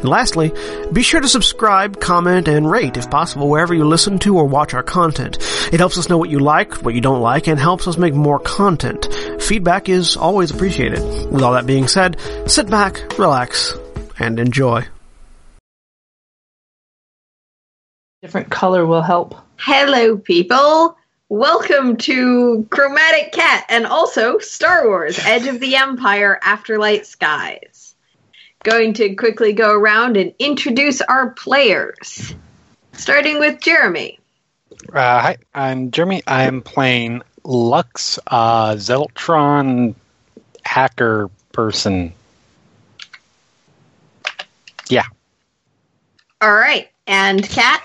And lastly, be sure to subscribe, comment, and rate if possible wherever you listen to or watch our content. It helps us know what you like, what you don't like, and helps us make more content. Feedback is always appreciated. With all that being said, sit back, relax, and enjoy. Different color will help. Hello, people. Welcome to Chromatic Cat and also Star Wars Edge of the Empire Afterlight Skies. Going to quickly go around and introduce our players. Starting with Jeremy. Uh, hi, I'm Jeremy. I'm playing Lux, uh, Zeltron hacker person. Yeah. All right. And Kat?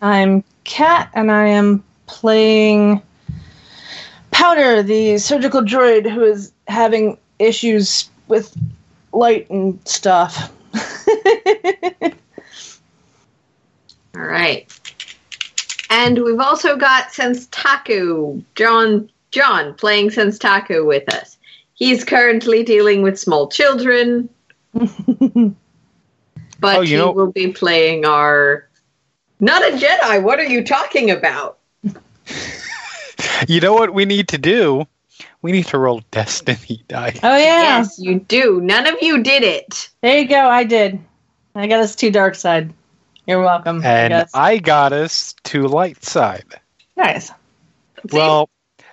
I'm Kat, and I am playing Powder, the surgical droid who is having issues with light and stuff. All right. And we've also got Senstaku, John John playing Senstaku with us. He's currently dealing with small children. but Oh, you he know- will be playing our Not a Jedi, what are you talking about? You know what we need to do? We need to roll destiny die. Oh yeah, Yes, you do. None of you did it. there you go. I did. I got us to dark side. You're welcome. I And guess. I got us to light side. nice. See, Well,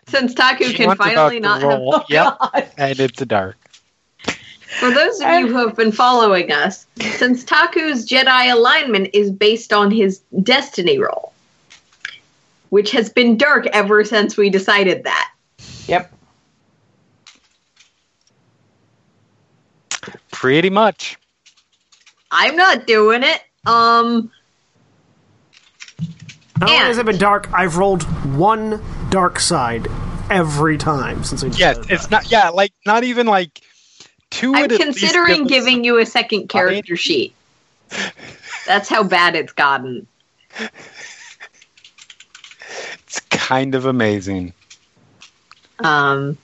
Senstaku can finally not to have roll. Yep, oh, God. and it's a dark. For those of you who have been following us, Senstaku's Jedi alignment is based on his destiny roll, which has been dark ever since we decided that. Yep. Pretty much. I'm not doing it. Um, Not only And- has it been dark, I've rolled one dark side every time since we Yes, decided it's that. not. Yeah, like not even like two. I'm would at least considering give us- giving you a second character sheet. That's how bad it's gotten. It's kind of amazing. Um,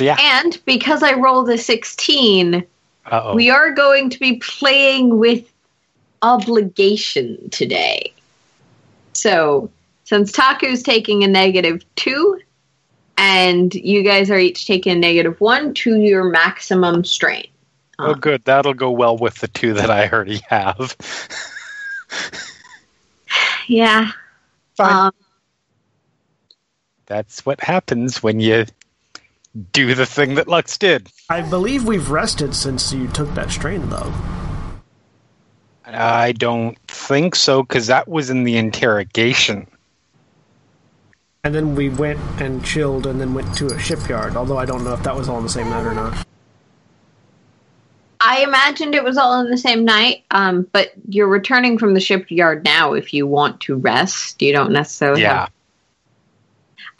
So yeah. and because I rolled a 16, Uh oh. we are going to be playing with obligation today. So, Senstaku's taking a negative two, and you guys are each taking a negative one to your maximum strain. Oh, good. That'll go well with the two that I already have. Yeah. Fine. Um, That's what happens when you do the thing that Lux did. I believe we've rested since you took that strain, though. I don't think so, because that was in the interrogation. And then we went and chilled and then went to a shipyard, although I don't know if that was all on the same night or not. I imagined it was all in the same night, um, but you're returning from the shipyard now if you want to rest. You don't necessarily Yeah. have.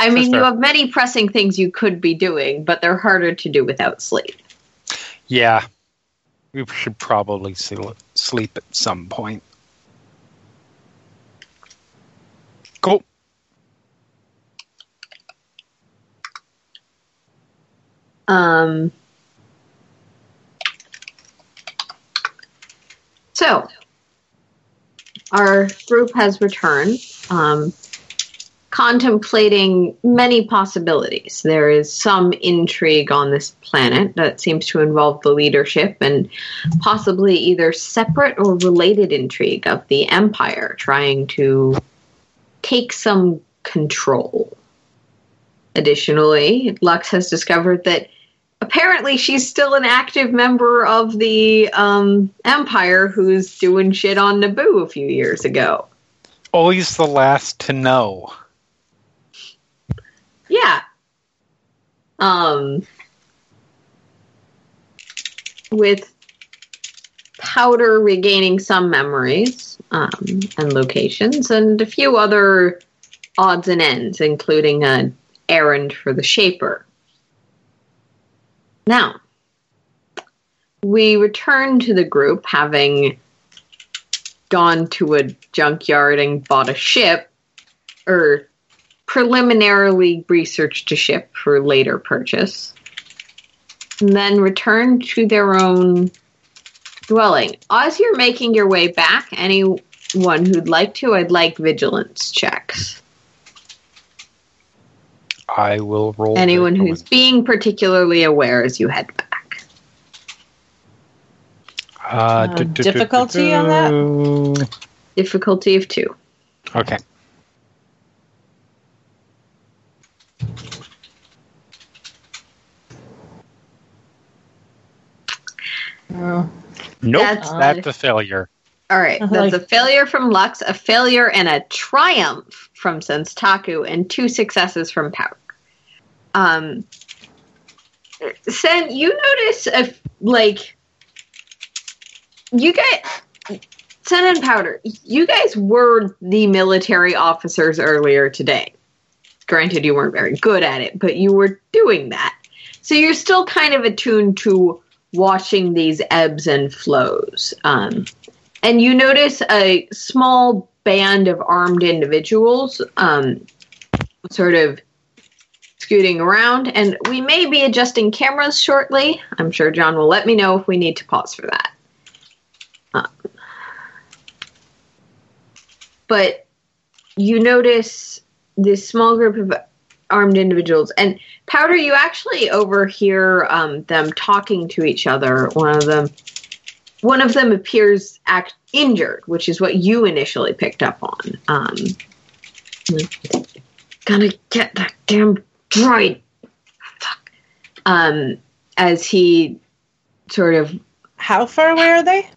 I mean, you have many pressing things you could be doing, but they're harder to do without sleep. Yeah. We should probably sleep at some point. Cool. Um, so, our group has returned, um, contemplating many possibilities. There is some intrigue on this planet that seems to involve the leadership and possibly either separate or related intrigue of the Empire trying to take some control. Additionally, Lux has discovered that apparently she's still an active member of the um, Empire who's doing shit on Naboo a few years ago. Always the last to know. Yeah. Um, with Powder regaining some memories um, and locations, and a few other odds and ends, including an errand for the Shaper. Now, we return to the group having gone to a junkyard and bought a ship, or preliminarily research to ship for later purchase, and then return to their own dwelling. As you're making your way back, anyone who'd like to, I'd like vigilance checks. I will roll. Anyone vigilance. who's being particularly aware as you head back. Uh, Uh, du- du- du- difficulty du- on that? Difficulty of two. Okay. Oh. Nope, That's that's, a failure. All right, that's like- a failure from Lux, a failure and a triumph from Senstaku, and two successes from Powder. Um, Sen, you notice a like you guys, Sen and Powder, you guys were the military officers earlier today. Granted, you weren't very good at it, but you were doing that, so you're still kind of attuned to watching these ebbs and flows. Um, and you notice a small band of armed individuals um, sort of scooting around. And we may be adjusting cameras shortly. I'm sure john will let me know if we need to pause for that. Uh, but you notice this small group of armed individuals and powder you actually overhear um, them talking to each other one of them one of them appears act injured, which is what you initially picked up on. Um, gonna get that damn droid. Fuck. Um, as he sort of, How far away are they?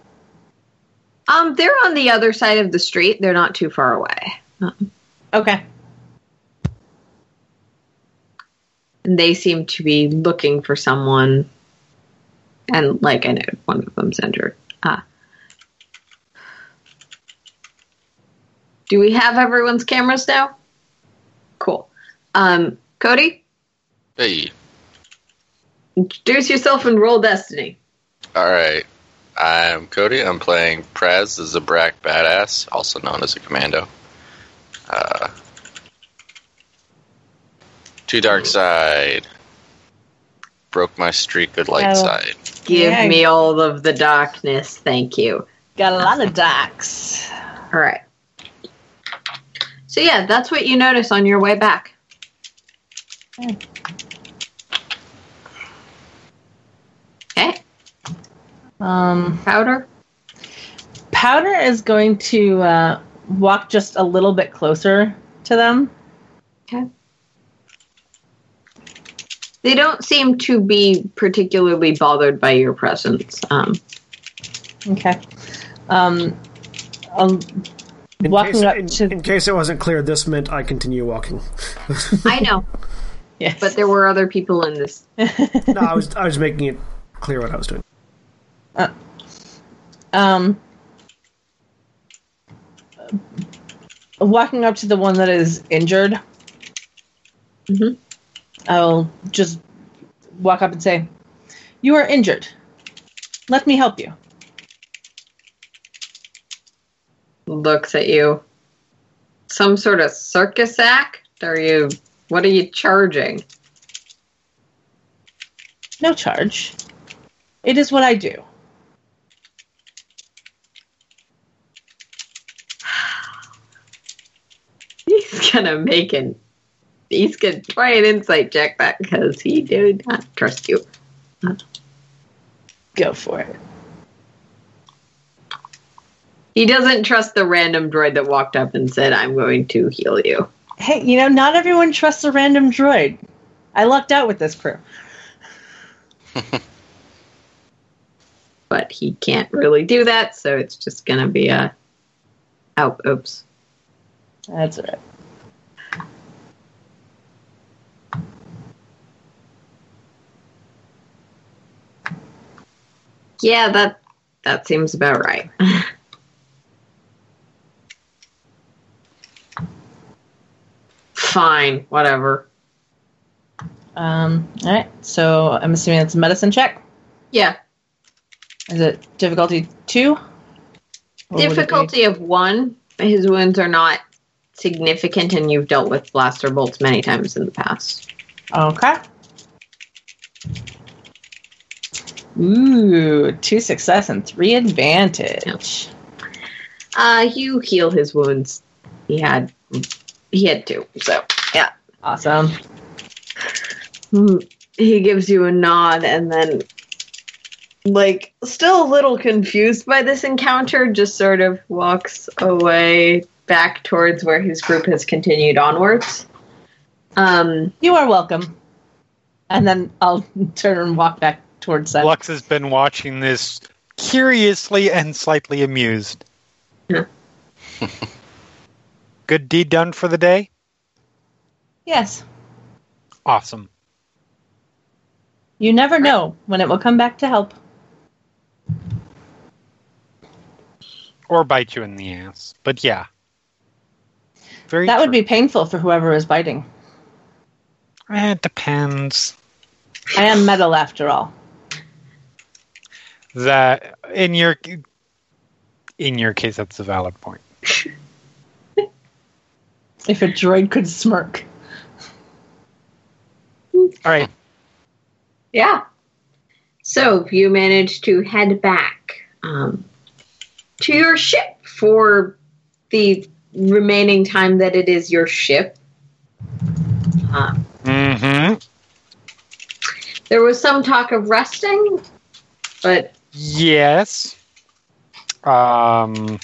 um, they're on the other side of the street. They're not too far away. Okay. And they seem to be looking for someone. And like I know, one of them's injured. Uh, do we have everyone's cameras now? Cool. Um, Koty, Hey, introduce yourself and roll Destiny. all right. I'm Koty. I'm playing Praz, the Zabrak Badass, also known as a commando. Uh, to dark side. Broke my streak. Good light Oh. side. Give Yeah. me all of the darkness. Thank you. Got a lot of docs. All right. So yeah, that's what you notice on your way back. Okay, Um, powder. Powder is going to uh, walk just a little bit closer to them. Okay. They don't seem to be particularly bothered by your presence. Um, Okay. Um, um, In Walking case, up in, to- in case it wasn't clear, this meant I continue walking. I know, yes. but there were other people in this. no, I was I was making it clear what I was doing. um, walking up to the one that is injured, Mhm. I'll just walk up and say, "You are injured. Let me help you." Looks at you. Some sort of circus act? Are you? What are you charging? No charge. It is what I do. He's gonna make an. He's gonna try an insight check that because he did not trust you. Go for it. He doesn't trust the random droid that walked up and said, "I'm going to heal you." Hey, you know, not everyone trusts a random droid. I lucked out with this crew. But he can't really do that, so it's just gonna be a. Oh, oops. That's all right. Yeah, that that seems about right. Fine, whatever. Um, all right. So I'm assuming it's a medicine check. Yeah, Is it difficulty two? Or would it be- difficulty of one. His wounds are not significant, and you've dealt with blaster bolts many times in the past. Okay. Ooh, two success and three advantage. Uh, you heal his wounds. He had he had two, so yeah. Awesome. Mm, He gives you a nod and then, like, still a little confused by this encounter, just sort of walks away back towards where his group has continued onwards. Um, You are welcome. And then I'll turn and walk back towards them. Lux has been watching this curiously and slightly amused. Yeah. Good deed done for the day? Yes. Awesome. You never know when it will come back to help. Or bite you in the ass. But yeah. Very That would be painful for whoever is biting. Eh, It depends. I am metal after all. That in your in your case that's a valid point. If a droid could smirk. All right. yeah. So you manage to head back um, to your ship for the remaining time that it is your ship. Um, Mm-hmm. there was some talk of resting, but Yes. Um.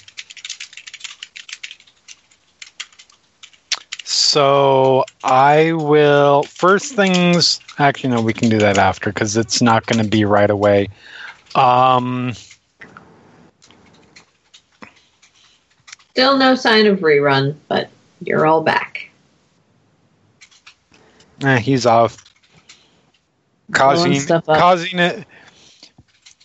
So I will first things. Actually, no, we can do that after because it's not going to be right away. Um. still no sign of rerun, but you're all back. eh, he's off. Causing causing it.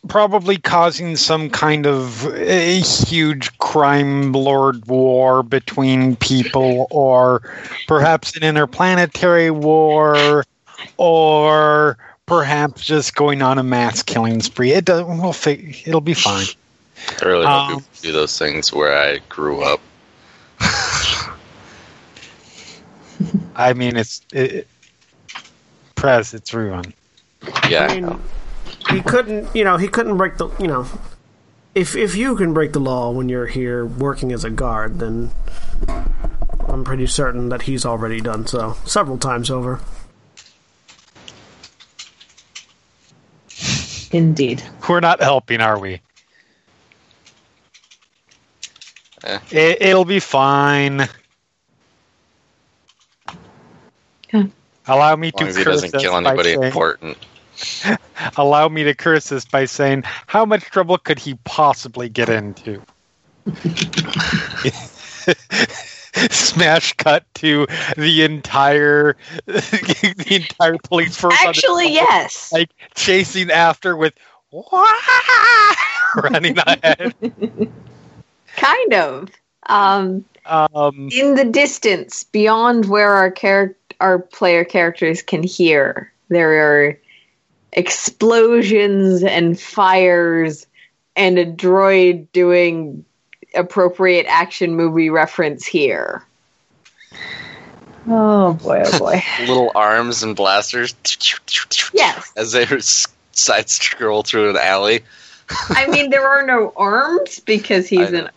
Probably causing some kind of a huge crime lord war between people, or perhaps an interplanetary war, or perhaps just going on a mass killing spree. It does. We'll fig- It'll be fine. I really hope Um, you do those things where I grew up. I mean, it's it, press. It's rerun. Yeah, I mean, he couldn't, you know, he couldn't break the, you know, if if you can break the law when you're here working as a guard, then I'm pretty certain that he's already done so several times over. Indeed. We're not helping, are we? Eh. It, it'll be fine. Allow me as to long as he doesn't kill anybody important. allow me to curse this by saying, how much trouble could he possibly get into? Smash cut to the entire the entire police force. Actually, yes. like chasing after with running ahead. Kind of. Um, Um, in the distance, beyond where our char- our player characters can hear, there are explosions and fires and a droid doing appropriate action movie reference here. Oh boy, oh boy. Little arms and blasters. Yes. As they s- side scroll through an alley. I mean, there are no arms because he's I- an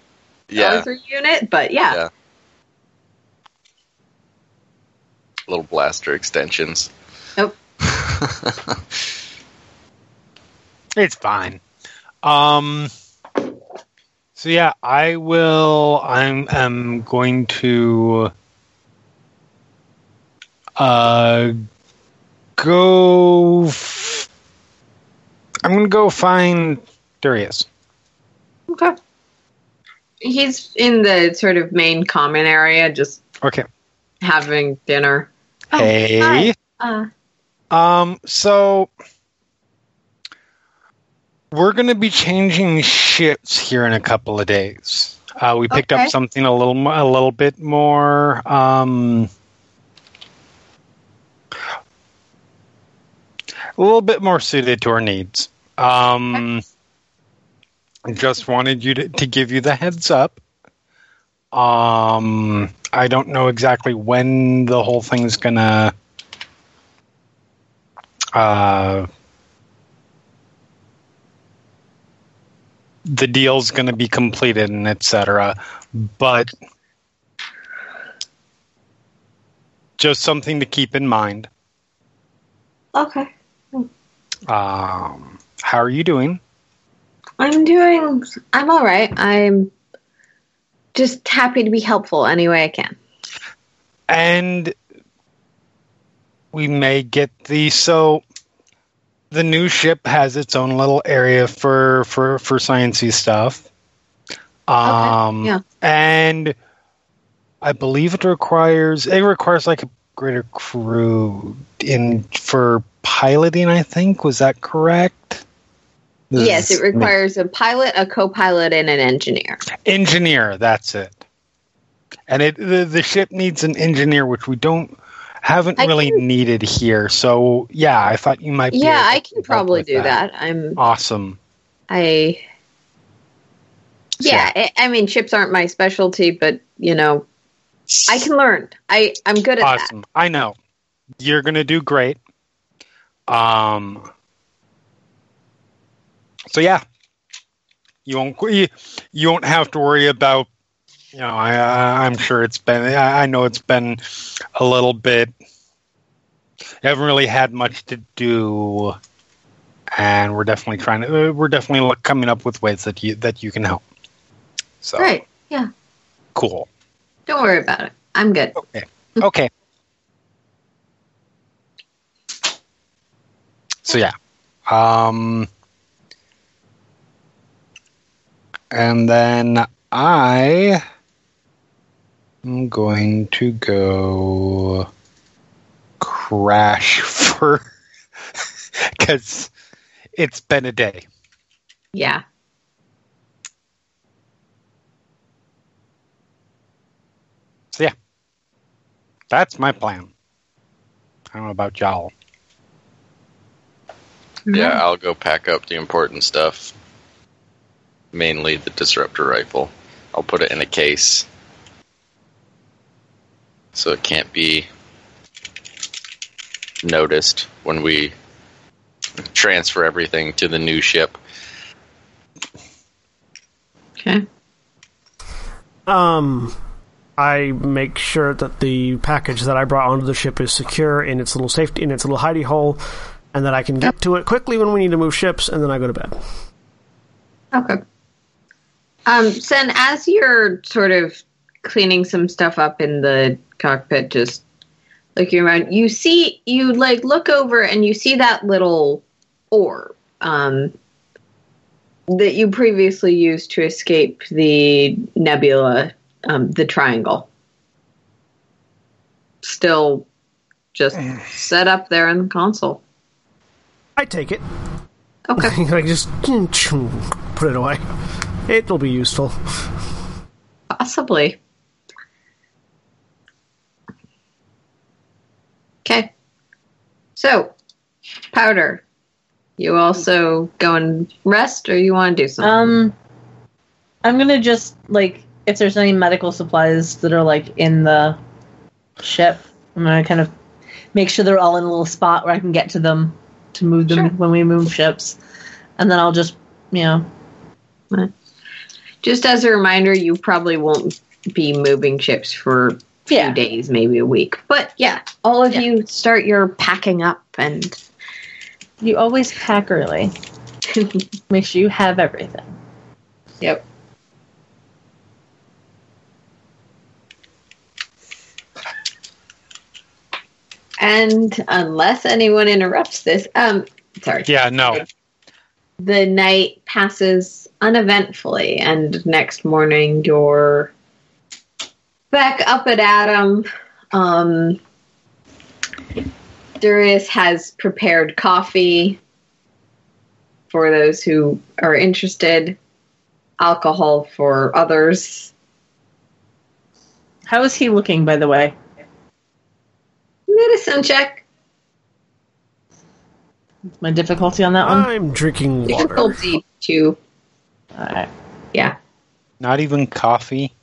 Yeah. Unit, but yeah. Yeah. Little blaster extensions. Nope. It's fine. Um. So yeah, I will. I'm. am going to. Uh. Go. F- I'm gonna go find Darius. Okay. He's in the sort of main common area, just Okay. having dinner. Oh, hey. hi. Uh, Um. So. We're going to be changing ships here in a couple of days. Uh, we picked Okay. up something a little, a little bit more. Um, a little bit more suited to our needs. Um, I just wanted you to, to give you the heads up. Um, I don't know exactly when the whole thing's gonna uh, the deal's going to be completed and etc. But just something to keep in mind. okay. Um, how are you doing? I'm doing. I'm all right. I'm just happy to be helpful any way I can. And we may get the so the new ship has its own little area for for for sciencey stuff. Um, yeah. and I believe it requires it requires like a greater crew in for piloting. I think was that correct? This Yes, it requires a pilot, a co-pilot, and an engineer. engineer. That's it. And it the, the ship needs an engineer, which we don't haven't I really can- needed here. So yeah, I thought you might. be Yeah, I can probably do that. I'm. Awesome. I. Yeah, I, I mean, chips aren't my specialty, but you know, I can learn. I I'm good at that. Awesome. I know you're gonna do great. Um. So yeah, you won't you, you won't have to worry about. You know, I I'm sure it's been. I I know it's been a little bit. I haven't really had much to do, and we're definitely trying to. uh, We're definitely coming up with ways that you that you can help. So Great. Yeah. cool. Don't worry about it. I'm good. Okay. Okay. So yeah. Um and then I am going to go crash for cuz it's been a day. Yeah. So yeah. That's my plan. I don't know about y'all. Yeah, I'll go pack up the important stuff. Mainly the disruptor rifle. I'll put it in a case. So it can't be noticed when we transfer everything to the new ship. Okay. Um, I make sure that the package that I brought onto the ship is secure in its little safety in its little hidey hole, and that I can get to it quickly when we need to move ships, and then I go to bed. Okay. Um, Sen, as you're sort of cleaning some stuff up in the cockpit, just looking around, you see, you like look over and you see that little orb um, that you previously used to escape the nebula, um, the triangle. Still just set up there in the console. I take it. Okay. I just put it away. It'll be useful. Possibly. Okay. So, powder. You also go and rest, or you want to do something? Um, I'm gonna just like if there's any medical supplies that are like in the ship, I'm gonna kind of make sure they're all in a little spot where I can get to them to move them Sure. when we move ships, and then I'll just you know Just as a reminder, you probably won't be moving ships for few Yeah. days, maybe a week. But yeah, all of Yeah. you start your packing up and you always pack early. Make sure you have everything. Yep. And unless anyone interrupts this, um, sorry. Yeah, no. The night passes uneventfully, and next morning you're back up at Adam. Um, Darius has prepared coffee for those who are interested, alcohol for others. How is he looking, by the way? Medicine check. My difficulty on that one. I'm drinking water. Difficulty two. All right, Yeah. Not even coffee.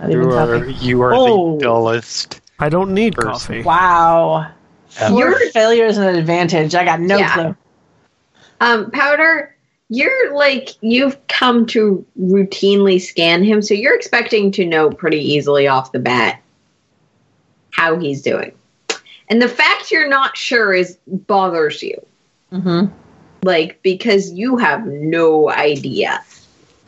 Not You even are, you are Oh. the dullest. I don't need Person. coffee. Wow, ever. your failure is an advantage. I got no Yeah. clue. Um, Powder, you're like you've come to routinely scan him, so you're expecting to know pretty easily off the bat how he's doing. And the fact you're not sure is bothers you. Mm-hmm. Like because you have no idea.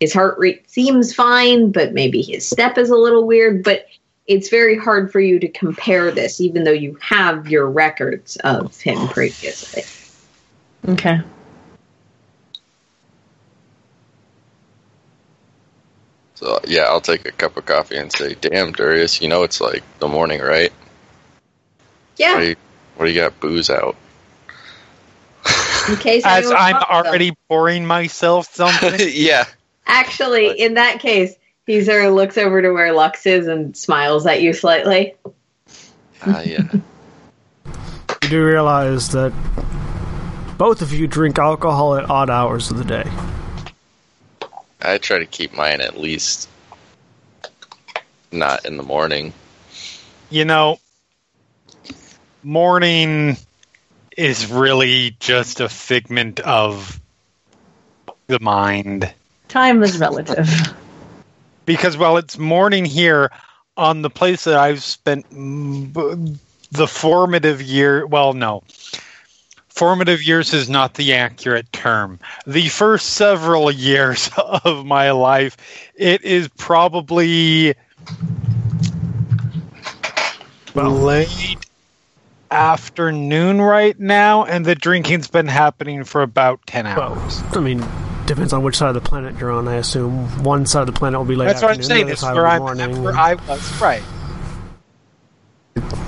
His heart rate seems fine, but maybe his step is a little weird, but it's very hard for you to compare this even though you have your records of him previously. Okay. So yeah, I'll take a cup of coffee and say, "Damn, Darius, you know it's like the morning, right? Yeah, What do you, what do you got booze out?" in case As I'm pops up. already pouring myself something. yeah. Actually, in that case, he sort of looks over to where Lux is and smiles at you slightly. Ah, yeah. You do realize that both of you drink alcohol at odd hours of the day. I try to keep mine at least not in the morning. you know, morning is really just a figment of the mind. Time is relative. Because while it's morning here, on the place that I've spent b- the formative year, well, no. Formative years is not the accurate term. The first several years of my life, it is probably late afternoon right now, and the drinking's been happening for about 10 Well, hours. I mean, depends on which side of the planet you're on. I assume one side of the planet will be late That's what I'm saying. the other side where will I'm be that's morning. where I was. Right.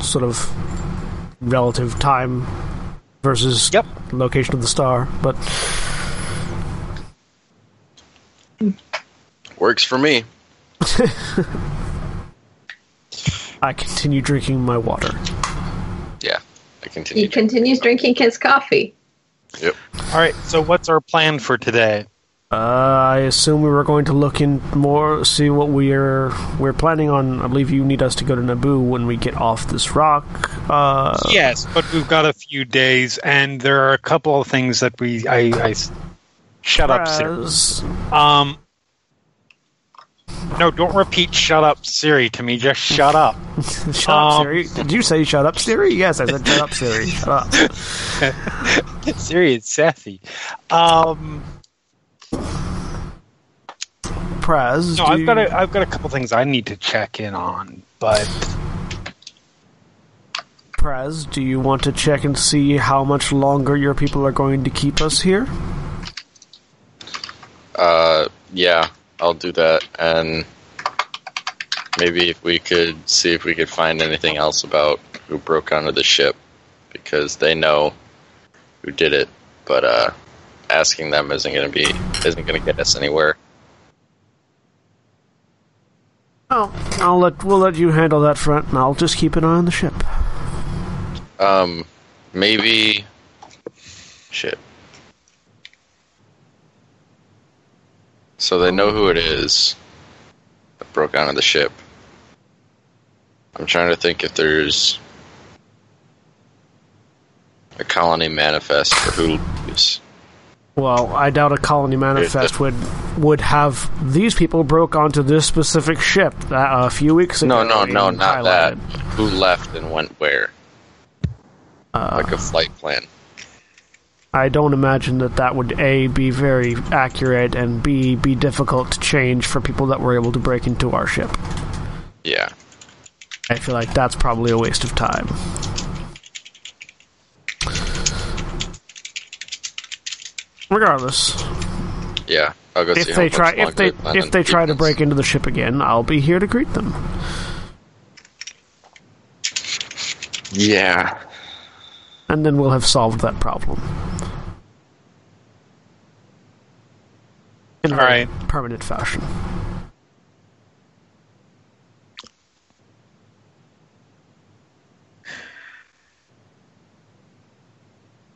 sort of relative time versus Yep. location of the star. But Works for me. I continue drinking my water. Yeah. I continue. He continue. continues drinking his coffee. Yep. All right. So, what's our plan for today? Uh, I assume we were going to look in more, see what we're we're planning on. I believe you need us to go to Naboo when we get off this rock. Uh, yes, but we've got a few days, and there are a couple of things that we. I. shut up, Siri. Praz. Um. No, don't repeat "shut up, Siri" to me. Just shut up. Shut up, Um, Siri. Did you say shut up, Siri? Yes, I said shut up, Siri. Shut up. Siri is sassy. Um. Praz. No, do I've got you- a, I've got a couple things I need to check in on, but Praz, do you want to check and see how much longer your people are going to keep us here? Uh, yeah, I'll do that, and maybe if we could see if we could find anything else about who broke onto the ship, because they know who did it, but uh, asking them isn't going to be isn't going to get us anywhere. Oh, I'll let we'll let you handle that front, and I'll just keep an eye on the ship. Um, maybe. Shit. So they know who it is that broke onto the ship. I'm trying to think if there's a colony manifest for who leaves. Well, I doubt a colony manifest would would have these people broke onto this specific ship that a few weeks ago. No, no, no, not that. Who left and went where? Uh, Like a flight plan. I don't imagine that that would a be very accurate and b be difficult to change for people that were able to break into our ship. Yeah. I feel like that's probably a waste of time. Regardless, Yeah. I'll go see if they try if they if they try to break into the ship again, I'll be here to greet them. Yeah. And then we'll have solved that problem. In a All right. permanent fashion.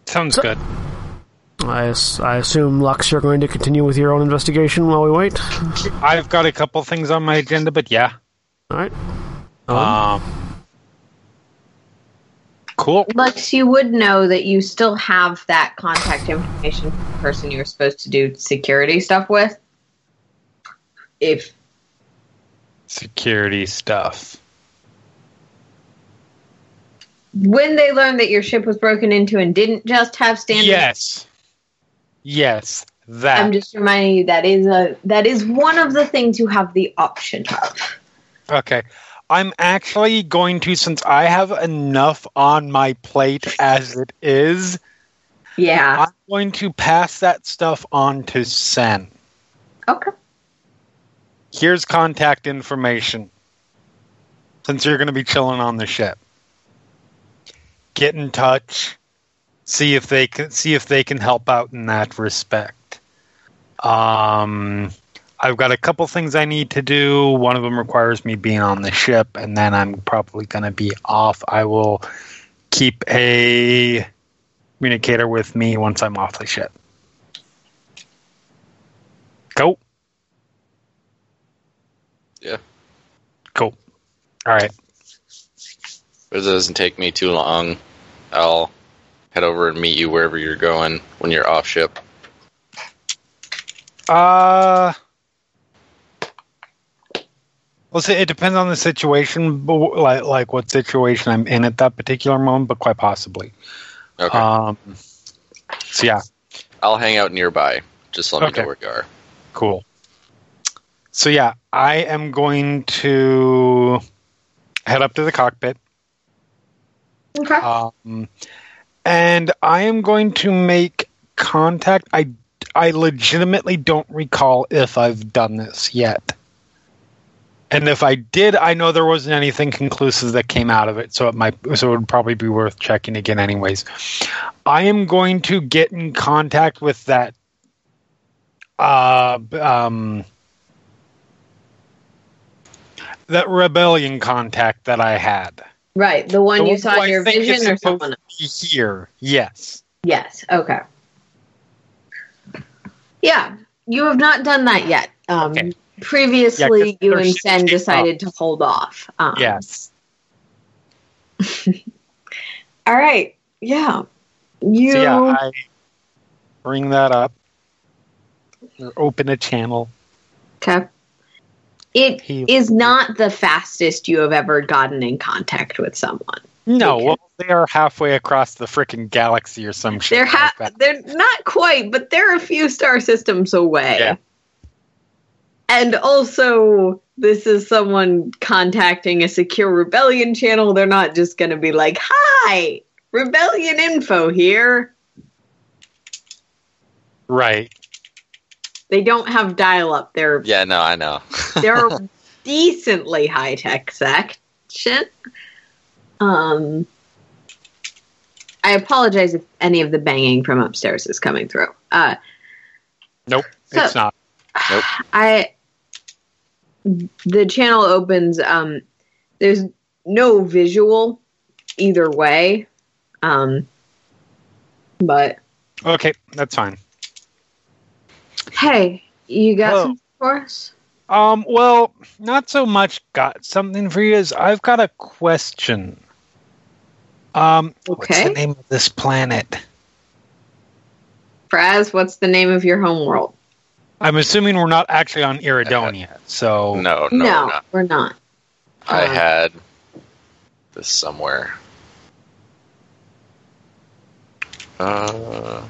Sounds good. I, I assume, Lux, you're going to continue with your own investigation while we wait? I've got a couple things on my agenda, but yeah. Alright. Um, cool. Lux, you would know that you still have that contact information for the person you were supposed to do security stuff with. If Security stuff. when they learned that your ship was broken into and didn't just have standard, Yes. Yes. That. I'm just reminding you that is a that is one of the things you have the option of. Okay. I'm actually going to, since I have enough on my plate as it is, Yeah. I'm going to pass that stuff on to Sen. Okay. Here's contact information. Since you're going to be chilling on the ship, get in touch. See if they can see if they can help out in that respect. Um, I've got a couple things I need to do. One of them requires me being on the ship, and then I'm probably going to be off. I will keep a communicator with me once I'm off the ship. Go. Yeah. Cool. All right. If it doesn't take me too long, I'll head over and meet you wherever you're going when you're off ship. Uh, well, see, it depends on the situation, but like like what situation I'm in at that particular moment, but quite possibly. Okay. Um, so yeah, I'll hang out nearby. Just let me okay. know where you are. cool. So yeah, I am going to head up to the cockpit. Okay. Um, and I am going to make contact. I I legitimately don't recall if I've done this yet. And if I did, I know there wasn't anything conclusive that came out of it, so it might so it would probably be worth checking again anyways. I am going to get in contact with that uh um that rebellion contact that I had. right. The one The you one saw in your vision or someone be Here, yes. Yes. Okay. Yeah, you have not done that yet. Um, Okay. Previously, Yeah, you and Sen decided to hold off. Um, Yes. All right. Yeah. You. So yeah, I bring that up. Or open a channel. okay. It is not the fastest you have ever gotten in contact with someone. No, well, they are halfway across the freaking galaxy or some shit. They're ha- like they're not quite, but they're a few star systems away. Yeah. And also, this is someone contacting a secure rebellion channel. They're not just going to be like, Hi, Rebellion Info here. Right. They don't have dial-up. They're Yeah, no, I know. they're a decently high-tech section. Um, I apologize if any of the banging from upstairs is coming through. Uh, Nope, So- it's not. Nope. I the channel opens. Um, there's no visual either way. Um, but Okay, that's fine. hey, you got Hello. something for us? Um, well, not so much got something for you as I've got a question. Um, what's the name of this planet? Praz, what's the name of your homeworld? I'm assuming we're not actually on Iridonia, so no, no, No, we're not. we're not. I Uh, had this somewhere. Uh,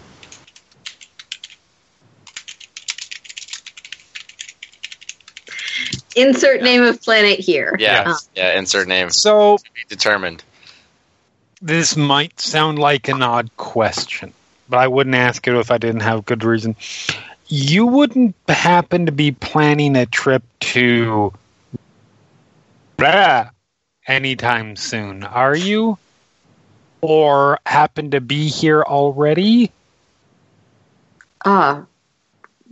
Insert name of planet here. yeah, yeah. Insert name to so be determined. this might sound like an odd question, but I wouldn't ask it if I didn't have good reason. You wouldn't happen to be planning a trip to blah, anytime soon, are you? Or happen to be here already? Uh,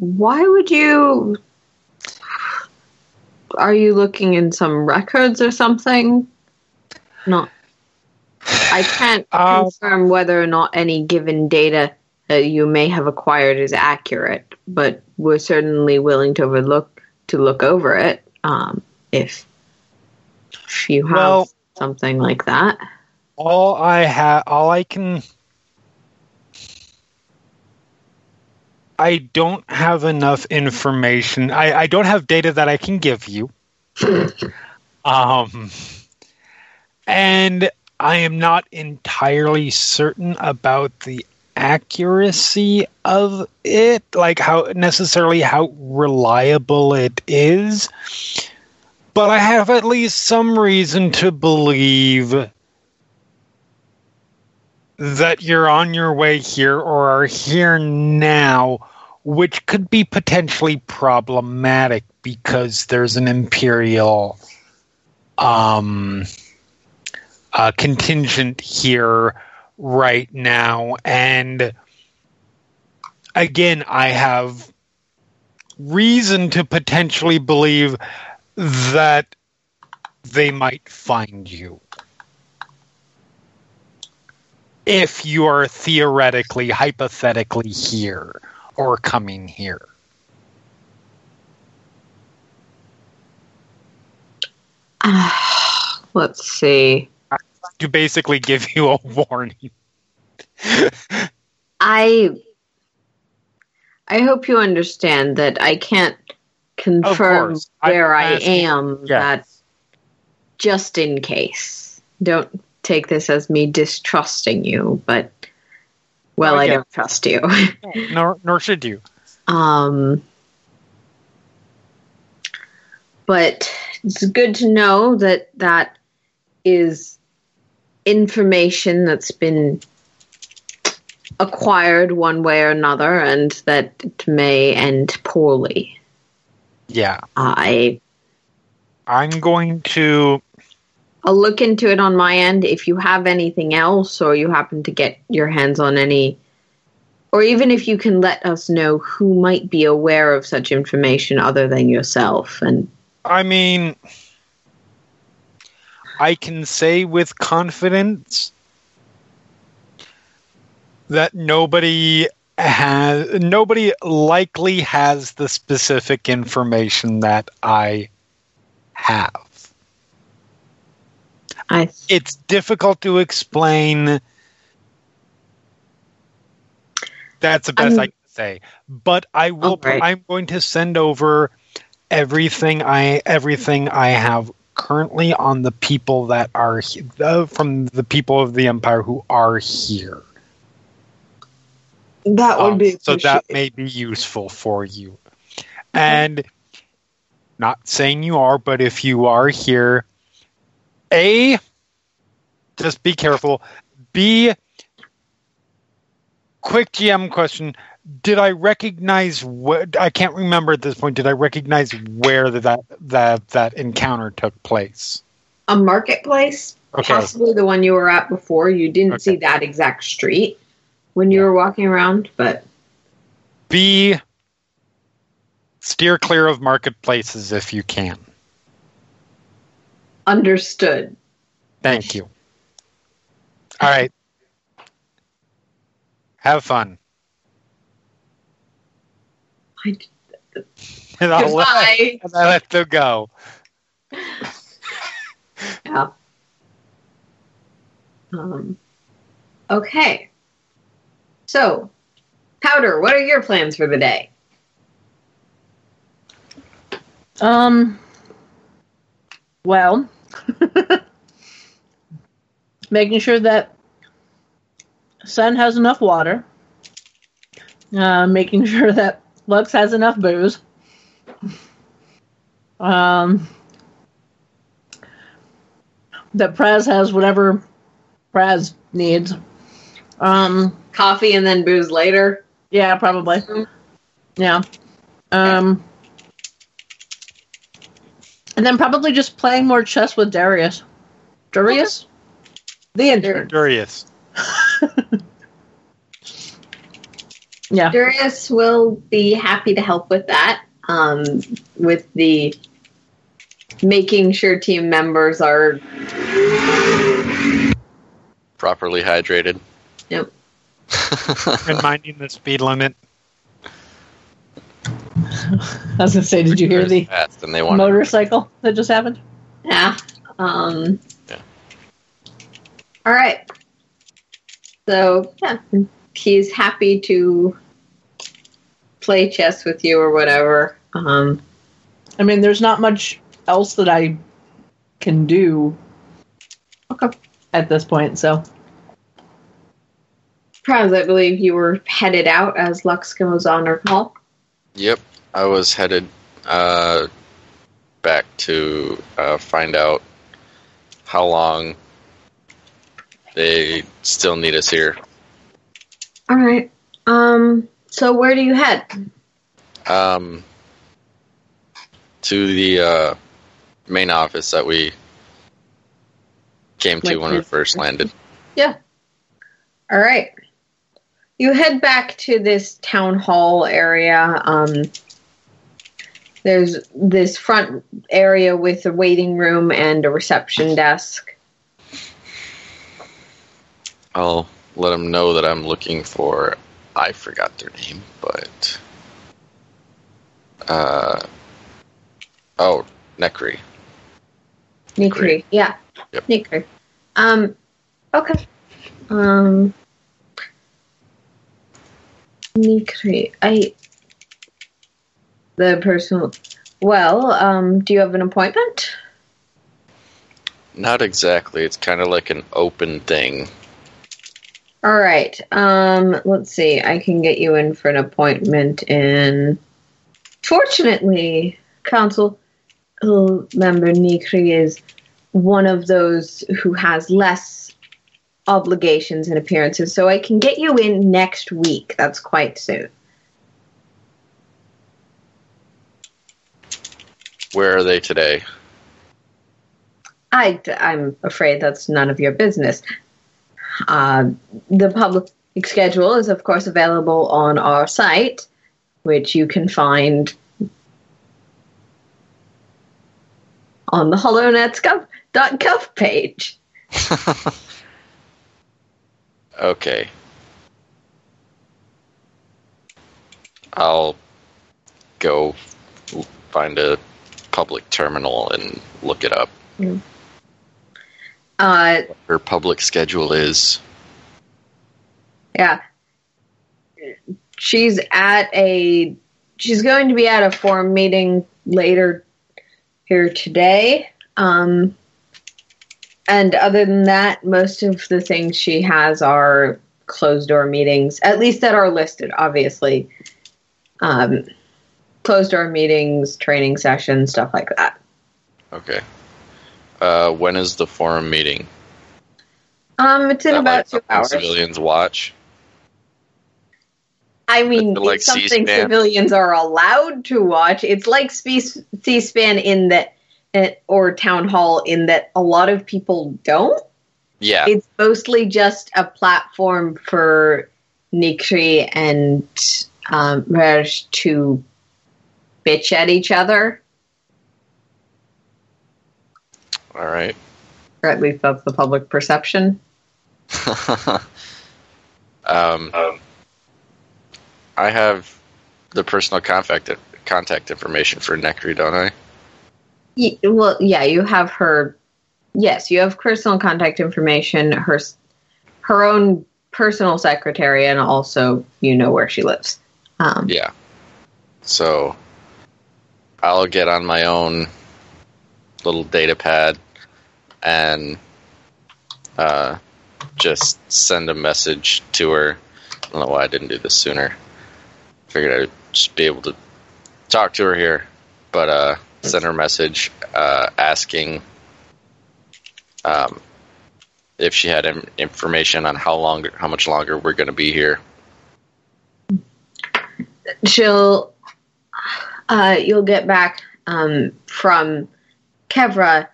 why would you? Are you looking in some records or something? No, I can't Uh, confirm whether or not any given data that you may have acquired is accurate, but we're certainly willing to overlook to look over it um, if if you have Well- something like that. all I have, all I can. I don't have enough information. I, I don't have data that I can give you. Um, and I am not entirely certain about the accuracy of it, like how necessarily how reliable it is. But I have at least some reason to believe that you're on your way here or are here now, which could be potentially problematic because there's an imperial um, uh, contingent here right now. And again, I have reason to potentially believe that they might find you if you are theoretically, hypothetically here or coming here. Let's see. To basically give you a warning. I I hope you understand that I can't confirm where I am. yes. That just in case. Don't take this as me distrusting you, but well, Oh, I don't trust you. nor, nor should you. um, but it's good to know that that is information that's been acquired one way or another and that it may end poorly. Yeah. I I'm going to. I'll look into it on my end. If you have anything else or you happen to get your hands on any or even if you can let us know who might be aware of such information other than yourself and I mean, I can say with confidence that nobody has nobody likely has the specific information that I have. I It's difficult to explain. That's the best Um, I can say. But I will. Alright. I'm going to send over everything I everything I have currently on the people that are he- uh, from the people of the empire who are here. that would Um, be so that may be useful for you. And not saying you are, but if you are here, A, just be careful. B. Quick GM question: Did I recognize what? I can't remember at this point. Did I recognize where that that that encounter took place? A marketplace, Okay. possibly the one you were at before. You didn't Okay. see that exact street when you were walking around, but B. Steer clear of marketplaces if you can. understood. Thank you. All right. Have fun. I- And I'll let, and I let them go. Yeah. Um, okay. So, Powder, what are your plans for the day? Um. Well, making sure that Sun has enough water. Uh, making sure that Lux has enough booze. Um. That Praz has whatever Praz needs. Um. Coffee and then booze later. Yeah, probably. Yeah. Um. And then probably just playing more chess with Darius. Darius? The intern. Curious. Yeah. Darius will be happy to help with that. Um, with the making sure team members are Properly hydrated. Yep. And minding the speed limit. I was gonna say, did you hear the and they want motorcycle that just happened? Yeah. Um, Yeah. All right. So yeah, he's happy to play chess with you or whatever. Um, I mean, there's not much else that I can do Okay. at this point, so Praz, I believe you were headed out as Lux goes on her call. Yep, I was headed uh, back to uh, find out how long they still need us here. All right. Um, so where do you head? Um, to the uh, main office that we came to when we first landed. Yeah. All right. You head back to this town hall area. Um, there's this front area with a waiting room and a reception desk. I'll let them know that I'm looking for. I forgot their name, but uh, oh, Necri. Nikri. Yeah. Yep. Nikri. Um, okay. Um, Nikri. I. The person. Well, um, do you have an appointment? Not exactly. It's kind of like an open thing. All right. Um, let's see. I can get you in for an appointment in. Fortunately, council member Nikri is one of those who has less obligations and appearances, so I can get you in next week. That's quite soon. Where are they today? I, I'm afraid that's none of your business. Uh, the public schedule is, of course, available on our site, which you can find on the HoloNets.gov page. okay. I'll go find a public terminal and look it up. Uh, Her public schedule is yeah. She's at a. She's going to be at a forum meeting later here today. Um, and other than that, most of the things she has are closed door meetings, at least that are listed, obviously. Um, closed door meetings, training sessions, stuff like that. okay. Uh, when is the forum meeting? Um, it's in Not about like two hours. Civilians watch. I mean, Like it's something C-SPAN? civilians are allowed to watch. It's like C- C-SPAN in that, uh, or Town Hall in that a lot of people don't. Yeah, It's mostly just a platform for Nikri and um, Raj to bitch at each other, all right. or at least that's the public perception. um, I have the personal contact contact information for Necri, don't I? Y- well, yeah, you have her. Yes, you have personal contact information, her her own personal secretary, and also you know where she lives. Um, Yeah. So I'll get on my own little data pad and uh, just send a message to her. I don't know why I didn't do this sooner. Figured I'd just be able to talk to her here, but uh, send her a message uh, asking um, if she had information on how long, how much longer we're going to be here. she'll uh, you'll get back um, from Kevra,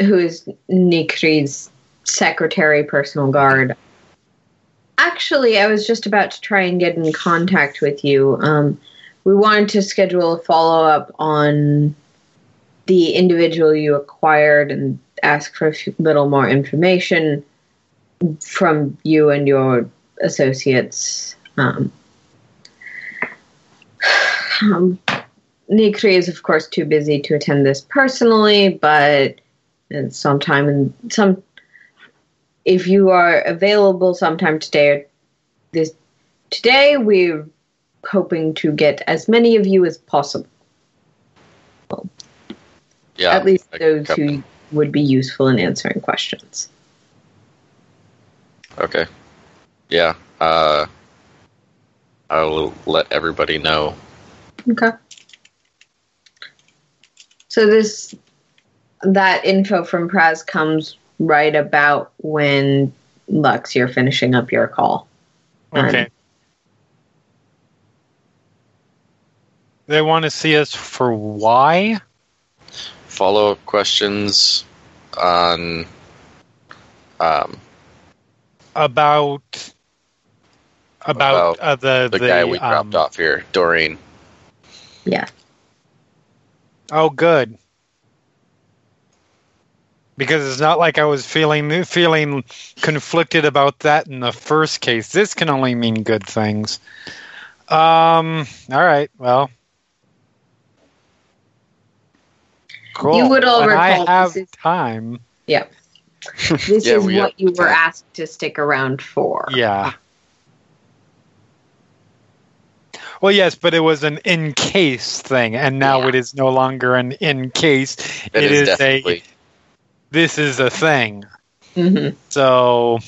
who is Nikri's secretary, personal guard. Actually, I was just about to try and get in contact with you. Um, we wanted to schedule a follow up on the individual you acquired and ask for a little more information from you and your associates. Um, um, Nikri is, of course, too busy to attend this personally, but uh, sometime in some, if you are available sometime today or this today, we're hoping to get as many of you as possible. Yeah, At least I- those who would be useful in answering questions. Okay. Yeah. Uh, I'll let everybody know. Okay. So this that info from Praz comes right about when Lux you're finishing up your call. Okay. They want to see us for why? Follow up questions on. Um, About about, About uh, the the, guy we um, dropped off here, Doreen. Yeah. Oh, good. Because it's not like I was feeling feeling conflicted about that in the first case. This can only mean good things. Um. All right. Well. Cool. You would all When I have this is- time. Yeah. This Yeah, is what have you were asked to stick around for. Yeah. Well, yes, but it was an in case thing, and now Yeah. it is no longer an in case. It it is, is a- This is a thing. hmm So,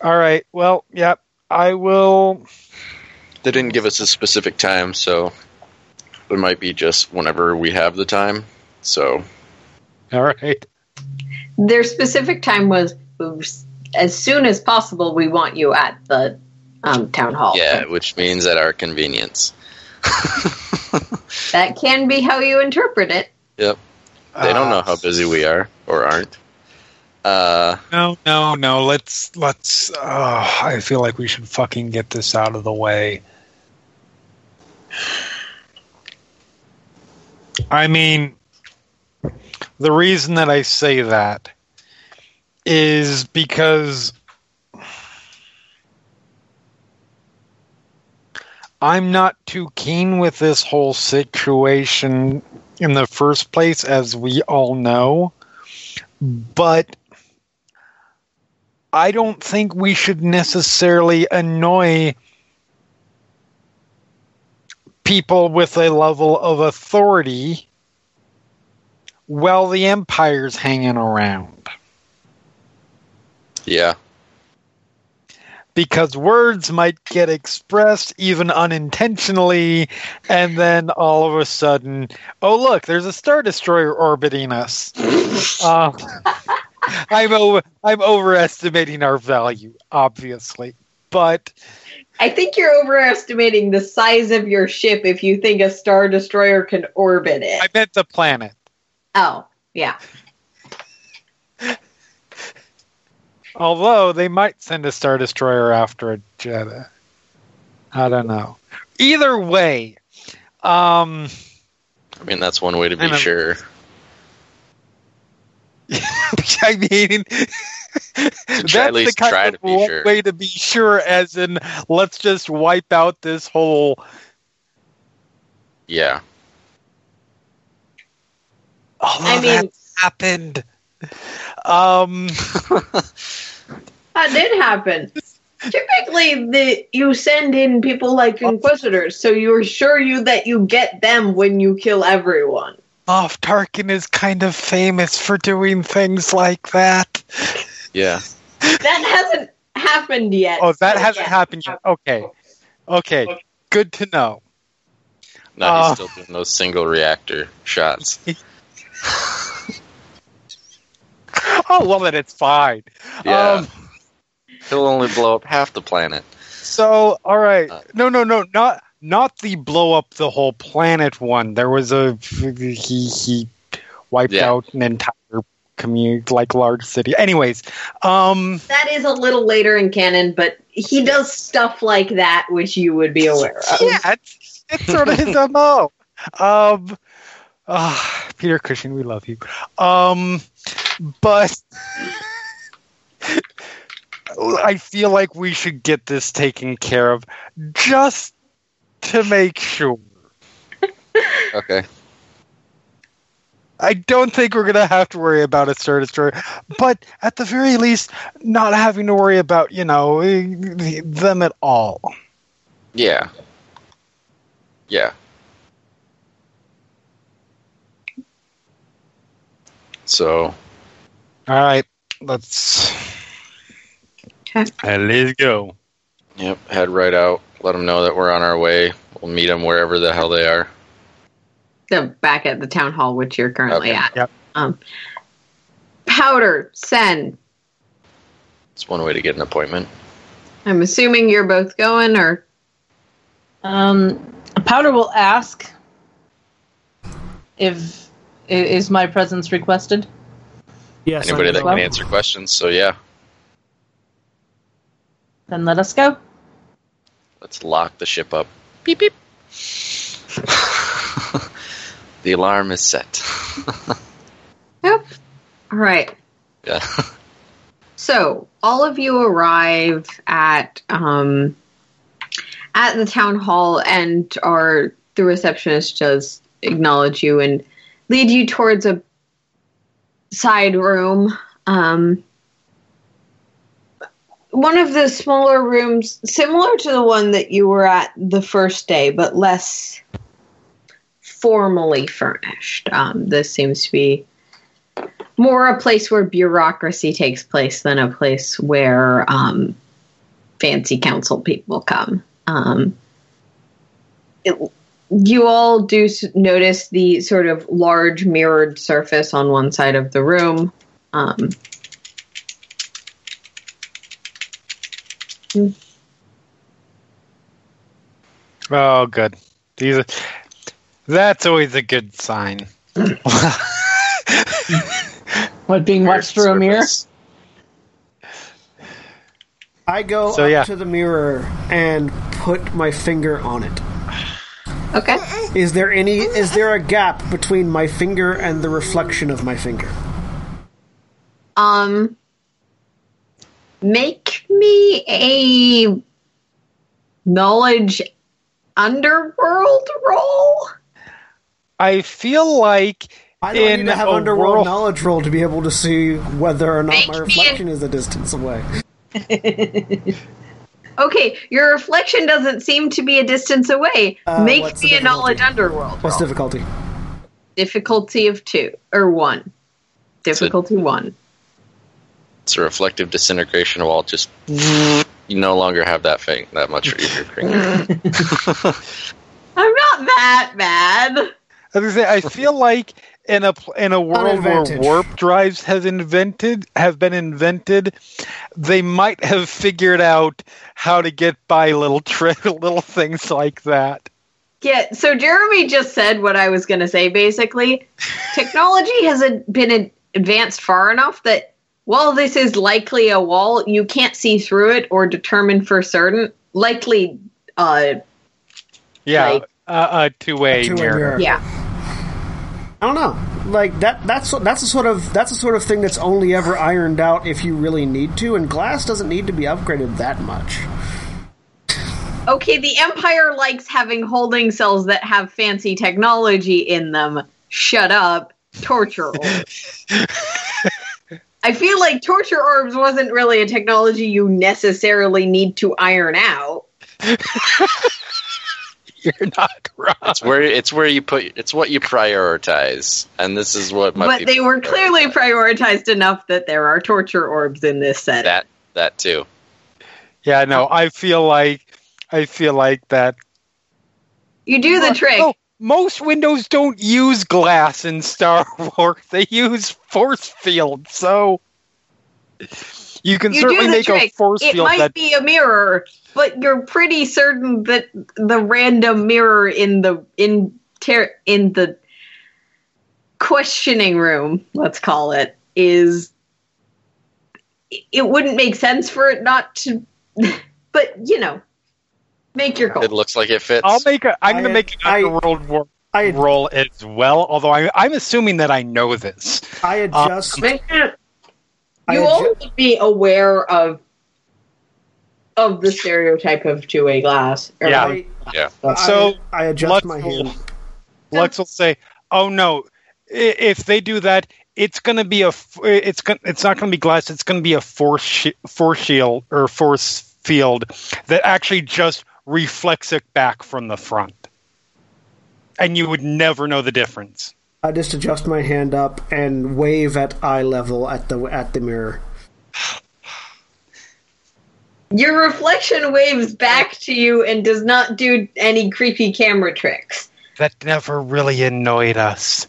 all right. Well, yep. I will. They didn't give us a specific time, so it might be just whenever we have the time. So All right. Their specific time was as soon as possible. We want you at the um, town hall. yeah, which means at our convenience. that can be how you interpret it. Yep. They don't know Uh, how busy we are or aren't. Uh, No, no, no. Let's let's. Oh, I feel like we should fucking get this out of the way. I mean, the reason that I say that is because I'm not too keen with this whole situation in the first place, as we all know. But I don't think we should necessarily annoy people with a level of authority while the empire's hanging around. Yeah. because words might get expressed even unintentionally, and then all of a sudden, oh look, there's a star destroyer orbiting us. Uh, I'm over, I'm overestimating our value, obviously, but I think you're overestimating the size of your ship if you think a star destroyer can orbit it. I meant the planet. oh, yeah. Although they might send a star destroyer after a Jedi. I don't know. Either way, um, I mean, that's one way to I be know. sure. I mean, that's at least the kind try of to be wa- sure. way to be sure. As in, let's just wipe out this whole. Yeah. Although I mean- that happened. Um, That did happen. Typically, the you send in people like inquisitors, so you assure you that you get them when you kill everyone. Moff Tarkin is kind of famous for doing things like that. Yeah. That hasn't happened yet. Oh, that hasn't yet. happened yet. Okay, okay, good to know. No, Uh. he's still doing those single reactor shots. Oh well, then it's fine. Yeah. Um, He'll only blow up half the planet. So, all right, Uh, no, no, no, not not the blow up the whole planet one. There was a he he wiped Yeah. out an entire community, like large city. Anyways, um, That is a little later in canon, but he does stuff like that, which you would be aware of. yeah, it's, it's sort of his mo. Um, ah, Peter Cushing, we love you. Um, but I feel like we should get this taken care of just to make sure. Okay. I don't think we're going to have to worry about a Star Destroyer, but at the very least, not having to worry about, you know, them at all. Yeah. Yeah. So, All right, let's. Okay. And let's go. yep, head right out. Let them know that we're on our way. We'll meet them wherever the hell they are. So back at the town hall, which you're currently Okay. at. Yep. Um, Powder, Sen. It's one way to get an appointment. I'm assuming you're both going, or Um, Powder will ask if i- is my presence requested. Yes. Anybody that going. can answer questions. So, yeah, Then let us go. let's lock the ship up. Beep, beep. the alarm is set. Yep. All right. yeah. So all of you arrive at um, at the town hall, and our the receptionist does acknowledge you and lead you towards a side room. Um, one of the smaller rooms, similar to the one that you were at the first day, but less formally furnished. Um, this seems to be more a place where bureaucracy takes place than a place where um, fancy council people come. Um, it, you all do s- notice the sort of large mirrored surface on one side of the room. Um, Oh, good. These are, that's always a good sign. What being watched through a mirror? I go So, up yeah. to the mirror and put my finger on it. Okay. Is there any? Is there a gap between my finger and the reflection of my finger? Um, make me a knowledge underworld roll. I feel like I don't in need to have a underworld world- knowledge roll to be able to see whether or not Make my me reflection is a distance away. Okay, your reflection doesn't seem to be a distance away. Uh, Make me a knowledge underworld. What's roll. difficulty? Difficulty of two or one. Difficulty one. It's a reflective disintegration wall. Just you no longer have that thing that much for your finger. I'm not that bad. I, was say, I feel like in a in a world where warp drives has invented have been invented, they might have figured out how to get by little tri- little things like that. Yeah, so Jeremy just said what I was going to say basically. Technology has ad- been advanced far enough that while this is likely a wall, you can't see through it or determine for certain. Likely, uh, Yeah, Like- uh, a two way Two-way mirror. mirror. yeah. I don't know. Like that. That's that's a sort of that's a sort of thing that's only ever ironed out if you really need to, and glass doesn't need to be upgraded that much. Okay, the Empire likes having holding cells that have fancy technology in them. Shut up. Torture orbs. I feel like torture orbs wasn't really a technology you necessarily need to iron out. You're not wrong. It's where it's where you put it's what you prioritize, and this is what my but they were clearly prioritized enough that there are torture orbs in this set. that that too. Yeah, no, I feel like I feel like that. you do the trick. Oh, most windows don't use glass in Star Wars; they use force field. So you can you certainly do the make a trick. force It field might that be a mirror, but you're pretty certain that the random mirror in the in ter- in the questioning room, let's call it, is it wouldn't make sense for it not to but you know, make your call. It looks like it fits. I'll make a. I'm I- going to make an I- underworld war I roll as well. Although I, I'm assuming that I know this. I adjust. Um, make it- I you adju- all need be aware of of the stereotype of two-way glass. or Yeah. like- yeah. So, I, I adjust let's- my hand. Lex will say, "Oh no, if they do that, it's going to be a. f- It's gonna. It's not going to be glass. It's going to be a force shi force shield or force field that actually just reflects it back from the front, and you would never know the difference." I just adjust my hand up and wave at eye level at the at the mirror. Your reflection waves back to you and does not do any creepy camera tricks. That never really annoyed us.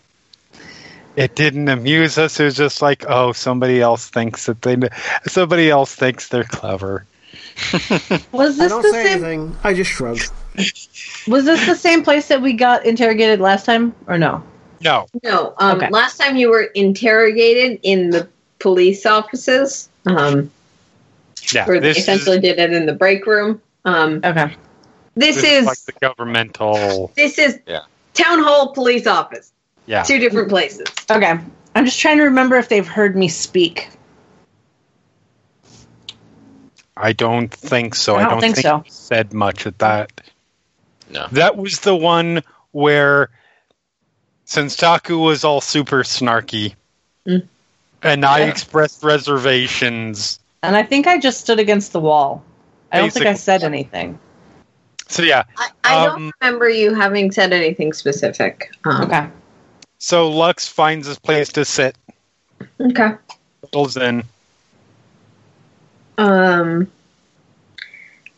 It didn't amuse us. It was just like, oh, somebody else thinks that they, somebody else thinks they're clever. Was I this don't the say same? anything. I just shrug. Was this the same place that we got interrogated last time, or no? No, No, um, Okay. last time you were interrogated in the police offices, um, yeah, where they this is, essentially did it in the break room. Um, Okay. this, this is is like the governmental. this is Yeah. town hall police office, Yeah, two different places. Okay. I'm just trying to remember if they've heard me speak. I don't think so. I I don't don't, think think, so. he said much at that. No. That was the one where, Senstaku was all super snarky, Mm. and I expressed reservations. And I think I just stood against the wall. I don't think I said anything. So yeah, I, I Um, don't remember you having said anything specific. Um, Okay. so Lux finds his place to sit, Okay. settles in. Um,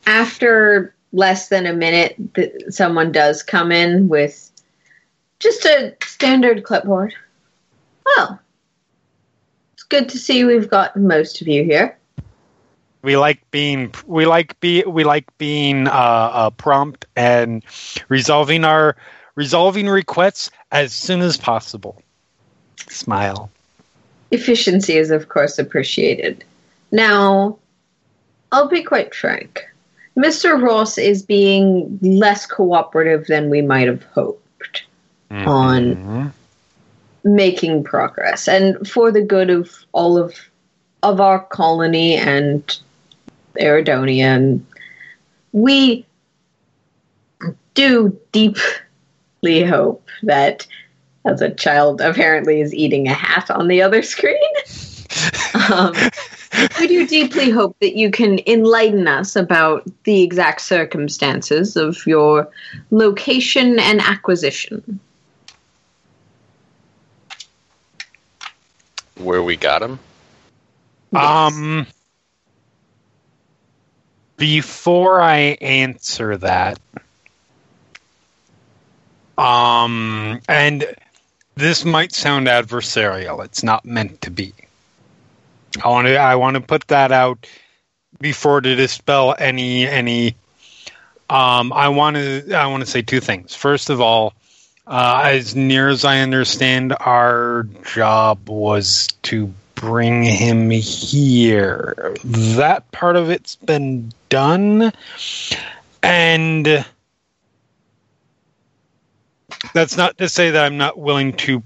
after less than a minute, th- someone does come in with just a standard clipboard. Well, it's good to see we've got most of you here. We like being we like be we like being uh, uh, prompt and resolving our resolving requests as soon as possible. Smile. Efficiency is, of course, appreciated. Now, I'll be quite frank. Mr. Ross is being less cooperative than we might have hoped. On- Mhm. making progress. And for the good of all of of our colony and Iridonia and we do deeply hope that as a child apparently is eating a hat on the other screen. Um, we do deeply hope that you can enlighten us about the exact circumstances of your location and acquisition Where we got him? Yes. Um, before I answer that, um, and this might sound adversarial. It's not meant to be. I want to. I want to put that out before to dispel any any. Um, I want to. I want to say two things. First of all, uh, as near as I understand, our job was to bring him here. That part of it's been done, and that's not to say that I'm not willing to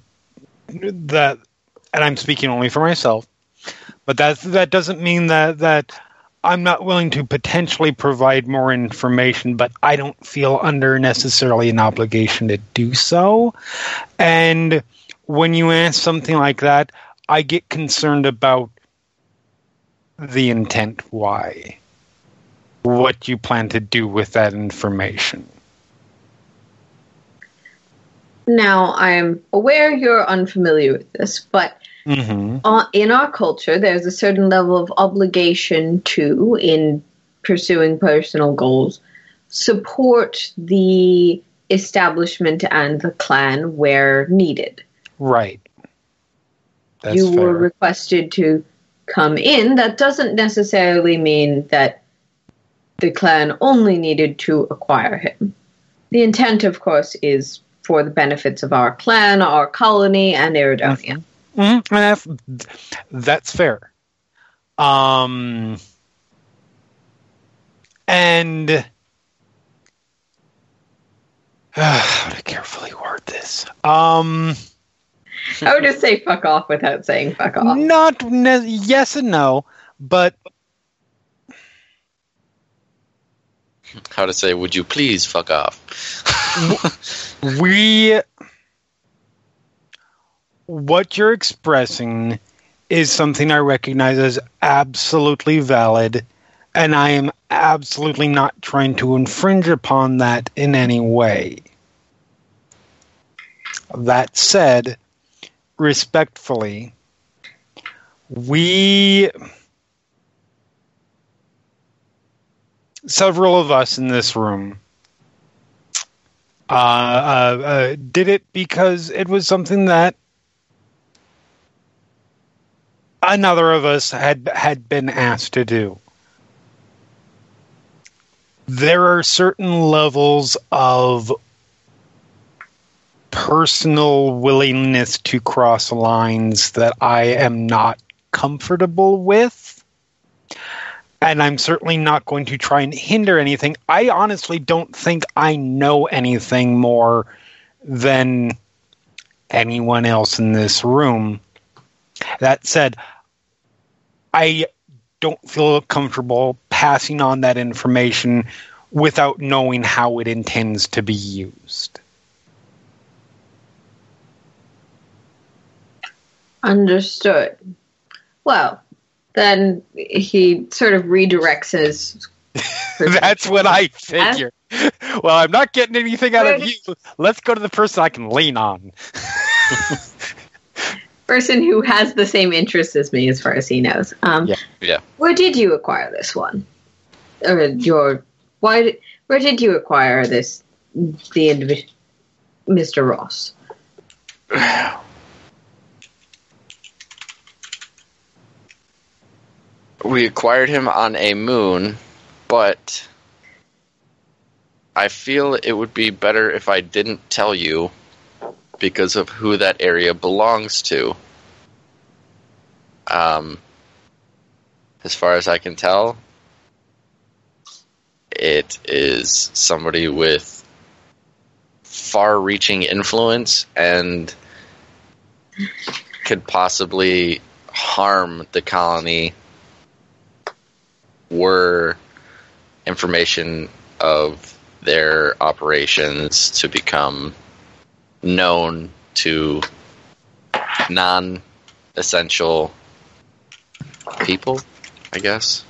that, and I'm speaking only for myself. But that that doesn't mean that that I'm not willing to potentially provide more information, but I don't feel under necessarily an obligation to do so. And when you ask something like that, I get concerned about the intent why. What you plan to do with that information. Now, I'm aware you're unfamiliar with this, but Mm-hmm. uh, in our culture, there's a certain level of obligation to, in pursuing personal goals, support the establishment and the clan where needed. Right. That's you fair. were requested to come in. That doesn't necessarily mean that the clan only needed to acquire him. The intent, of course, is for the benefits of our clan, our colony, and Iridonia. Mhm, and that's, that's fair. Um, and how to carefully word this? Um, I would just say fuck off without saying fuck off. not ne- yes and no, but How to say, would you please fuck off? we what you're expressing is something I recognize as absolutely valid, and I am absolutely not trying to infringe upon that in any way. That said, respectfully, we several of us in this room uh, uh, uh, did it because it was something that another of us had had been asked to do. There are certain levels of personal willingness to cross lines that I am not comfortable with. And I'm certainly not going to try and hinder anything. I honestly don't think I know anything more than anyone else in this room. That said, I don't feel comfortable passing on that information without knowing how it intends to be used. Understood. Well, then he sort of redirects his. That's what I figure. Well, I'm not getting anything out of you. Let's go to the person I can lean on. person who has the same interests as me, as far as he knows. Um, Yeah. Yeah. Where did you acquire this one? Or your why? Where did you acquire this? The individual, Mr. Ross. We acquired him on a moon, but I feel it would be better if I didn't tell you because of who that area belongs to. Um, as far as I can tell, it is somebody with far reaching influence and could possibly harm the colony were information of their operations to become known to non essential people, I guess.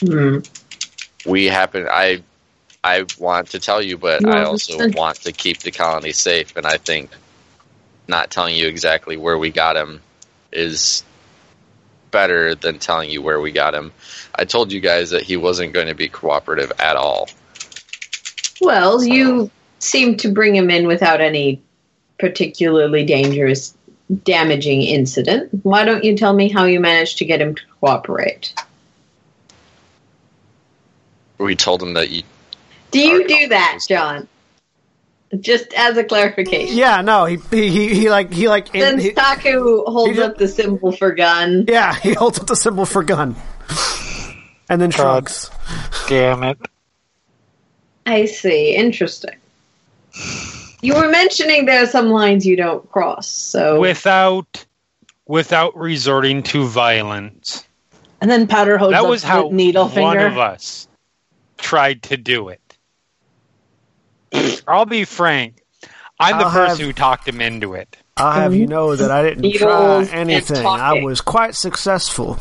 Hmm. We happen I I want to tell you, but I also want to keep the colony safe and I think not telling you exactly where we got him is better than telling you where we got him. I told you guys that he wasn't going to be cooperative at all. Well, you seem to bring him in without any particularly dangerous, damaging incident. Why don't you tell me how you managed to get him to cooperate? We told him that you. Do you do that, conference. John? Just as a clarification. Yeah, no, he he he, he like he like Then he- Taku holds he up the symbol for gun. yeah he holds up the symbol for gun, and then God. shrugs. Damn it. I see. Interesting. You were mentioning there are some lines you don't cross, so Without without resorting to violence. And then Powder holds that was the how needle one finger. of us tried to do it. I'll be frank. I'm the I'll person have- who talked him into it. I'll have you know that I didn't try Needles and anything. I was quite successful.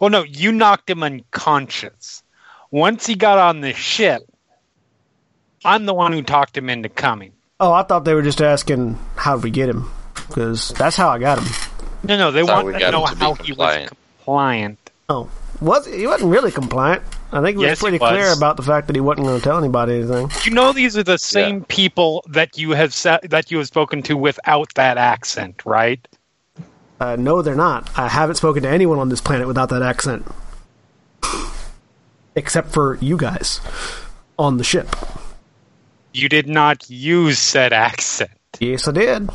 Well, no, you knocked him unconscious. Once he got on the ship, I'm the one who talked him into coming. Oh, I thought they were just asking how did we get him because that's how I got him. No, no, they want to know him to be how he was compliant. compliant. Oh, was he wasn't really compliant? I think he was Yes, he pretty was. clear about the fact that he wasn't going to tell anybody anything. You know, these are the same people that you have sa- that you have spoken to without that accent, right? Uh, no, they're not. I haven't spoken to anyone on this planet without that accent, except for you guys on the ship. You did not use said accent. Yes, I did.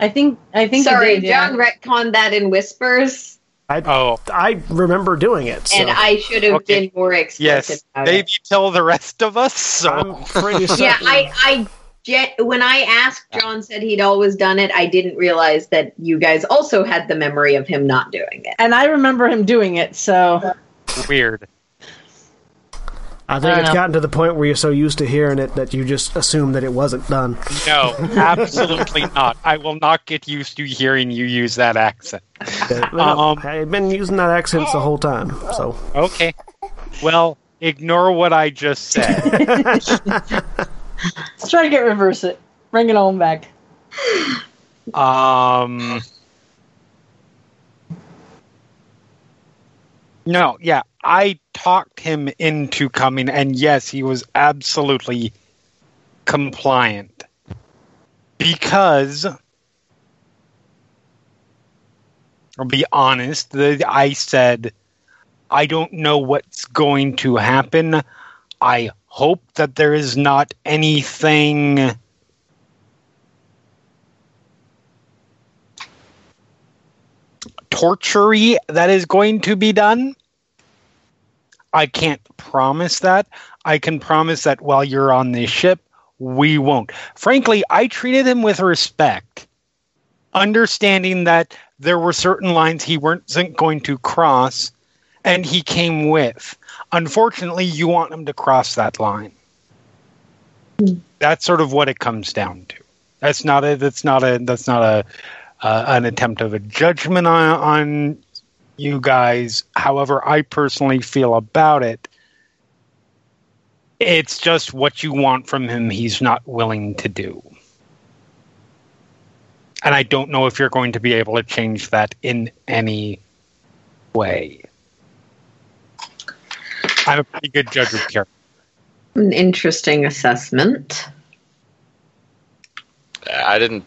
I think I think sorry, you did, yeah. John retconned that in whispers, I Oh, I remember doing it. So and I should have Okay. been more explicit yes. about Maybe it. tell the rest of us. So I'm pretty certain. Yeah, I, I, jet, when I asked, John said he'd always done it. I didn't realize that you guys also had the memory of him not doing it. And I remember him doing it, so weird. I think I it's know. gotten to the point where you're so used to hearing it that you just assume that it wasn't done. No, absolutely not. I will not get used to hearing you use that accent. Uh, Um, I've been using that accent the whole time. So Okay. Well, ignore what I just said. let's try to get reverse it. Bring it on back. Um. No, yeah, I talked him into coming, and yes, he was absolutely compliant because. I'll be honest. The, I said, I don't know what's going to happen. I hope that there is not anything tortury that is going to be done. I can't promise that. I can promise that while you're on this ship, we won't. Frankly, I treated him with respect, understanding that there were certain lines he wasn't going to cross, and he came with. Unfortunately, you want him to cross that line. Hmm. That's sort of what it comes down to. That's not a. That's not a. That's not a uh, an attempt of a judgment on, on you guys. However, I personally feel about it. It's just what you want from him, he's not willing to do. And I don't know if you're going to be able to change that in any way. I'm a pretty good judge of character. An interesting assessment. I didn't.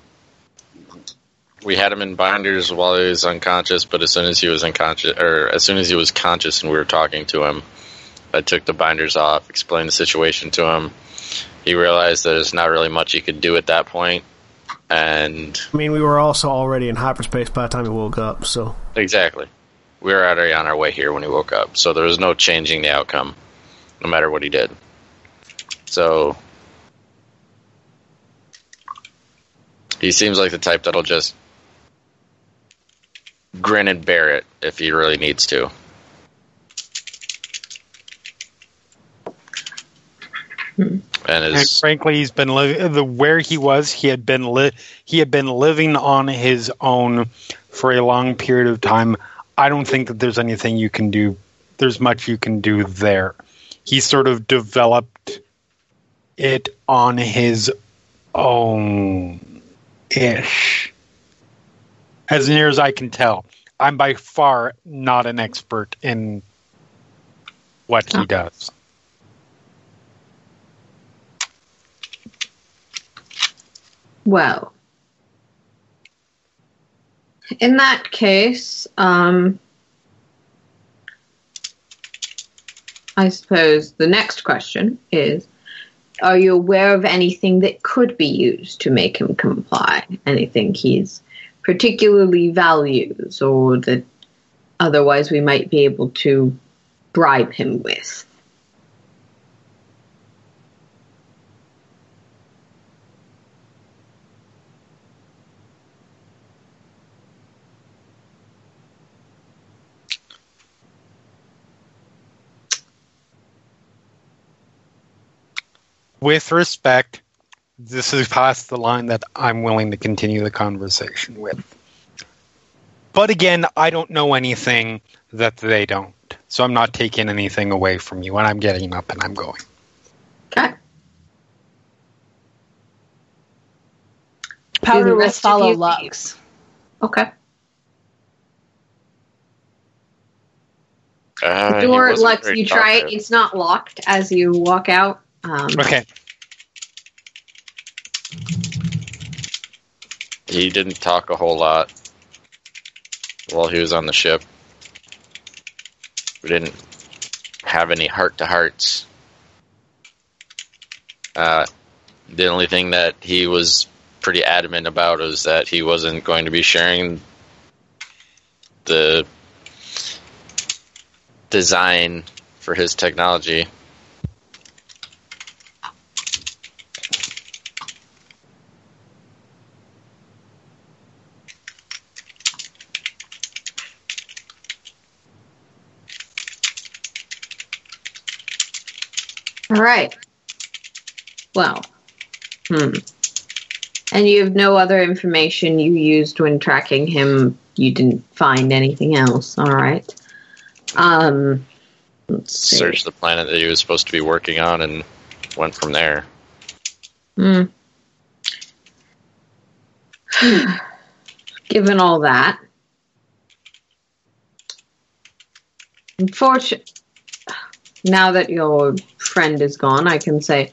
We had him in binders while he was unconscious, but as soon as he was unconscious, or as soon as he was conscious and we were talking to him, I took the binders off, explained the situation to him. He realized that there's not really much he could do at that point. point, and I mean, we were also already in hyperspace by the time he woke up. So exactly, we were already on our way here when he woke up, so there was no changing the outcome, no matter what he did. So he seems like the type that'll just grin and bear it if he really needs to. Hmm. And And frankly, he's been the where he was. He had been li- he had been living on his own for a long period of time. I don't think that there's anything you can do. There's much you can do there. He sort of developed it on his own ish, as near as I can tell. I'm by far not an expert in what he does. Well, in that case, um, I suppose the next question is Are you aware of anything that could be used to make him comply? Anything he's particularly values or that otherwise we might be able to bribe him with? With respect, this is past the line that I'm willing to continue the conversation with. But again, I don't know anything that they don't. So I'm not taking anything away from you, and I'm getting up and I'm going. Okay. Powder will rest of follow you leave? Lux. Okay. Uh, The door, wasn't Lux, you try it. It's not locked as you walk out. Um, Okay. He didn't talk a whole lot while he was on the ship. We didn't have any heart to hearts. Uh, the only thing that he was pretty adamant about is that he wasn't going to be sharing the design for his technology. All right. Well, hmm. And you have no other information you used when tracking him. You didn't find anything else. All right. Um. Let's see. Searched the planet that he was supposed to be working on and went from there. Hmm. Given all that, unfortunately, now that your friend is gone, I can say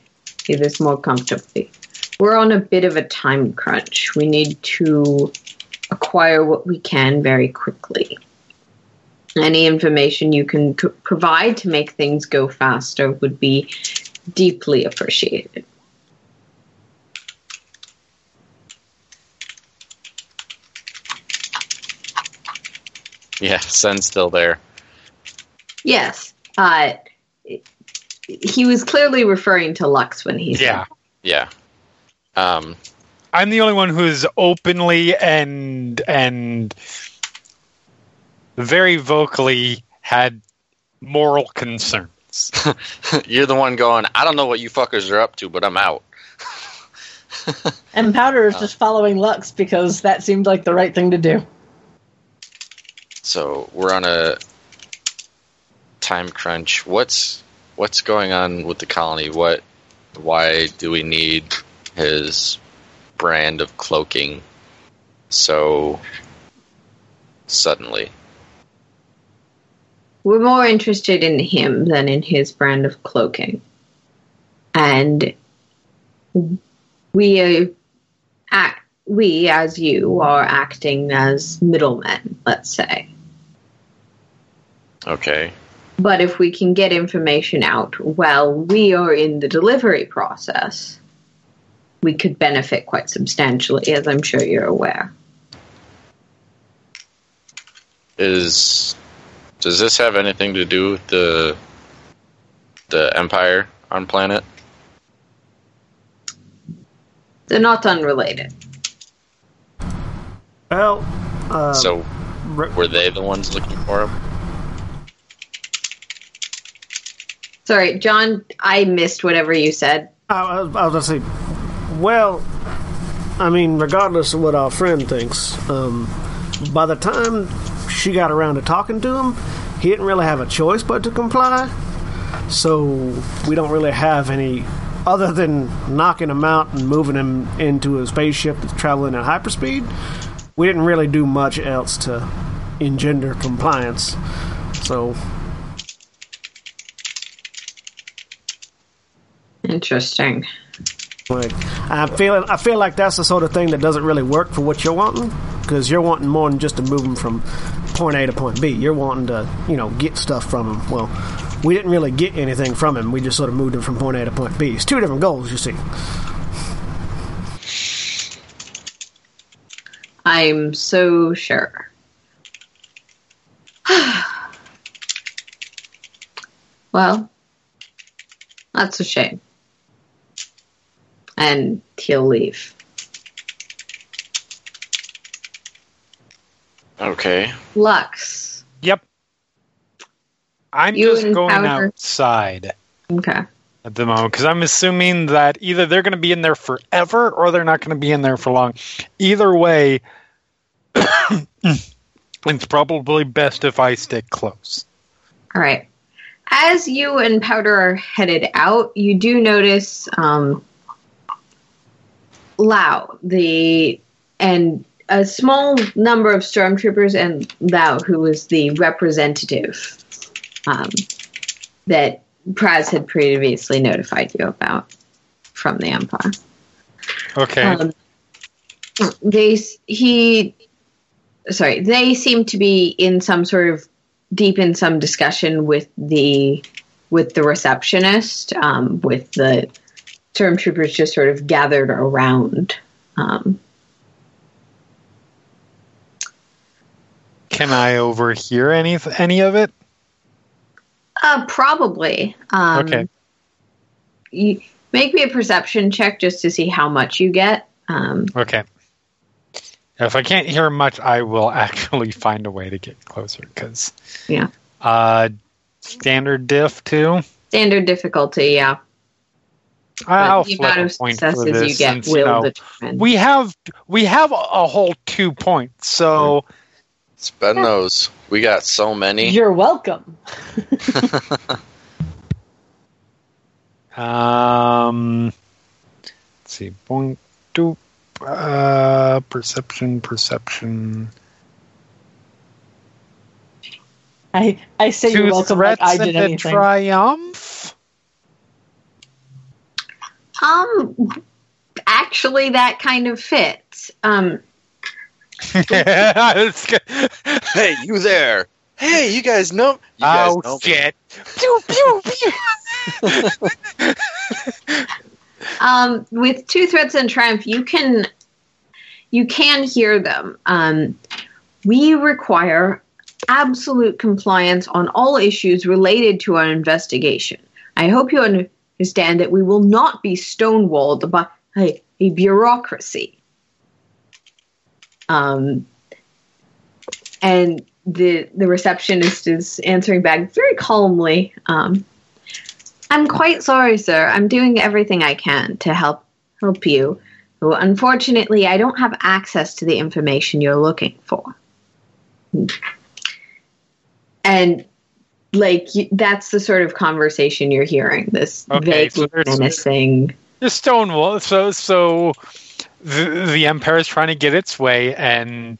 this more comfortably. We're on a bit of a time crunch. We need to acquire what we can very quickly. Any information you can provide to make things go faster would be deeply appreciated. Yeah, Sen's still there. Yes. Uh, he was clearly referring to Lux when he said Yeah. Yeah. Um, I'm the only one who's openly and and very vocally had moral concerns. you're the one going, I don't know what you fuckers are up to, but I'm out. And Powder is Oh. just following Lux because that seemed like the right thing to do. So we're on a time crunch. What's what's going on with the colony? What why do we need his brand of cloaking so suddenly? We're more interested in him than in his brand of cloaking. And we are act we as you are acting as middlemen, let's say. Okay. But if we can get information out while we are in the delivery process, we could benefit quite substantially, as I'm sure you're aware. Is does this have anything to do with the the empire on planet? They're not unrelated. Well, uh, so were they the ones looking for him? Sorry, John, I missed whatever you said. I, I was, was gonna say, well, I mean, regardless of what our friend thinks, um, by the time she got around to talking to him, he didn't really have a choice but to comply. So we don't really have any other than knocking him out and moving him into a spaceship that's traveling at hyperspeed. We didn't really do much else to engender compliance. So Interesting. Like, I feel I feel like that's the sort of thing that doesn't really work for what you're wanting because you're wanting more than just to move them from point A to point B. You're wanting to you know get stuff from them. Well, we didn't really get anything from him. We just sort of moved him from point A to point B. It's two different goals, you see. I'm so sure. well, that's a shame. And he'll leave. Okay. Lux. Yep. I'm You just going encounter- outside Okay. at the moment because I'm assuming that either they're going to be in there forever or they're not going to be in there for long. Either way, it's probably best if I stick close. All right. As you and Powder are headed out, you do notice um, Lao, the and a small number of stormtroopers, and Lao, who was the representative um, that Praz had previously notified you about from the Empire. Okay. Um, they he sorry they seem to be in some sort of deep in some discussion with the with the receptionist um, with the stormtroopers just sort of gathered around um, Can I overhear any any of it? uh, probably um, Okay. you make me a perception check just to see how much you get um, Okay. If I can't hear much, I will actually find a way to get closer because. Yeah. Uh, standard diff too. standard difficulty yeah I'll the flip amount a of point for this you get since, will you know, determine we have we have a, a whole two points. So Spend those. We got so many. You're welcome. um, let's see, point two, uh, perception, perception. I I say Two you're welcome like I did and a anything. triumph. Um, actually, that kind of fits. Um, It's. Hey, you there? Hey, you guys know? You guys oh know shit! Pew, pew, pew. um, with two threats and triumph, you can you can hear them. Um, we require absolute compliance on all issues related to our investigation. I hope you understand that we will not be stonewalled by a, a bureaucracy. Um, and the the receptionist is answering back very calmly. Um, I'm quite sorry, sir. I'm doing everything I can to help help you. Unfortunately, I don't have access to the information you're looking for. And like that's the sort of conversation you're hearing. This Okay, vague, so there's- menacing. The Stonewall. So so the the Empire is trying to get its way, and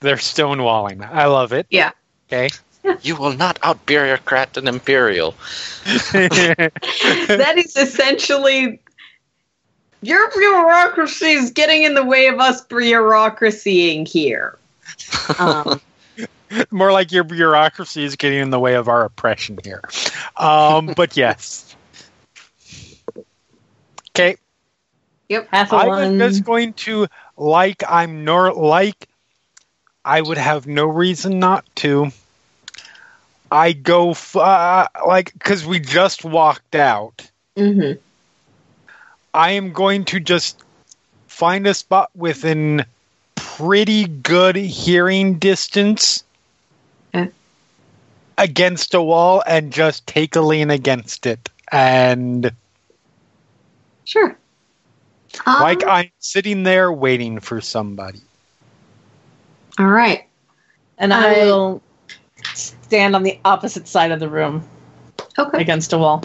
they're stonewalling. I love it. Yeah. Okay. You will not out bureaucrat an imperial. that is essentially your bureaucracy is getting in the way of us bureaucracying here. Um, More like your bureaucracy is getting in the way of our oppression here. Um, but yes. Okay. Half a I one. was just going to like I'm nor like I would have no reason not to. I go f- uh, like because we just walked out. mhm. I am going to just find a spot within pretty good hearing distance Okay. Against a wall and just take a lean against it and Sure. Um, like I'm sitting there waiting for somebody. all right. and I I- will stand on the opposite side of the room Okay. against a wall.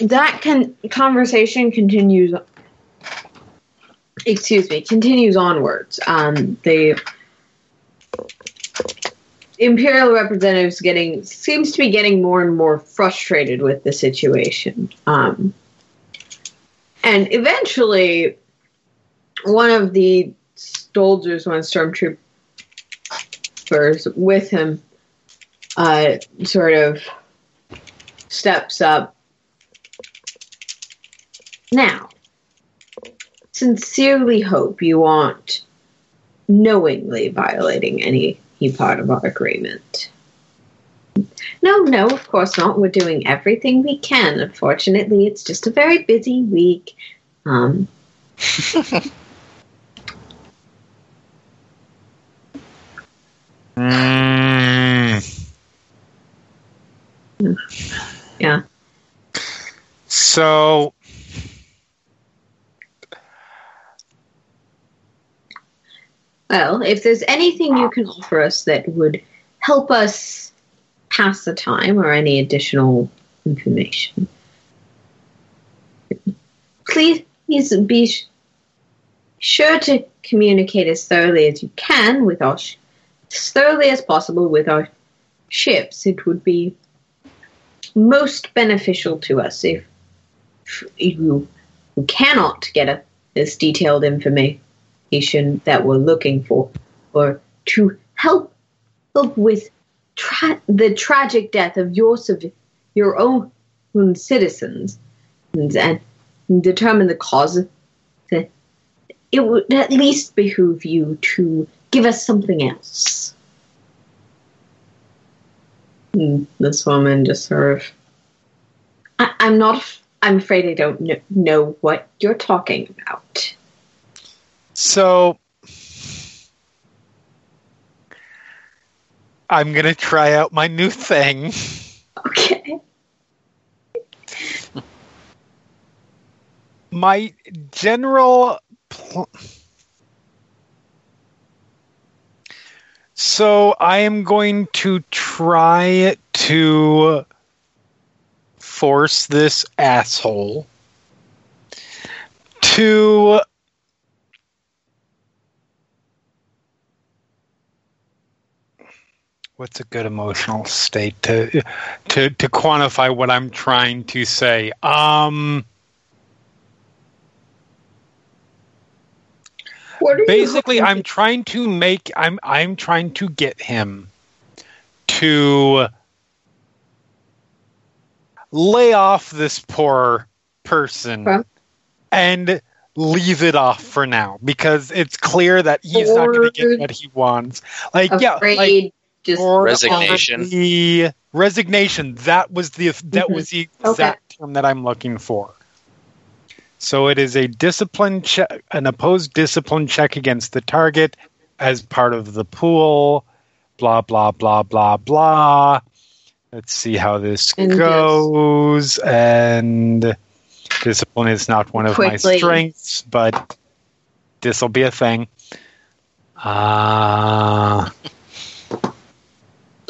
that can conversation continues excuse me, continues onwards. Um, the imperial representatives getting seems to be getting more and more frustrated with the situation. Um, and eventually, one of the soldiers, one stormtroopers with him, uh, sort of steps up. Now, sincerely hope you aren't knowingly violating any part of our agreement. No, no, of course not. We're doing everything we can. Unfortunately, it's just a very busy week. Um, Mm. yeah. So, Well, if there's anything you can offer us that would help us pass the time or any additional information, please please be sure to communicate as thoroughly as you can with our sh- as thoroughly as possible with our ships. It would be most beneficial to us if, if you cannot get a, this detailed information that we're looking for, or to help help with tra- the tragic death of your your own citizens, and, and determine the cause. That it would at least behoove you to give us something else. And this woman just sort of. I, I'm not. I'm afraid I don't kn- know what you're talking about. So I'm gonna try out my new thing. Okay. My general. Pl- so I am going to try to force this asshole to what's a good emotional state to to to quantify what I'm trying to say? Um basically i'm trying to make i'm i'm trying to get him to lay off this poor person Okay. and leave it off for now because it's clear that he's not going to get what he wants. Like yeah like just or Resignation. the resignation that was the that Mhm. was the Okay. exact term that i'm looking for so it is a discipline check an opposed discipline check against the target as part of the pool blah blah blah blah blah let's see how this And yes. goes and discipline is not one of my strengths but this will be a thing uh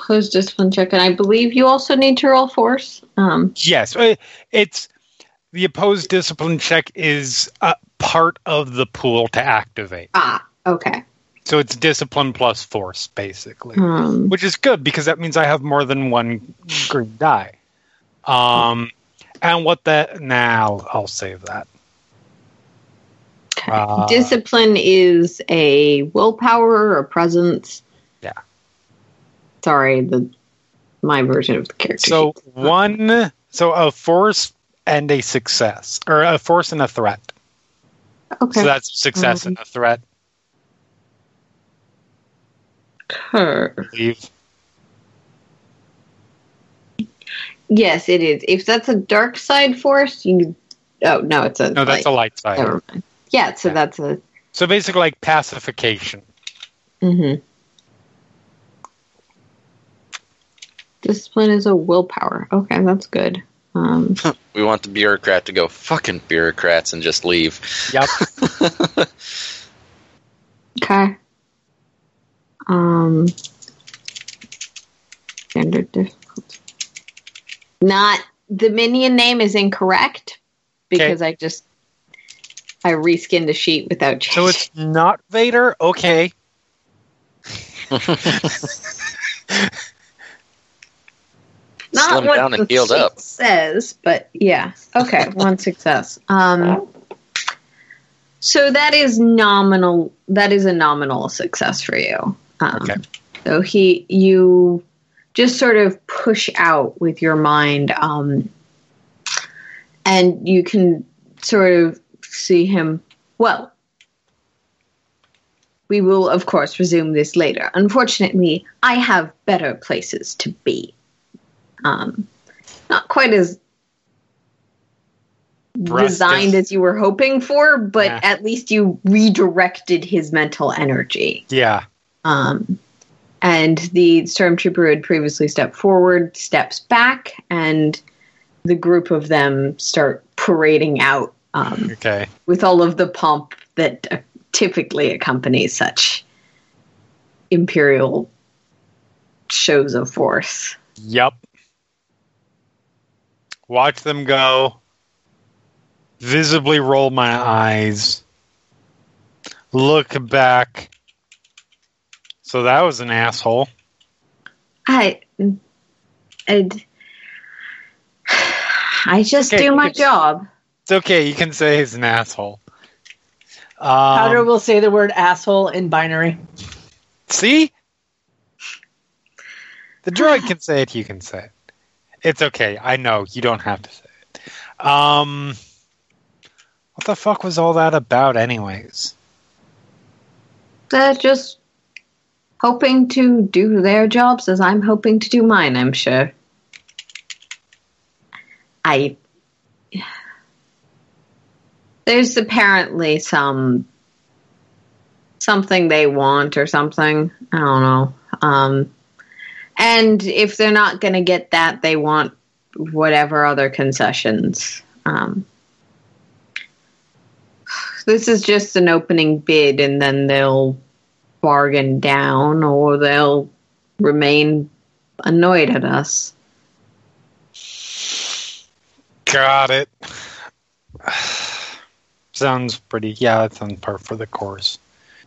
post discipline check, and I believe you also need to roll force. Um, Yes, uh, it's the opposed discipline check is a part of the pool to activate. ah, okay. So it's discipline plus force, basically, Um, which is good because that means I have more than one green die. Um, and what that now I'll save that. Uh, discipline is a willpower or presence. Sorry, the my version of the character. so sheet. one, so a force and a success, or a force and a threat. okay. So that's success and a threat. Her. I. Yes, it is. If that's a dark side force, you. Oh no, it's a. No, that's a light side. Never mind. Yeah, so Yeah. that's a. So basically, like pacification. Mm-hmm. Discipline is a willpower. Okay, that's good. Um, We want the bureaucrat to go fucking bureaucrats and just leave. Yep. okay. Um, standard difficulty. Not the minion name is incorrect because I just I reskinned a sheet without changing. So it's not Vader? Okay. not Slimmed what down and healed up. says, but yeah. Okay, one success. Um, so that is nominal. That is a nominal success for you. Um, Okay. So he, you, just sort of push out with your mind, um, and you can sort of see him. Well, we will, of course, resume this later. Unfortunately, I have better places to be. Um, not quite as designed as you were hoping for, but Yeah. at least you redirected his mental energy. Yeah. Um, and the stormtrooper who had previously stepped forward steps back, and the group of them start parading out um, Okay. with all of the pomp that uh, typically accompanies such imperial shows of force. Yep. Watch them go. Visibly roll my eyes. Look back. So that was an asshole. I, I, I just Okay, do my it's- job. It's okay. You can say he's an asshole. Powder Um, will say the word asshole in binary. see? The droid can say it. You can say it. It's okay. I know. You don't have to say it. Um, what the fuck was all that about, anyways? They're just hoping to do their jobs as I'm hoping to do mine, I'm sure. I. There's apparently some. something they want or something. I don't know. Um, and if they're not going to get that, they want whatever other concessions. Um, this is just an opening bid, and then they'll bargain down or they'll remain annoyed at us. Got it. sounds pretty. Yeah, that sounds par for the course.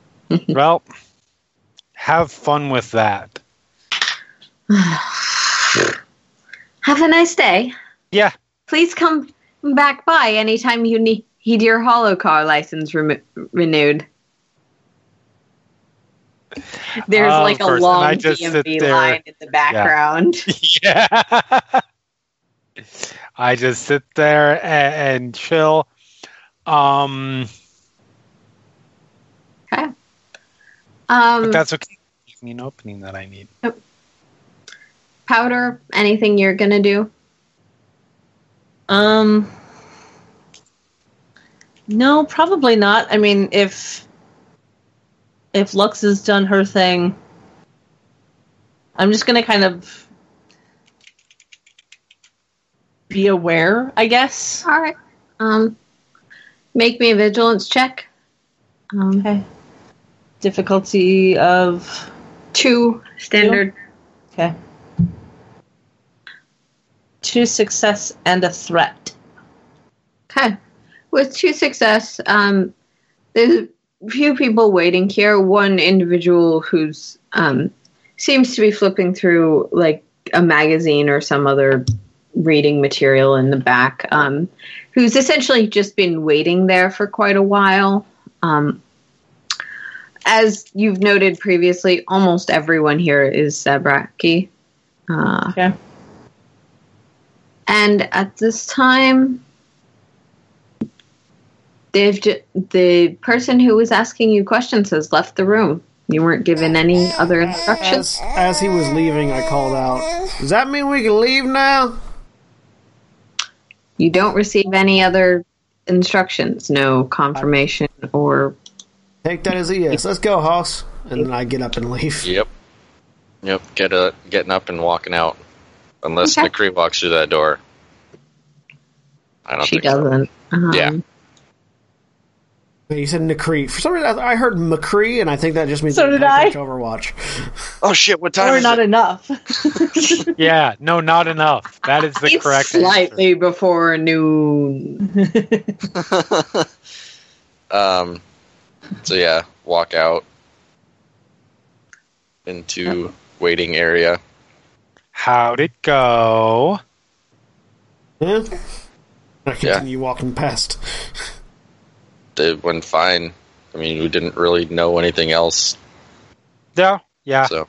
well, have fun with that. Have a nice day. Yeah. Please come back by anytime you need your holo car license remo renewed. There's Oh, like a long I just sit DMV line in the background. yeah. I just sit there and, and chill. Um, okay. Um, but that's okay. Give me an opening that I need. Powder, anything you're gonna do? Um, no, probably not. I mean, if if Lux has done her thing, I'm just gonna kind of be aware, I guess. All right. Um, make me a vigilance check. Um, Okay. Difficulty of two standard. okay. Two success and a threat. Okay. With two success, um, there's a few people waiting here. One individual who's um, seems to be flipping through like a magazine or some other reading material in the back, um, who's essentially just been waiting there for quite a while. Um, as you've noted previously, almost everyone here is Zabraki. Uh, Okay. And at this time, they've ju- the person who was asking you questions has left the room. You weren't given any other instructions. As, as he was leaving, I called out, Does that mean we can leave now? You don't receive any other instructions, no confirmation or Take that as a yes. Let's go, Hoss. And then I get up and leave. Yep. Yep. Get uh, getting up and walking out. Unless Okay. McCree walks through that door. I don't she think so. doesn't. Um, Yeah. You said McCree. For some reason, I I heard McCree, and I think that just means So did I I. Overwatch. Oh shit! What time Or is not it? enough. Yeah, no, not enough. That is the It's correct slightly before noon. Um, so yeah, walk out into waiting area. How'd it go? Yeah. I continue walking past. It went fine. I mean, we didn't really know anything else, Yeah, yeah. so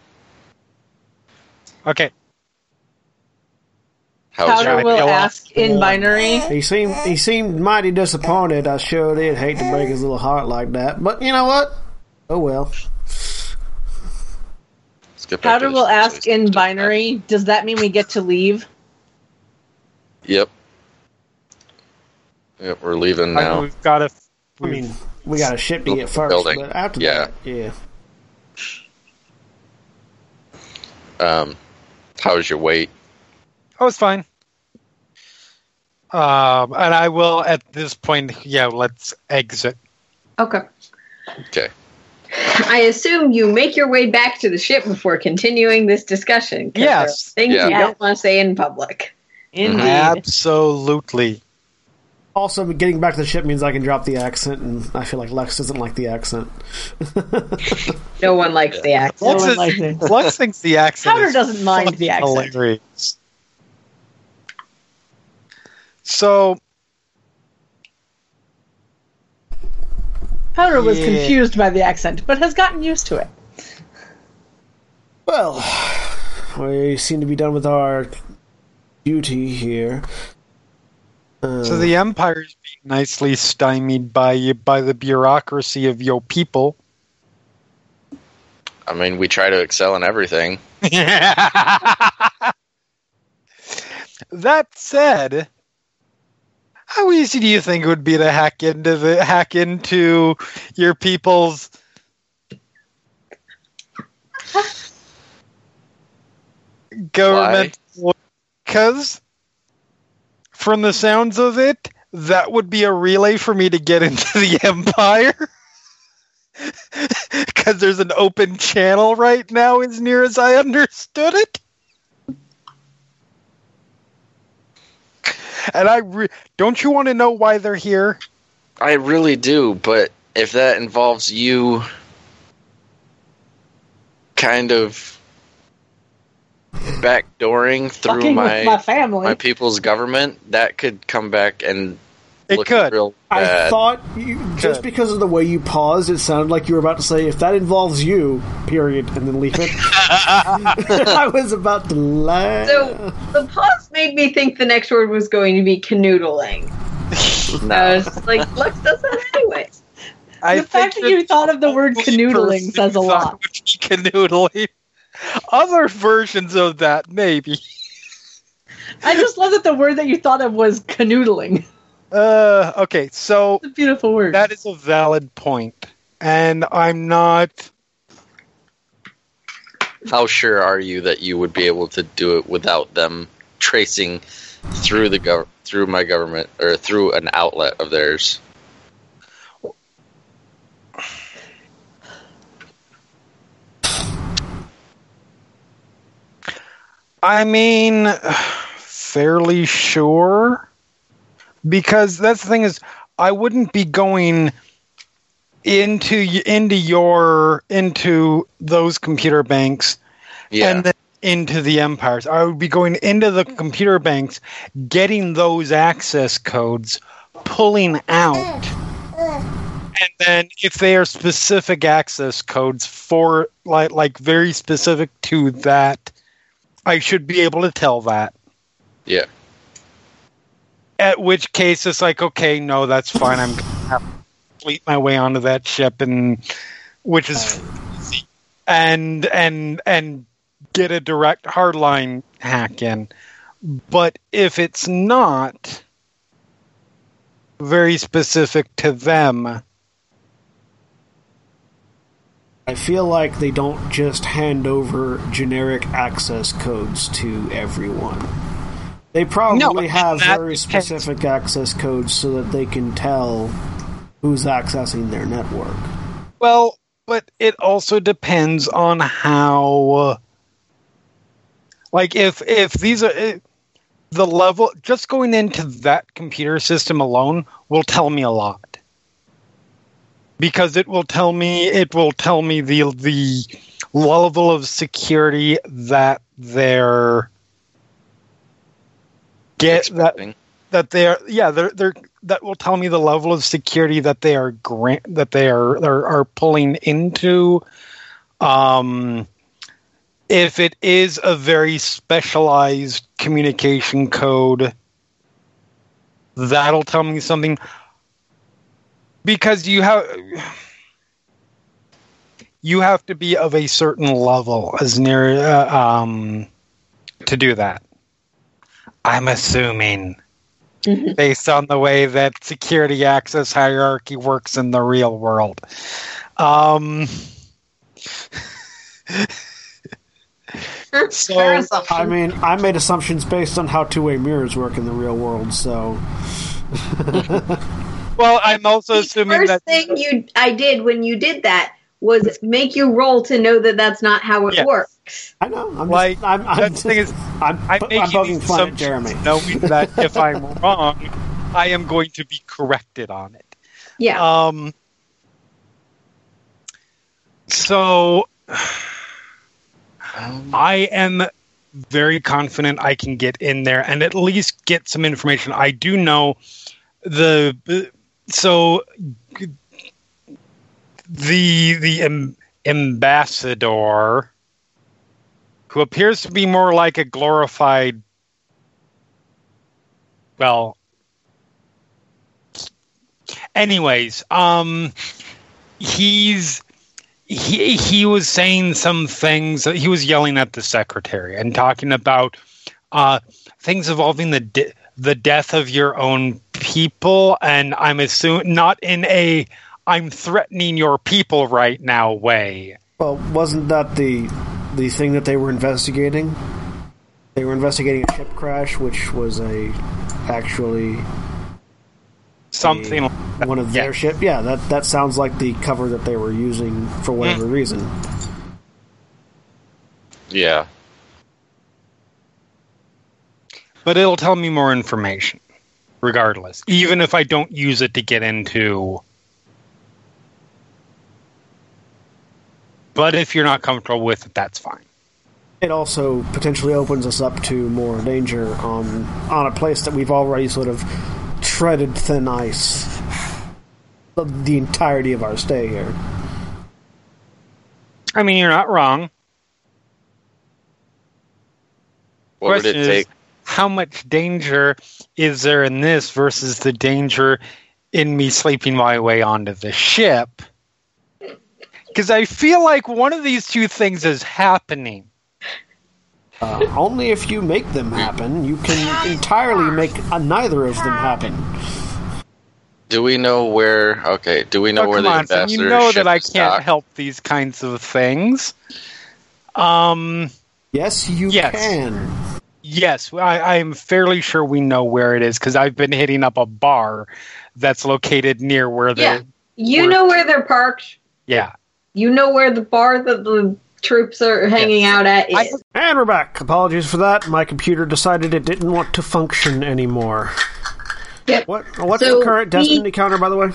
Okay. how was Powder your will go off ask in binary. He seemed he seemed mighty disappointed. I sure did hate to break his little heart like that, but you know what? Oh well. Let's get Powder will ask in binary. Does that mean we get to leave? Yep. Yep, we're leaving I now. we've got to. I mean, we got a ship to get first, building. but after Yeah. that, yeah. Um, how was your wait? Oh, it's fine. Um, and I will at this point. Yeah, let's exit. Okay. Okay. I assume you make your way back to the ship before continuing this discussion. there are Yes. Things Yeah. you don't want to say in public. Indeed. Absolutely. Also, getting back to the ship means I can drop the accent, and I feel like Lex doesn't like the accent. No one likes the accent. No Lux, one is- likes it. Lux thinks the accent. Powder is doesn't mind the accent. hilarious. So Powder was Yeah. confused by the accent, but has gotten used to it. Well, we seem to be done with our duty here. Uh, So the empire's being nicely stymied by by the bureaucracy of your people. I mean, we try to excel in everything. that said, how easy do you think it would be to hack into the hack into your people's government? Because from the sounds of it, that would be a relay for me to get into the empire. Because there's an open channel right now, as near as I understood it. And I re- don't you want to know why they're here? I really do, but if that involves you kind of backdooring through my my family. my people's government, that could come back and It could. real I thought you, just Good. because of the way you paused, it sounded like you were about to say, "If that involves you," period, and then leave it. I was about to laugh. So the pause made me think the next word was going to be canoodling. I was like, Lux does that anyway." I the fact think that you thought of the word canoodling person says a lot. thought it would Canoodling. Other versions of that, maybe. I just love that the word that you thought of was canoodling. Uh, okay, so It's a beautiful word. that is a valid point, and I'm not. How sure are you that you would be able to do it without them tracing through the gov- through my government or through an outlet of theirs? I mean, fairly sure. Because that's the thing is, I wouldn't be going into into your into those computer banks Yeah, and then into the empires. I would be going into the computer banks, getting those access codes, pulling out, and then if they are specific access codes for like like very specific to that, I should be able to tell that. yeah. At which case, it's like, okay, no, that's fine. I'm gonna have to fleet my way onto that ship, and which is and and and get a direct hardline hack in. But if it's not very specific to them, I feel like they don't just hand over generic access codes to everyone. They probably No, have that very depends. specific access codes so that they can tell who's accessing their network. well, but it also depends on how. uh, Like if if these are the level, just going into that computer system alone will tell me a lot. because it will tell me it will tell me the the level of security that they're get that that they're yeah they're they're that will tell me the level of security that they are grant that they are are, are pulling into. Um if it is a very specialized communication code that'll tell me something. Because you have you have to be of a certain level as near uh, um to do that i'm assuming based on the way that security access hierarchy works in the real world. Um so. I mean, I made assumptions based on how two-way mirrors work in the real world, so. Well i'm also the assuming first that thing you I did when you did that was make you roll to know that that's not how it Yes. works. I know. I'm Like, just, I'm, I'm that just, thing is, I'm, I'm I'm making poking these fun at Jeremy. knowing that if i'm wrong i am going to be corrected on it Yeah. Um. So Um, I am very confident I can get in there and at least get some information. I do know the so the the am, ambassador who appears to be more like a glorified well anyways um he's he he was saying some things he was yelling at the secretary and talking about uh things involving the de- the death of your own people and i'm assuming not in a i'm threatening your people right now way Well, wasn't that the the thing that they were investigating? They were investigating a ship crash, which was a actually something like that. one of their Yeah. ship. Yeah, that that sounds like the cover that they were using for whatever Mm. reason. yeah. but it'll tell me more information regardless even if i don't use it to get into but if you're not comfortable with it that's fine It also potentially opens us up to more danger on on a place that we've already sort of treaded thin ice the, the entirety of our stay here. i mean you're not wrong What would it Question is, how much danger is there in this versus the danger in me sleeping my way onto the ship? Because I feel like one of these two things is happening. Uh, only if you make them happen, you can entirely make uh, neither of them happen. Do we know where? Okay. Do we know Oh, where come the on, Sam, ambassador you know that I can't docked? help these kinds of things. Um, Yes, you Yes. can. yes, I, I am fairly sure we know where it is because I've been hitting up a bar that's located near where the Yeah. You Or- know where they're parked. yeah. You know where the bar that the troops are hanging out at is. I- And we're back. Apologies for that. My computer decided it didn't want to function anymore. Yep. What? What's So the current we- Destiny counter, by the way?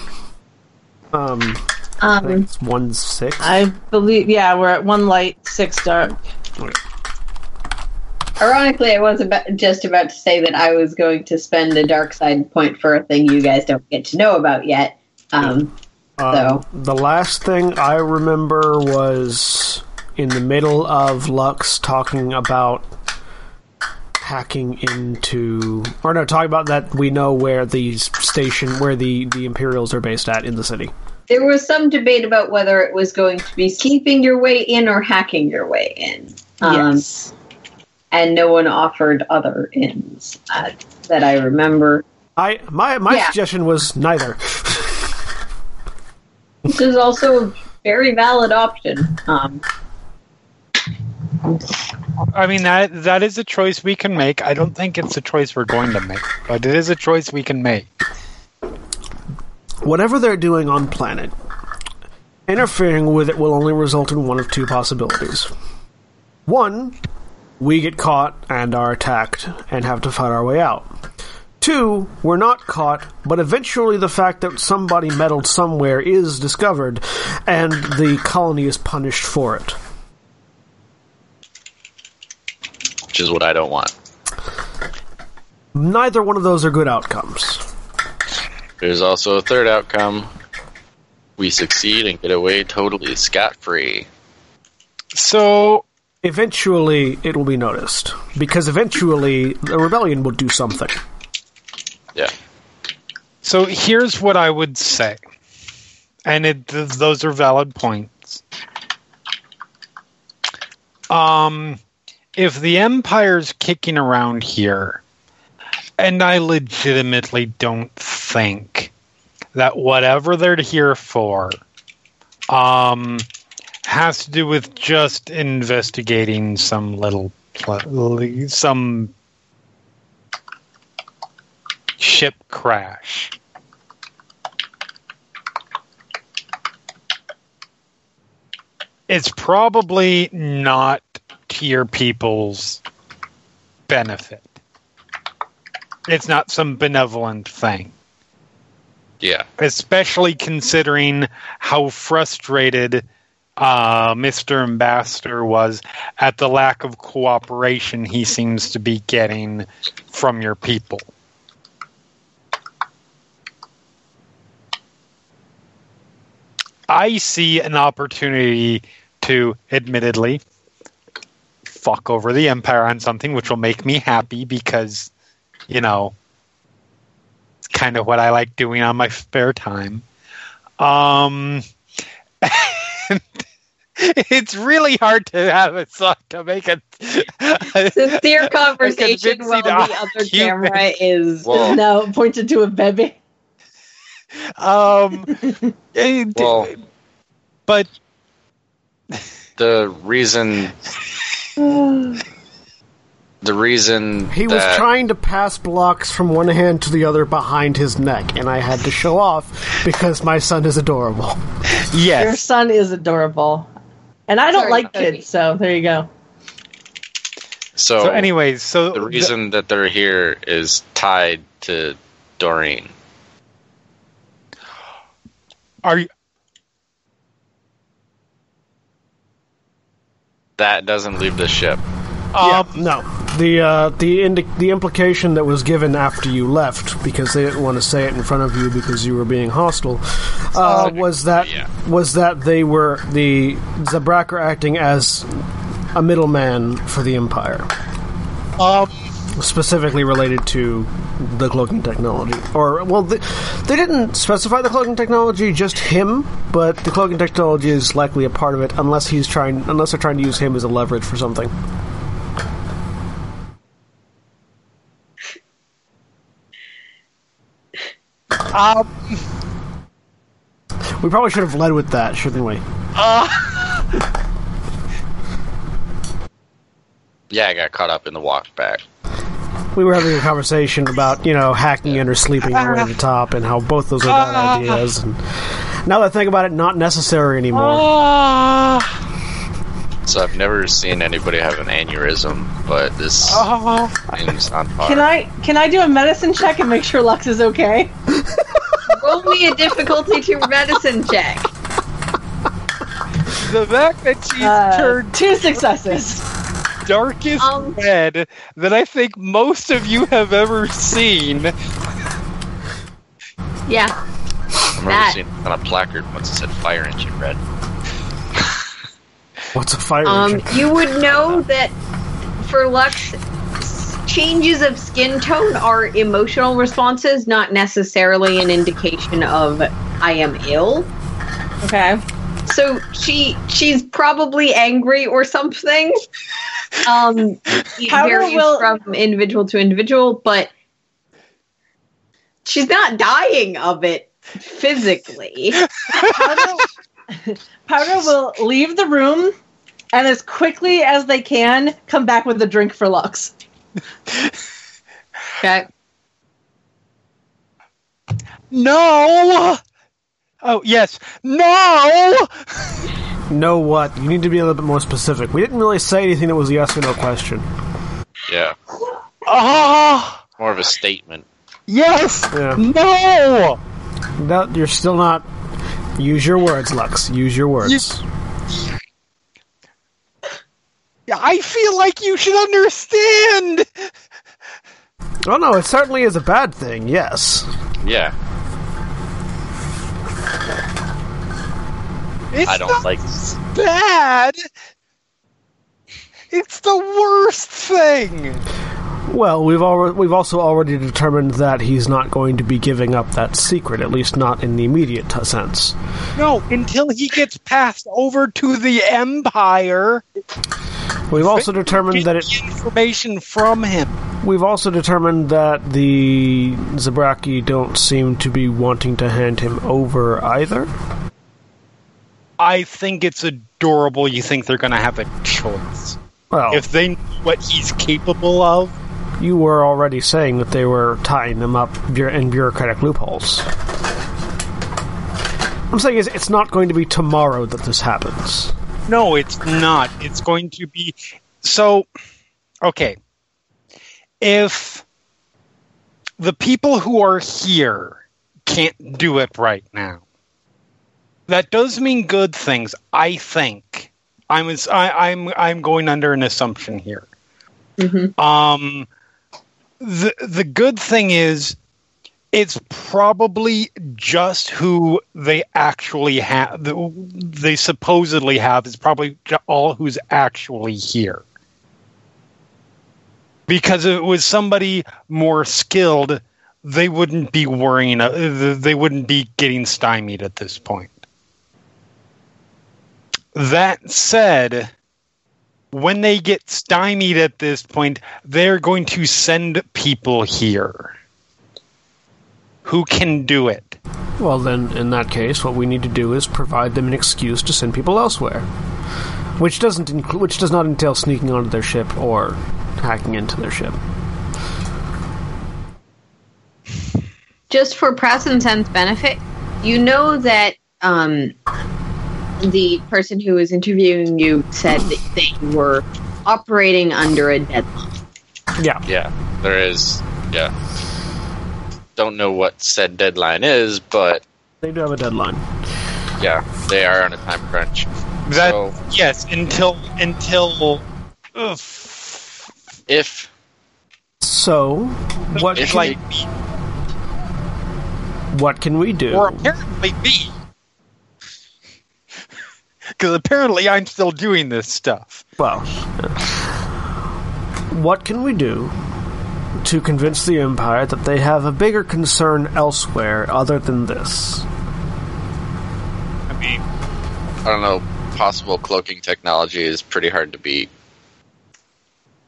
Um, Um, it's one six. I believe, yeah, we're at one light, six dark. Ironically, I was about, just about to say that I was going to spend a dark side point for a thing you guys don't get to know about yet. Um, Um, the last thing I remember was in the middle of Lux talking about hacking into, or no, talking about that we know where the station, where the the Imperials are based at in the city. there was some debate about whether it was going to be sleeping your way in or hacking your way in. Um, yes. And no one offered other ins uh, that I remember. I my my Yeah. suggestion was neither. This is also a very valid option. Um, I mean that that is a choice we can make. I don't think it's a choice we're going to make, but it is a choice we can make. Whatever they're doing on planet, interfering with it will only result in one of two possibilities. One, we get caught and are attacked and have to fight our way out. Two, were not caught, but eventually the fact that somebody meddled somewhere is discovered, and the colony is punished for it. which is what I don't want. Neither one of those are good outcomes. There's also a third outcome. We succeed and get away totally scot free. So Eventually, it will be noticed. Because eventually, the rebellion will do something. Yeah. So here's what I would say, and it, th- those are valid points. Um, if the Empire's kicking around here, and I legitimately don't think that whatever they're here for, um, has to do with just investigating some little, some ship crash. It's probably not to your people's benefit. It's not some benevolent thing, Yeah. especially considering how frustrated uh, Mr. Ambassador was at the lack of cooperation he seems to be getting from your people. I see an opportunity to, admittedly, fuck over the Empire on something which will make me happy because, you know, it's kind of what I like doing on my spare time. Um, it's really hard to have a song to make a, Sincere conversation convincing while the other camera is Well- Is now pointed to a baby. Um, and- Well- but The reason the reason He was that- trying to pass blocks from one hand to the other behind his neck, and I had to show off because my son is adorable. Yes, your son is adorable. And I don't Sorry, like Toby. kids, so there you go. so, so anyways, so the reason that they're here is tied to Doreen. Are you That doesn't leave the ship. um, No, the uh, the indi- the implication that was given after you left, because they didn't want to say it in front of you because you were being hostile, uh, was that Yeah. was that they were the Zabrak are acting as a middleman for the Empire, um, specifically related to the cloaking technology. Or well, the, they didn't specify the cloaking technology, just him. But the cloaking technology is likely a part of it, unless he's trying, unless they're trying to use him as a leverage for something. um, We probably should have led with that, shouldn't we? Yeah, I got caught up in the walk back. We were having a conversation about, you know, hacking in or sleeping right at the top and how both those are bad ideas. And now that I think about it, not necessary anymore. ah, So I've never seen anybody have an aneurysm, but this ah. seems on par. Can I can I do a medicine check and make sure Lux is okay? Roll me a difficulty to medicine check. the fact that she's Uh, turned two successes. Darkest Um, red that I think most of you have ever seen. Yeah. I remember that. seeing on a placard once it said fire engine red. What's a fire Um, engine? you would know that for Lux, changes of skin tone are emotional responses, not necessarily an indication of I am ill. Okay. So she she's probably angry or something. Um, it Powder varies will- from individual to individual, but she's not dying of it physically. Powder, Powder will leave the room and as quickly as they can come back with a drink for Lux. Okay. No! Oh, yes. No! know what? You need to be a little bit more specific. We didn't really say anything that was a yes or no question. Yeah, Ah! more of a statement. Yes. Yeah. No. No, you're still not. Use your words, Lux. Use your words. I feel like you should understand. Oh no, it certainly is a bad thing. Yes. Yeah, It's I don't not like. bad. It's the worst thing. Well, we've already we've also already determined that he's not going to be giving up that secret, at least not in the immediate sense. No, until he gets passed over to the Empire. We've also determined that it. information from him. We've also determined that the Zabraki don't seem to be wanting to hand him over either. I think it's adorable. You think they're going to have a choice Well, if they know what he's capable of. you were already saying that they were tying them up in bureaucratic loopholes. I'm saying is it's not going to be tomorrow that this happens. No, it's not. It's going to be so. Okay, if the people who are here can't do it right now, that does mean good things. I think. I'm I, I'm I'm going under an assumption here. Mhm. Um, the the good thing is, it's probably just who they actually have. They supposedly have is probably all who's actually here. Because if it was somebody more skilled, they wouldn't be worrying. Uh, they wouldn't be getting stymied at this point. That said, when they get stymied at this point, they're going to send people here who can do it. Well, then, in that case, what we need to do is provide them an excuse to send people elsewhere, which doesn't include, which does not entail sneaking onto their ship or hacking into their ship. Just for Prasensen's benefit, you know that um, the person who was interviewing you said that they were operating under a deadline. Yeah, Yeah, there is. Yeah, don't know what said deadline is, but they do have a deadline. yeah, they are on a time crunch. That So- yes, until until ugh, If So, what if can, like what can we do? or apparently me, because apparently I'm still doing this stuff. Well, what can we do to convince the Empire that they have a bigger concern elsewhere other than this? I mean, I don't know, possible cloaking technology is pretty hard to beat.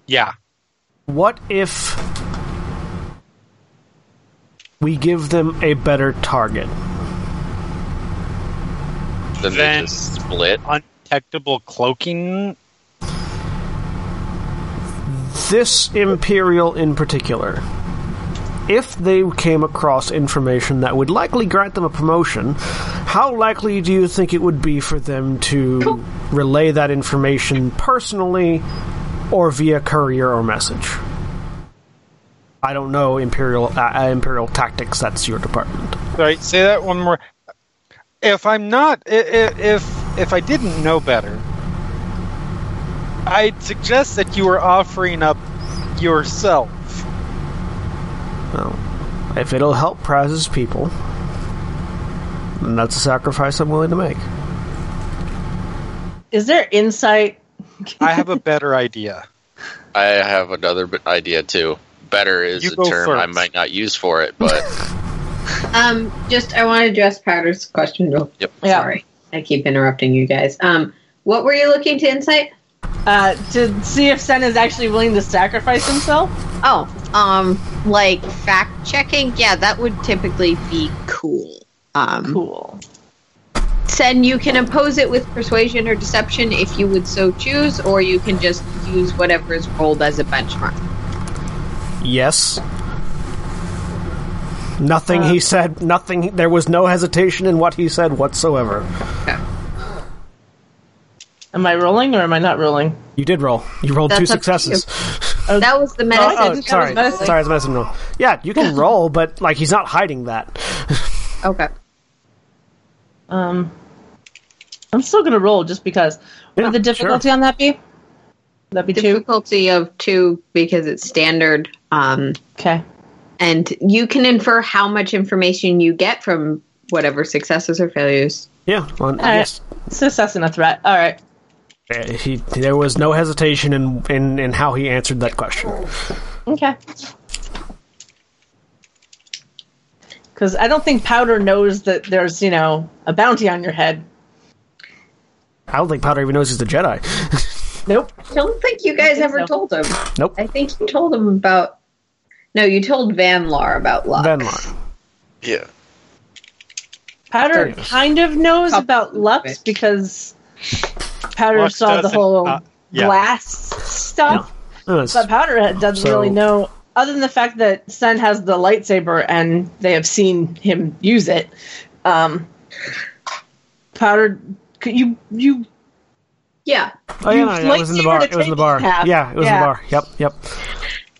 yeah, What if we give them a better target? Then they Then- just split. undetectable cloaking. This Imperial in particular. If they came across information that would likely grant them a promotion, how likely do you think it would be for them to relay that information personally or via courier or message? I don't know Imperial uh, Imperial tactics. That's your department. Right, say that one more. If I'm not, i- i- if if I didn't know better, I'd suggest that you were offering up yourself. Well, if it'll help Praz's people, then that's a sacrifice I'm willing to make. Is there insight? I have a better idea. I have another idea too. Better is You a go term I might not use for it, but Um, just I want to address Powder's question. real- Yep. Yeah. Sorry, I keep interrupting you guys. Um, what were you looking to insight? Uh, to see if Sen is actually willing to sacrifice himself? Oh, um, like fact checking. Yeah, that would typically be cool. Um, Cool. Sen, you can oppose it with persuasion or deception if you would so choose, or you can just use whatever is rolled as a benchmark. Yes. Nothing he said, nothing, there was no hesitation in what he said whatsoever. Am I rolling or am I not rolling? You did roll. You rolled That's two up to you. successes. Oh, That was the medicine. said Oh, that sorry, was medicine. sorry, it's medicine roll. Yeah, you can roll, but like he's not hiding that. Okay. Um, I'm still gonna roll just because. What Yeah, would the difficulty on that be? That'd be two. Difficulty of two because it's standard. Um, Okay. And you can infer how much information you get from whatever successes or failures. Yeah, well, right. yes. Success and a threat. All right. Uh, He, there was no hesitation in, in, in how he answered that question. Okay. Because I don't think Powder knows that there's, you know, a bounty on your head. I don't think Powder even knows he's a Jedi. Nope. I don't think you guys think ever so. told him. nope. I think you told him about. No, you told Van Lar about Lux. Venlar. Yeah. Powder There it is. kind of knows Couple about Lux because Powder Lux saw the whole uh, yeah. glass stuff. Yes. But Powder doesn't So- really know, other than the fact that Sen has the lightsaber and they have seen him use it. Um, Powder, could you you Yeah. Oh yeah, no, yeah, it was in the bar. It was in the bar. half. Yeah, it was in the bar. Yep, yep.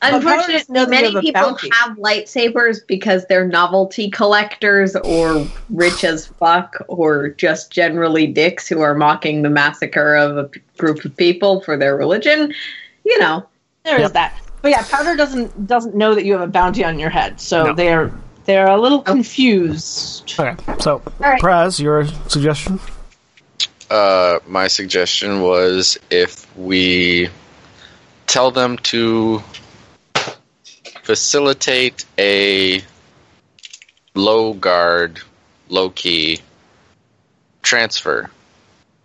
Powder Unfortunately, doesn't know that you many people bounty. have lightsabers because they're novelty collectors or rich as fuck or just generally dicks who are mocking the massacre of a p- group of people for their religion. You know, There is Yep. that. But yeah, Powder doesn't doesn't know that you have a bounty on your head, so No. they're they're a little confused. Okay, so right. Praz, your suggestion? Uh, my suggestion was if we tell them to facilitate a low guard, low key transfer.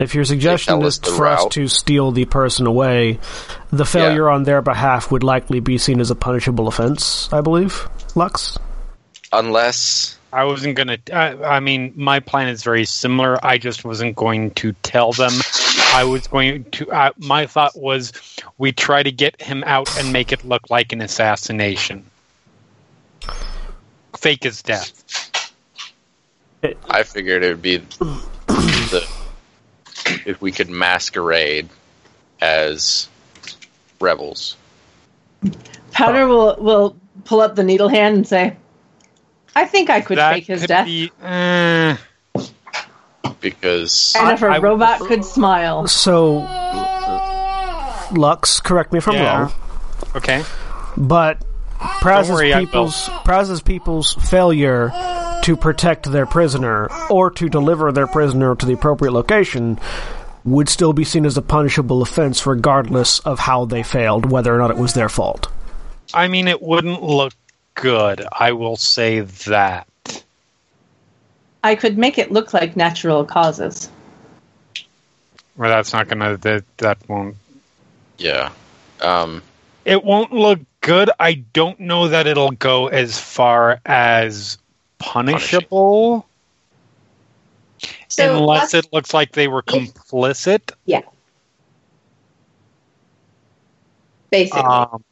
If your suggestion is us the for us to steal the person away, the failure on their behalf would likely be seen as a punishable offense, I believe. Lux? Unless I wasn't gonna. I, I mean, my plan is very similar. I just wasn't going to tell them. I was going to. Uh, my thought was, we try to get him out and make it look like an assassination, fake his death. I figured it would be the if we could masquerade as rebels. Powder will will pull up the needle hand and say, "I think I could that fake his could death." be. Uh, Because and if a I- I- robot could smile, So, Lux, correct me if I'm Yeah. wrong, okay. but Praz's worry, I will. people's Praz's people's failure to protect their prisoner or to deliver their prisoner to the appropriate location would still be seen as a punishable offense regardless of how they failed, whether or not it was their fault. I mean, it wouldn't look good. I will say that. I could make it look like natural causes. Well, that's not gonna. That that won't. yeah. Um It won't look good. I don't know that it'll go as far as punishable, so unless it looks like they were complicit. Yeah. Basically. Um,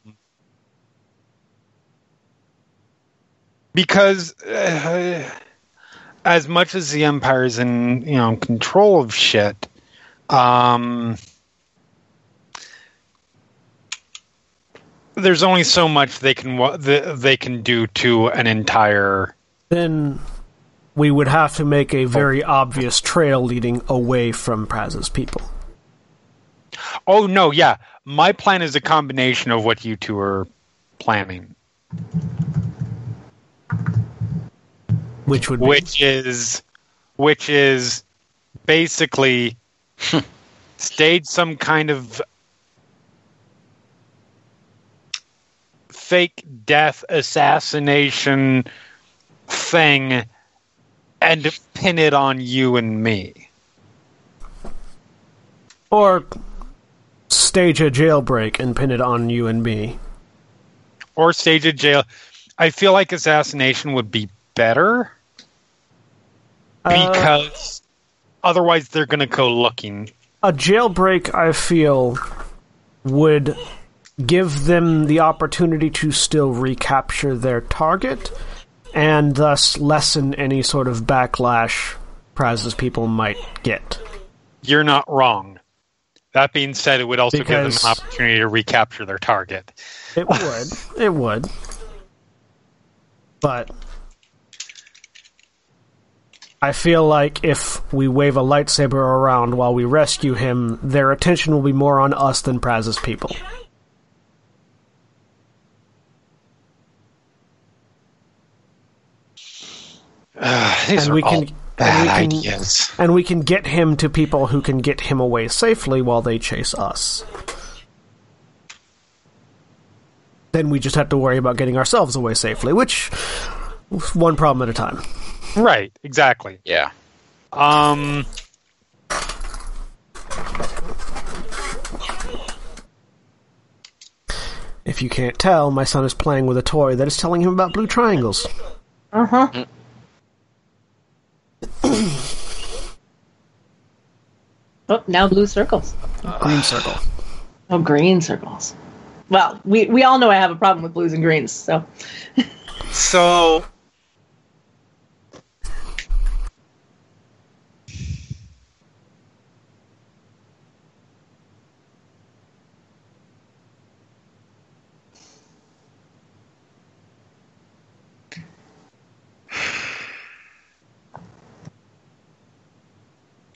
because uh, as much as the empire's in you know control of shit, um, there's only so much they can they can do to an entire. Then we would have to make a very obvious trail leading away from Praz's people. Oh no, yeah, my plan is a combination of what you two are planning, Which would be which is which is basically stage some kind of fake death assassination thing and pin it on you and me. or stage a jailbreak and pin it on you and me. Or stage a jail. I feel like assassination would be better Uh, because otherwise they're going to go looking. a jailbreak, I feel, would give them the opportunity to still recapture their target, and thus lessen any sort of backlash Praz's people might get. You're not wrong. That being said, it would also give them an opportunity to recapture their target. It would. it would. But I feel like if we wave a lightsaber around while we rescue him, their attention will be more on us than Praz's people. These And are we all can- bad and we can- ideas. And we can get him to people who can get him away safely while they chase us. Then we just have to worry about getting ourselves away safely, which one problem at a time. Right, exactly. Yeah. Um, If you can't tell, my son is playing with a toy that is telling him about blue triangles. Uh huh. oh, now blue circles. Green circle. Oh, green circles. Well, we, we all know I have a problem with blues and greens, so. so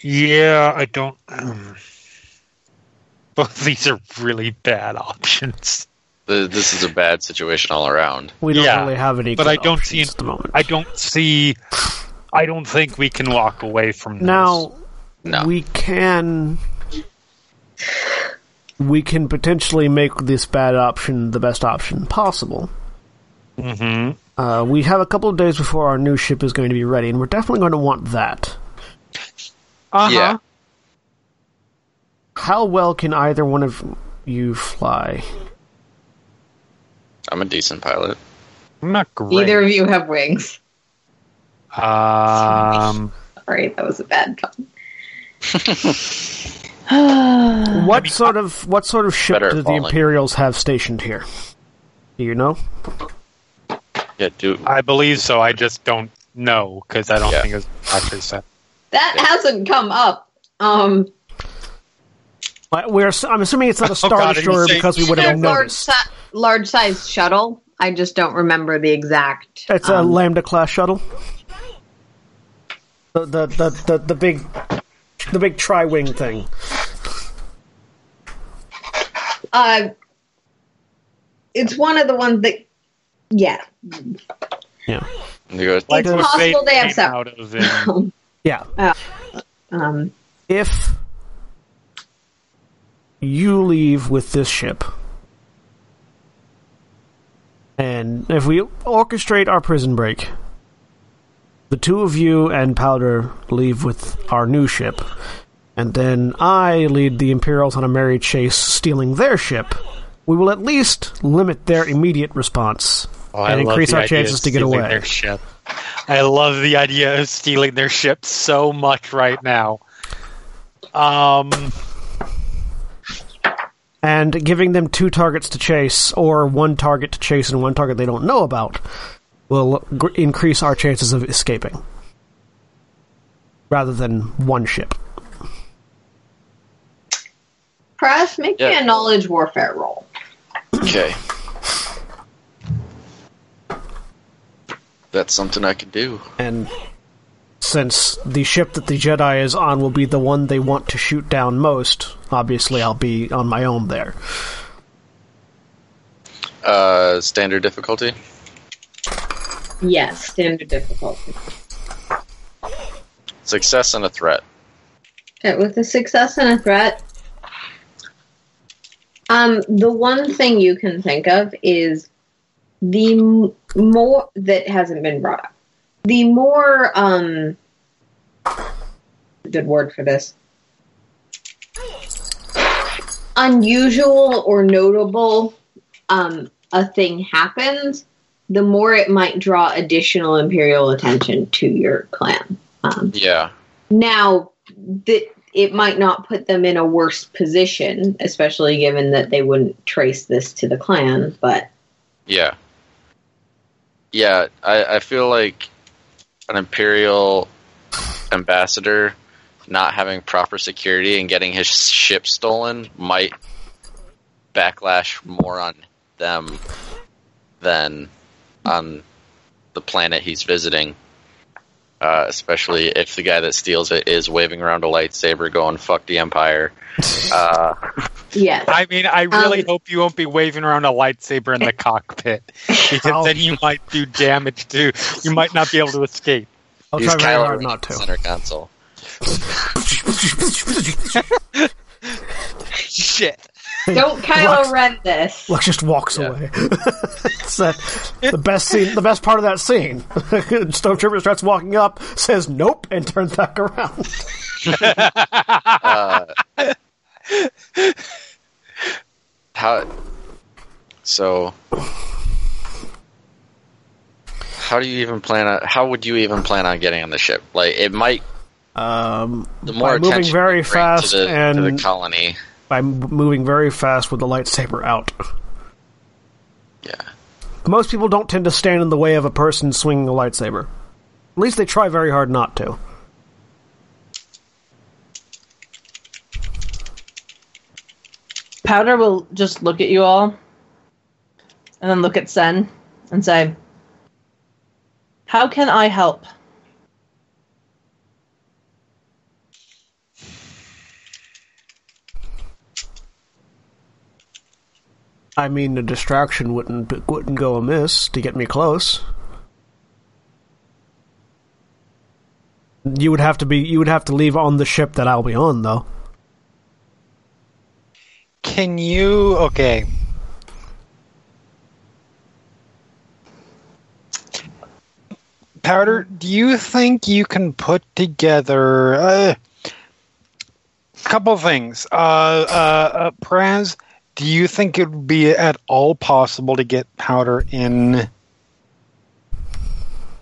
Yeah, I don't. Um, both these are really bad options. Th- This is a bad situation all around. We don't Yeah, really have any. but good I don't options see- at the moment. I don't see. I don't think we can walk away from this. now No. we can. We can potentially make this bad option the best option possible. hmm Uh, we have a couple of days before our new ship is going to be ready, and we're definitely going to want that. Uh-huh. Yeah. How well can either one of you fly? I'm a decent pilot. I'm not great. Neither of you have wings. Um, Sorry, that was a bad pun. What mean, sort of what sort of ship Better do the. Imperials have stationed here? Do you know? Yeah, do I believe so. I just don't know because I don't Yeah. think it was actually said. That hasn't come up. Um, We're, I'm assuming it's not a Oh, star God, destroyer saying- because we would have large, noticed. si- large size shuttle. I just don't remember the exact. It's a um, Lambda class shuttle. The the the the, the big the big tri wing thing. uh, it's one of the ones that. Yeah. Yeah. you go, Like It's possible they have some. out of in- Yeah. Um, If you leave with this ship, and if we orchestrate our prison break, the two of you and Powder leave with our new ship, and then I lead the Imperials on a merry chase stealing their ship, we will at least limit their immediate response Oh, and love increase our chances to get away. Their ship. I love the idea of stealing their ship so much right now. Um, and giving them two targets to chase, or one target to chase and one target they don't know about, will gr- increase our chances of escaping. Rather than one ship. Praz, make me a knowledge warfare roll. okay. That's something I can do. And since the ship that the Jedi is on will be the one they want to shoot down most, obviously I'll be on my own there. Uh, standard difficulty. Yes, standard difficulty. Success and a threat. Okay, with a success and a threat. Um, the one thing you can think of is the m- more that hasn't been brought up. The more um, good word for this. Unusual or notable um, a thing happens, the more it might draw additional imperial attention to your clan. Um, Yeah. now, that it might not put them in a worse position, especially given that they wouldn't trace this to the clan. But Yeah. Yeah, I, I feel like an Imperial ambassador not having proper security and getting his ship stolen might backlash more on them than on the planet he's visiting. Uh, especially if the guy that steals it is waving around a lightsaber going, fuck the Empire. Uh, Yes. I mean, I really Um, hope you won't be waving around a lightsaber in the cockpit because I'll- then you might do damage too. You might not be able to escape. I'll he's try very Kylo hard not to. center console. Shit. Don't Kylo Lux- Ren this. Lux just walks Yeah. away. it's that, the best scene, the best part of that scene. Stormtrooper starts walking up, says nope, and turns back around. Uh, how? So, how do you even plan on? How would you even plan on getting on the ship? Like, it might. Um, The more by moving very fast to the, and to the colony. By m- moving very fast with the lightsaber out. Yeah. Most people don't tend to stand in the way of a person swinging a lightsaber. At least they try very hard not to. Powder will just look at you all and then look at Sen and say, How can I help? I mean, the distraction wouldn't wouldn't go amiss to get me close. You would have to be. You would have to leave on the ship that I'll be on, though. Can you? Okay. Powder, do you think you can put together a couple things? Uh, uh, uh, do you think it would be at all possible to get Powder in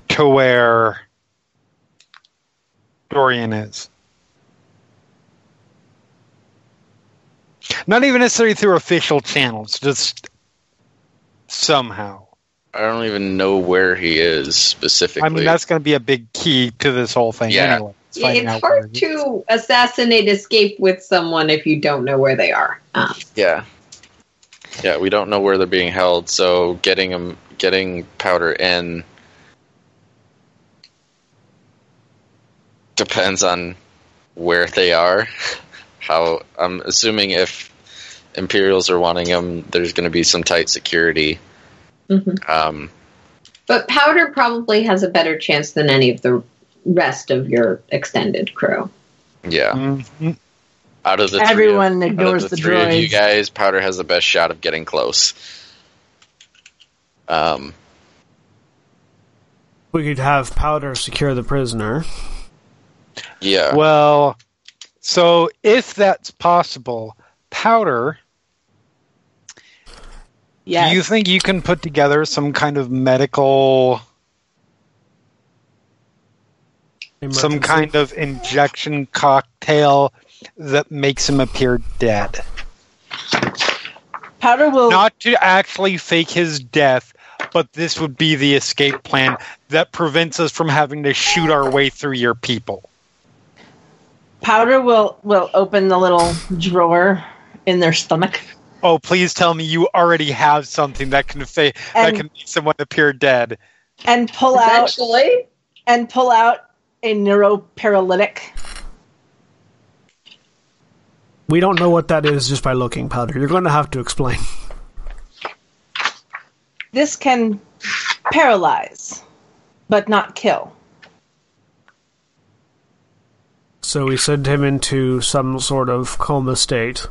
to where Dorian is? Not even necessarily through official channels, just somehow. I don't even know where he is specifically. I mean, that's going to be a big key to this whole thing. Yeah. Anyway, It's Yeah, it's hard to assassinate escape with someone if you don't know where they are. Um, Yeah. Yeah, we don't know where they're being held, so getting them, getting powder in depends on where they are. How I'm assuming if Imperials are wanting them, there's going to be some tight security. mhm. Um, But Powder probably has a better chance than any of the rest of your extended crew. yeah, Mhm. Out of the Everyone three of, out ignores of the, the three of you guys, Powder has the best shot of getting close. Um, We could have Powder secure the prisoner. yeah. Well, so if that's possible, Powder, Yes. do you think you can put together some kind of medical, some kind of injection cocktail that makes him appear dead? Powder will. Not to actually fake his death, but this would be the escape plan that prevents us from having to shoot our way through your people. Powder will will open the little drawer in their stomach Oh, please tell me you already have something that can fa- that can make someone appear dead. and pull out Essentially, and pull out a neuroparalytic. We don't know what that is just by looking, Powder. You're going to have to explain. This can paralyze, but not kill. So we send him into some sort of coma state,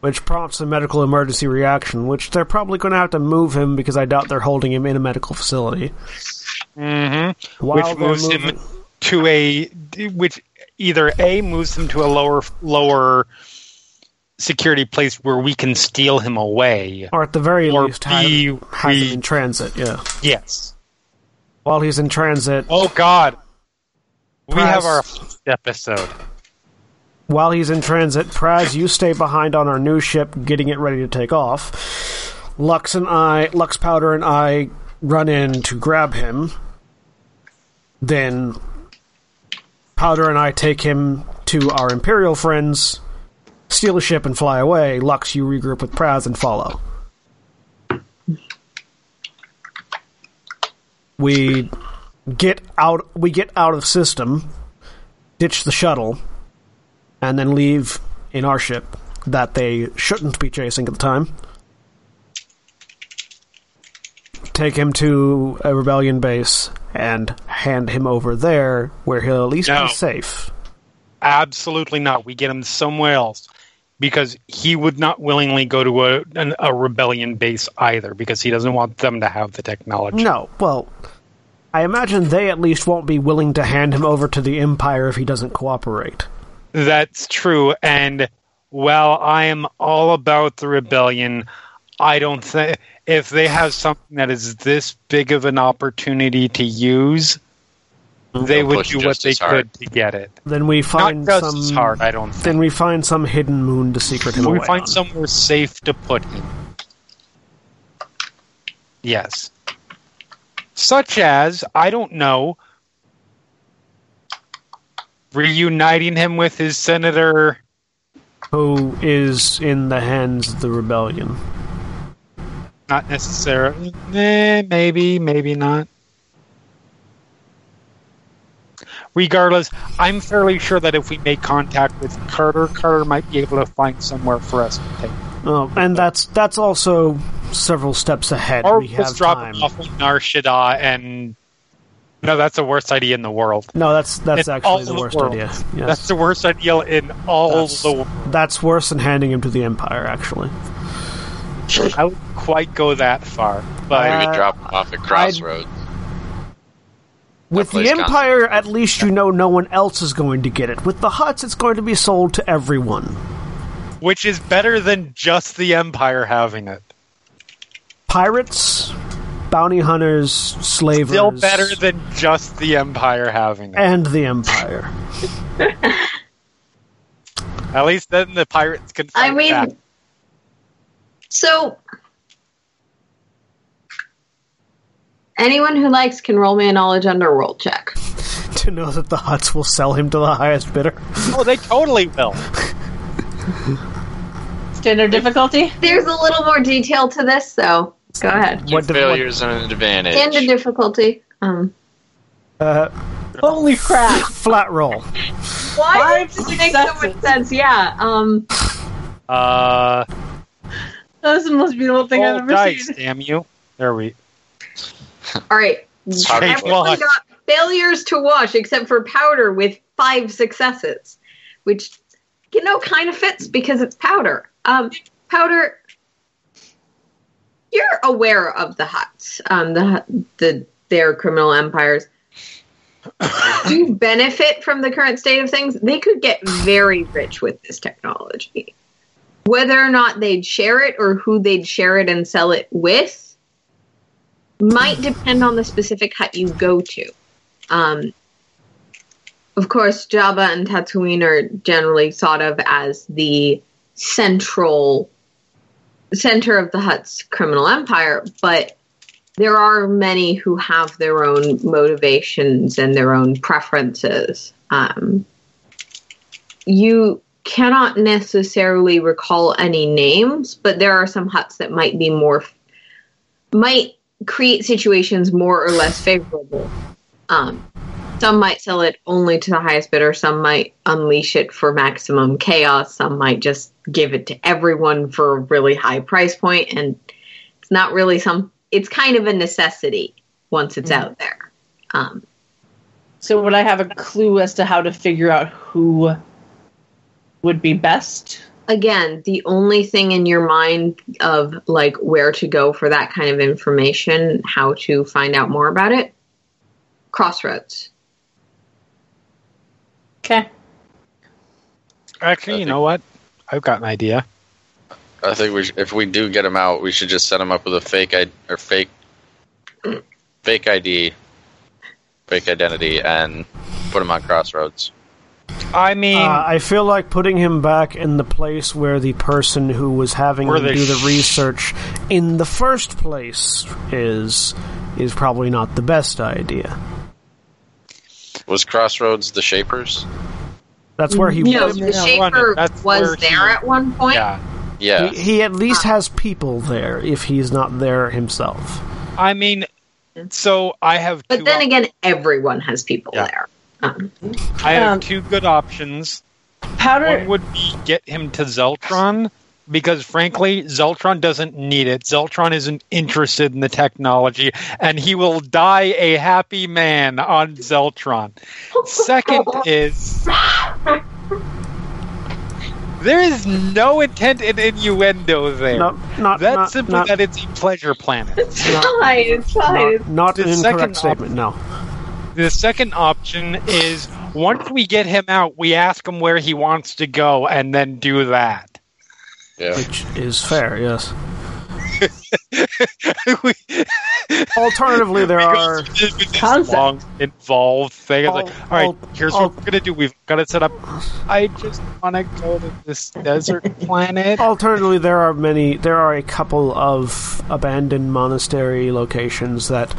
which prompts a medical emergency reaction, which they're probably going to have to move him because I doubt they're holding him in a medical facility. Mm-hmm. While Which they're moves him to a which either a moves him to a lower lower security place where we can steal him away. or at the very Or least, B, have him we- in transit. Yeah. Yes. While he's in transit, Oh God. We have our episode. while he's in transit, Praz, you stay behind on our new ship, getting it ready to take off. Lux and I, Lux Powder and I, run in to grab him. Then Powder and I take him to our Imperial friends, steal a ship and fly away. Lux, you regroup with Praz and follow. We get out. We get out of system, ditch the shuttle, and then leave in our ship that they shouldn't be chasing at the time. Take him to a rebellion base and hand him over there, where he'll at least No. be safe. Absolutely not. We get him somewhere else because he would not willingly go to a, an, a rebellion base either because he doesn't want them to have the technology. No, well, I imagine they at least won't be willing to hand him over to the Empire if he doesn't cooperate. That's true. And while I am all about the rebellion, I don't think if they have something that is this big of an opportunity to use, they would do what they hard. could to get it. Then we find Not just some. as hard, I don't think. Then we find some hidden moon to secret him we away find on. somewhere safe to put him. Yes. Such as, I don't know, reuniting him with his senator. who is in the hands of the rebellion. Not necessarily. Eh, maybe, maybe not. Regardless, I'm fairly sure that if we make contact with Carter, Carter might be able to find somewhere for us to take. Oh, and that's that's also several steps ahead. Or we have drop time. off in Nar Shaddaa and. No, that's the worst idea in the world. No, that's that's In actually the worst idea. Yes. That's the worst idea in all That's- the world. That's worse than handing him to the Empire, actually. I would quite go that far, but Maybe Uh, drop him off at Crossroads. With the. Empire, at least you know no one else is going to get it. With the Hutts, it's going to be sold to everyone. which is better than just the Empire having it. Pirates, bounty hunters, slavers, Still better than just the Empire having it. and the Empire. At least then the pirates can. I mean, back. So anyone who likes can roll me a knowledge underworld check. to know that the Hutts will sell him to the highest bidder. oh, they totally will. Standard difficulty? There's a little more detail to this, though. Go ahead. What did- failures and an advantage. Standard difficulty. Um, Uh, Holy crap. flat roll. why Five does it make so much sense? Yeah. Um, Uh, That's the most beautiful thing I've ever dice, seen. damn you! There we. all right. hard to Everyone got failures to watch except for Powder with five successes, which you know kind of fits because it's Powder. Um, Powder, you're aware of the Hutts, um, the the their criminal empires. Do you benefit from the current state of things? They could get very rich with this technology. Whether or not they'd share it or who they'd share it and sell it with might depend on the specific Hutt you go to. Um, of course, Jabba and Tatooine are generally thought of as the central center of the Hutt's criminal empire, but there are many who have their own motivations and their own preferences. Um, you cannot necessarily recall any names, but there are some Hutts that might be more might create situations more or less favorable. Um, some might sell it only to the highest bidder. Some might unleash it for maximum chaos. Some might just give it to everyone for a really high price point, and it's not really some. It's kind of a necessity once it's out there. Um, So would I have a clue as to how to figure out who would be best? again, the only thing in your mind of like where to go for that kind of information, how to find out more about it, crossroads. Okay. Actually, you know what? I've got an idea. I think we sh- if we do get him out, we should just set him up with a fake ID or fake fake ID, fake identity, and put him on Crossroads. I mean, Uh, I feel like putting him back in the place where the person who was having Where him do the sh- research in the first place is is probably not the best idea. Was Crossroads the Shapers? That's where he No, was the no. Shaper That's where was he- there at one point. Yeah. Yeah. He, he at least has people there if he's not there himself. I mean, so I have. But two then op- again, everyone has people Yeah. there. I have Um, two good options. Powder. One would be get him to Zeltron because, frankly, Zeltron doesn't need it. Zeltron isn't interested in the technology, and he will die a happy man on Zeltron. Second is there is no intent in innuendo there. No, not That's not, simply not, that it's a pleasure planet. it's fine. It's fine. not, not The an second incorrect statement. No. The second option is once we get him out, we ask him where he wants to go, and then do that. Yeah. Which is fair, yes. We- Alternatively, there are. Because with long involved thing. It's like, all right, al- here's al- what we're gonna do. We've got to set up. I just want to go to this desert planet. Alternatively, there are many. There are a couple of abandoned monastery locations that,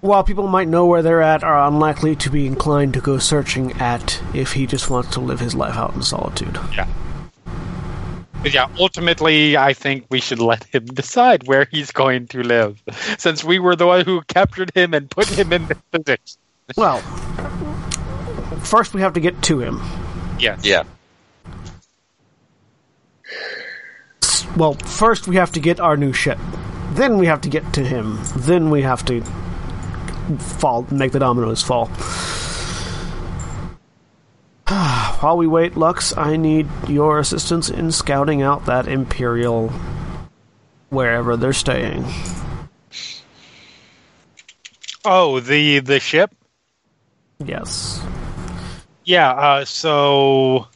while people might know where they're at, are unlikely to be inclined to go searching at if he just wants to live his life out in solitude. Yeah. But yeah, ultimately, I think we should let him decide where he's going to live, since we were the one who captured him and put him in the position. Well, first we have to get to him. Yes. Yeah. Well, first we have to get our new ship. Then we have to get to him. Then we have to fall, make the dominoes fall. While we wait, Lux, I need your assistance in scouting out that Imperial wherever they're staying. Oh, the the ship. Yes. Yeah. Uh, so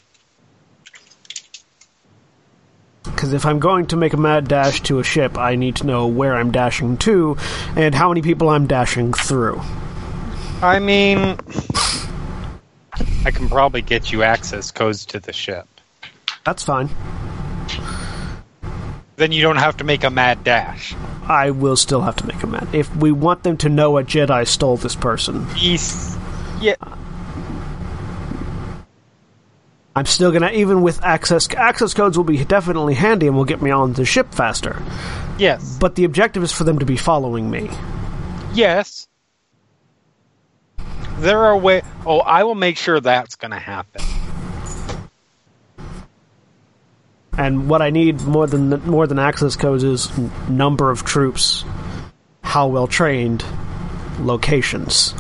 Because if I'm going to make a mad dash to a ship, I need to know where I'm dashing to and how many people I'm dashing through. I mean, I can probably get you access codes to the ship. That's fine. Then you don't have to make a mad dash. I will still have to make a mad. If we want them to know a Jedi stole this person, He's, yeah. I'm still gonna even with access access codes will be definitely handy and will get me on the ship faster. Yes. But the objective is for them to be following me. Yes. There are way. Oh, I will make sure that's going to happen. And what I need more than more than access codes is number of troops, how well trained, locations.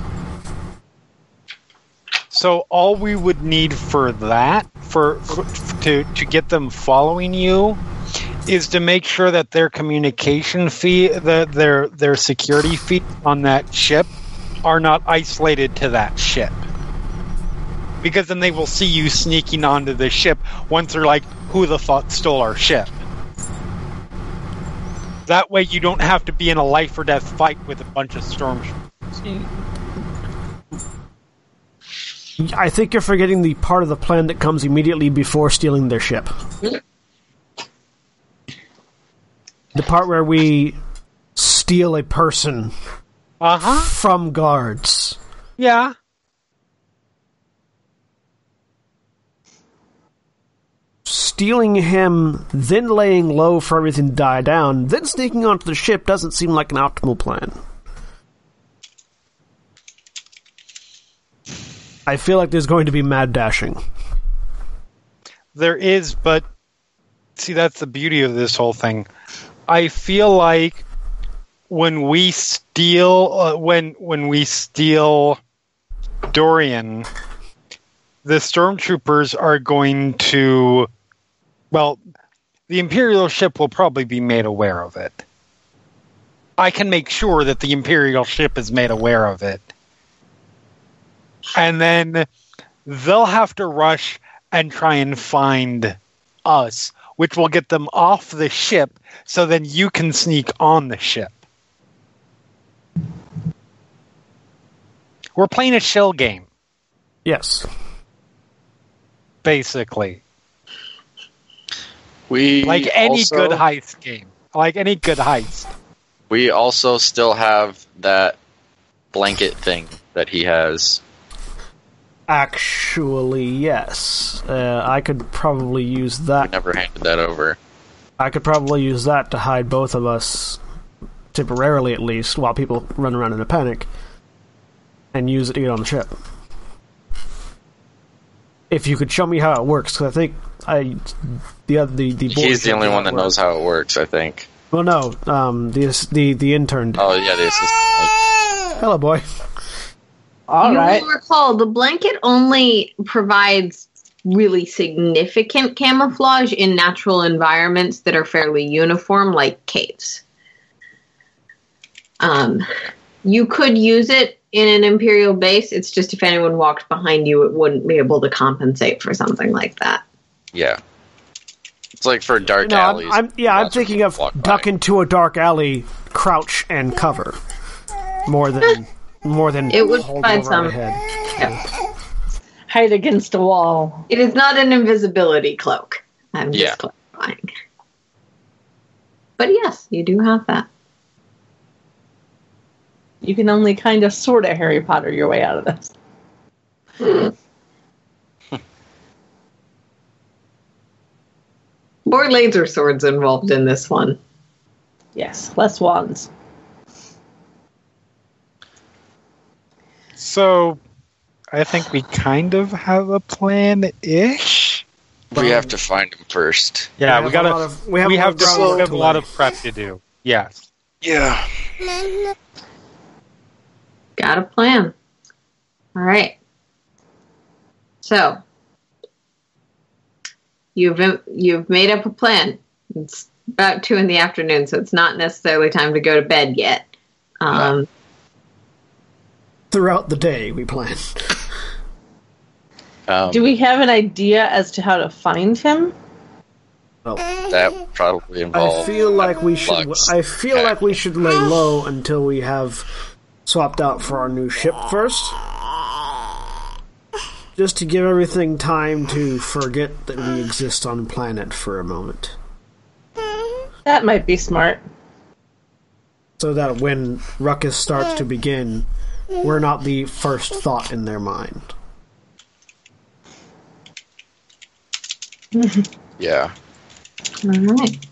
So all we would need for that, for, for to to get them following you, is to make sure that their communication fee, the, their their security feed on that ship, are not isolated to that ship. Because then they will see you sneaking onto the ship once they're like, "Who the fuck stole our ship?" That way, you don't have to be in a life or death fight with a bunch of stormtroopers. I think you're forgetting the part of the plan that comes immediately before stealing their ship. The part where we steal a person Uh huh. from guards. Yeah. Stealing him, then laying low for everything to die down, then sneaking onto the ship doesn't seem like an optimal plan. I feel like there's going to be mad dashing. There is, but see, that's the beauty of this whole thing. I feel like when we steal, uh, when when we steal Dorian, the stormtroopers are going to, well, the Imperial ship will probably be made aware of it. I can make sure that the Imperial ship is made aware of it. And then they'll have to rush and try and find us, which will get them off the ship so then you can sneak on the ship. We're playing a shell game, Yes. basically. We Like any also- good heist game. Like any good heist. We also still have that blanket thing that he has. Actually, yes. Uh, I could probably use We that. never handed that over. I could probably use that to hide both of us, temporarily at least, while people run around in a panic, and use it to get on the ship. If you could show me how it works, because I think I the other the the boy He's the only one that knows how it works, I think. Well, no, um, the the the intern. did. Oh yeah, the assistant. Hello, boy. All you right. will recall the blanket only provides really significant camouflage in natural environments that are fairly uniform, like caves. Um, you could use it in an imperial base. It's just if anyone walked behind you, it wouldn't be able to compensate for something like that. Yeah. It's like for dark No, I'm. I'm yeah, I'm thinking of walk by. duck into a dark alley, crouch and cover, more than more than It would find some- our head. Hide against a wall. It is not an invisibility cloak. I'm just Yeah. clarifying. But yes, you do have that. You can only kind of sort of Harry Potter your way out of this. More laser swords involved in this one. Yes, less wands. So, I think we kind of have a plan ish. We have to find him first. Yeah, We we, a gotta. of- we have we a lot have, of to, we have a lot of prep to do. Yes. Yeah. Got a plan. All right. So you've you've made up a plan. It's about two in the afternoon, so it's not necessarily time to go to bed yet. Um, Throughout the day, we plan. Um, Do we have an idea as to how to find him? Well, that would probably I feel like we should. Lux. I feel like we should lay low until we have swapped out for our new ship first, just to give everything time to forget that we exist on planet for a moment, That might be smart. so that when ruckus starts to begin, we're not the first thought in their mind. Yeah. all right.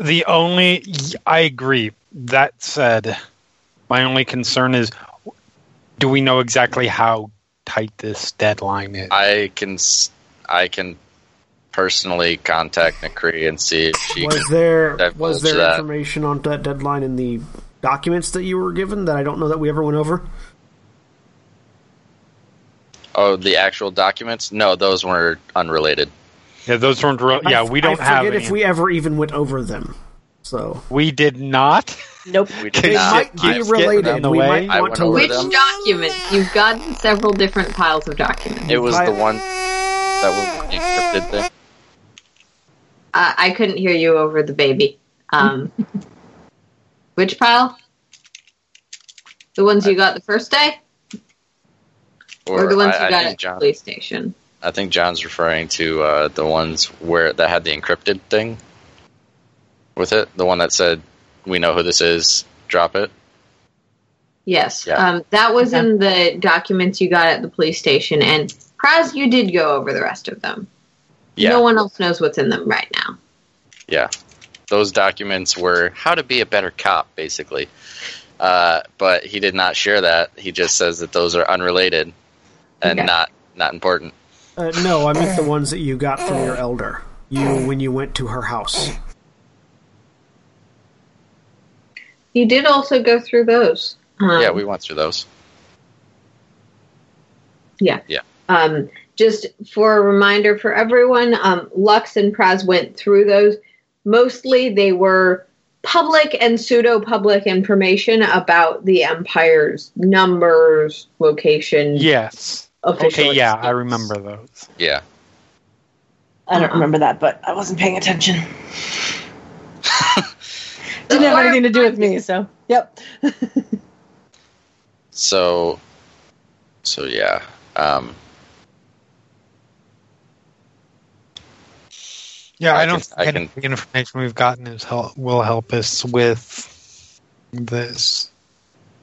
The only. I agree. That said, my only concern is do we know exactly how tight this deadline is? I can. I can personally contact Nakri and see if she Was can. there was there that. information on that deadline in the documents that you were given that I don't know that we ever went over? Oh, the actual documents? No, those were unrelated. yeah, those weren't real. I Yeah, we don't I have. forget Any. if we ever even went over them. So we did not. Nope. We did they not. might be I- related. the We way. might want to. Which them. document? You've gotten several different piles of documents. It was I- the one that was encrypted thing. Uh, I couldn't hear you over the baby. Um, which pile? The ones you got the first day, or, the ones I, you got at the John, police station? I think John's referring to uh, the ones where that had the encrypted thing with it. The one that said, "We know who this is. Drop it." Yes, Yeah. um, that was Okay. in the documents you got at the police station, and Praz, you did go over the rest of them. Yeah, No one else knows what's in them right now. yeah. Those documents were how to be a better cop, basically. Uh, but he did not share that. He just says that those are unrelated and Okay. not not important. Uh, no, I meant the ones that you got from your elder. You when you went to her house. You did also go through those. Um, yeah, we went through those. Yeah. Yeah. Um, just for a reminder for everyone, um, Lux and Praz went through those. Mostly they were public and pseudo public information about the Empire's numbers, location, Yes. official. Okay. Yeah, I remember those. Yeah, I don't remember that, but I wasn't paying attention. Didn't have anything to do with me, so yep. So, so yeah. Um, Yeah, I I, don't can- I think the information we've gotten is help, will help us with this.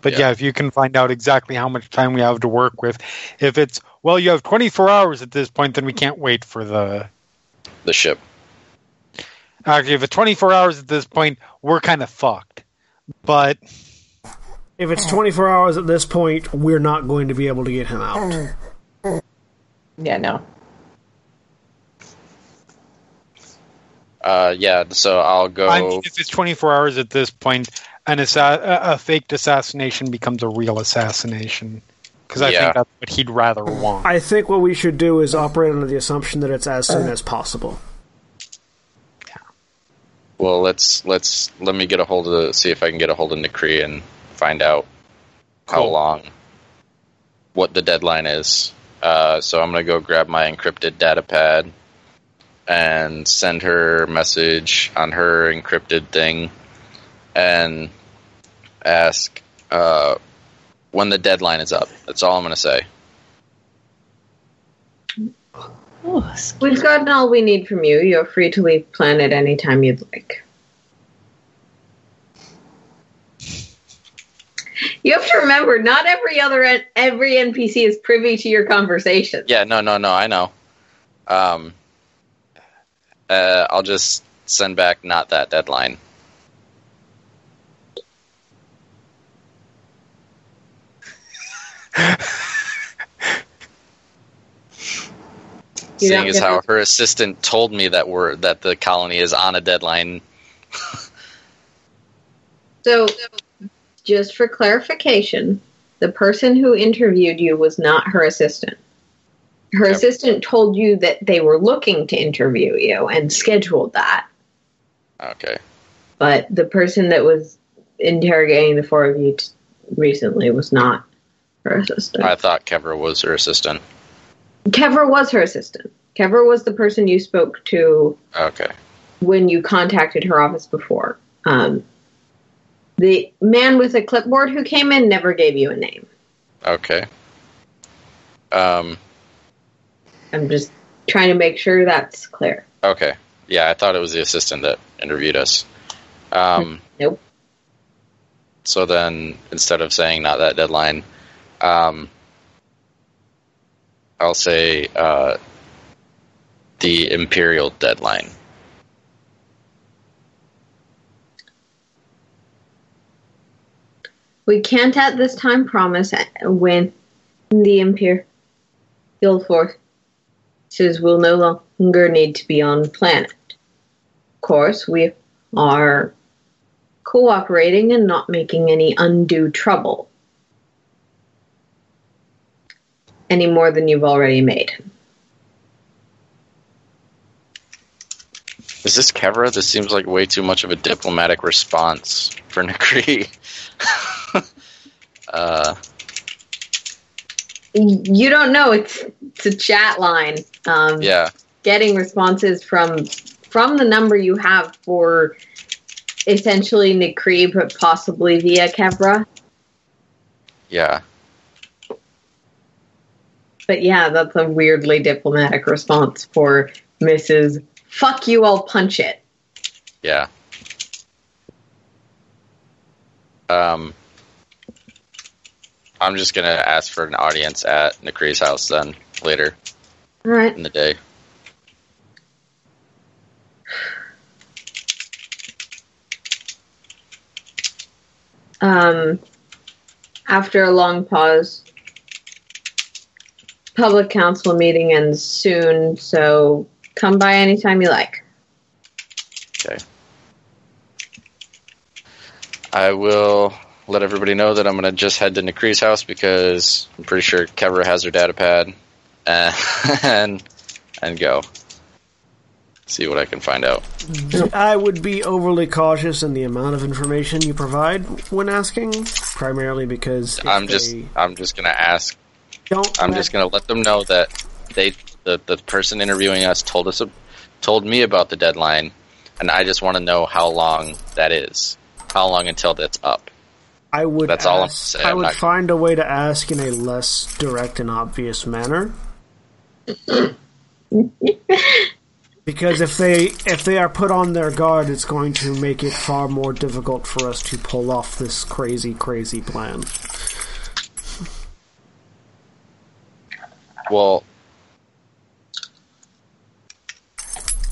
But Yeah. yeah. if you can find out exactly how much time we have to work with, if it's well, you have 24 hours at this point, then we can't wait for the. The ship. Actually, if it's 24 hours at this point, we're kind of fucked. But If it's 24 hours at this point, we're not going to be able to get him out. Yeah, no. Uh, yeah. So I'll go. I mean, if it's 24 hours at this point, an assa- a, a faked assassination becomes a real assassination. Because I Yeah. think that's what he'd rather want. I think what we should do is operate under the assumption that it's as soon as possible. Yeah. Well, let's let's let me get a hold of see if I can get a hold of Nikri and find out how long, what the deadline is. Uh, so I'm gonna go grab my encrypted data pad and send her message on her encrypted thing and ask uh, when the deadline is up. That's all I'm gonna say. Ooh, We've gotten all we need from you. You're free to leave planet anytime you'd like. You have to remember, not every other every NPC is privy to your conversations. Yeah, no, no, no. I know. Um, uh, I'll just send back not that deadline. Seeing as how it. her assistant told me that we're that the colony is on a deadline. So, just for clarification, the person who interviewed you was not her assistant. Her Yep. assistant told you that they were looking to interview you and scheduled that. Okay. but the person that was interrogating the four of you t- recently was not her assistant. I thought Kevra was her assistant. Kevra was her assistant. Kevra was the person you spoke to Okay. when you contacted her office before. Um, the man with a clipboard who came in never gave you a name. Okay. Um. I'm just trying to make sure that's clear. Okay. Yeah, I thought it was the assistant that interviewed us. Um. Nope. So then, instead of saying not that deadline, um, I'll say uh, the imperial deadline. We can't at this time promise when the Imperial forces will no longer need to be on planet. Of course, we are cooperating and not making any undue trouble. Any more than you've already made. Is this Kevra? This seems like way too much of a diplomatic response for Nakri. uh, You don't know it's it's a chat line. Um, yeah. getting responses from from the number you have for essentially Nikri, but possibly via Kevra. Yeah. But yeah, that's a weirdly diplomatic response for Mrs. Fuck you, I'll punch it. Yeah. Um, I'm just gonna ask for an audience at Nakri's house then later All right. in the day. Um, after a long pause, public council meeting ends soon, so come by anytime you like. Okay. I will let everybody know that I'm gonna just head to Nakri's house because I'm pretty sure Kevra has her data pad, and and, and go see what I can find out. I would be overly cautious in the amount of information you provide when asking, primarily because I'm just I'm just gonna ask don't. I'm let- just gonna let them know that they the the person interviewing us told us told me about the deadline, and I just want to know how long that is, how long until that's up. I would. That's all I'm saying. I I'm would not- find a way to ask in a less direct and obvious manner. Because if they if they are put on their guard, it's going to make it far more difficult for us to pull off this crazy, crazy plan. Well,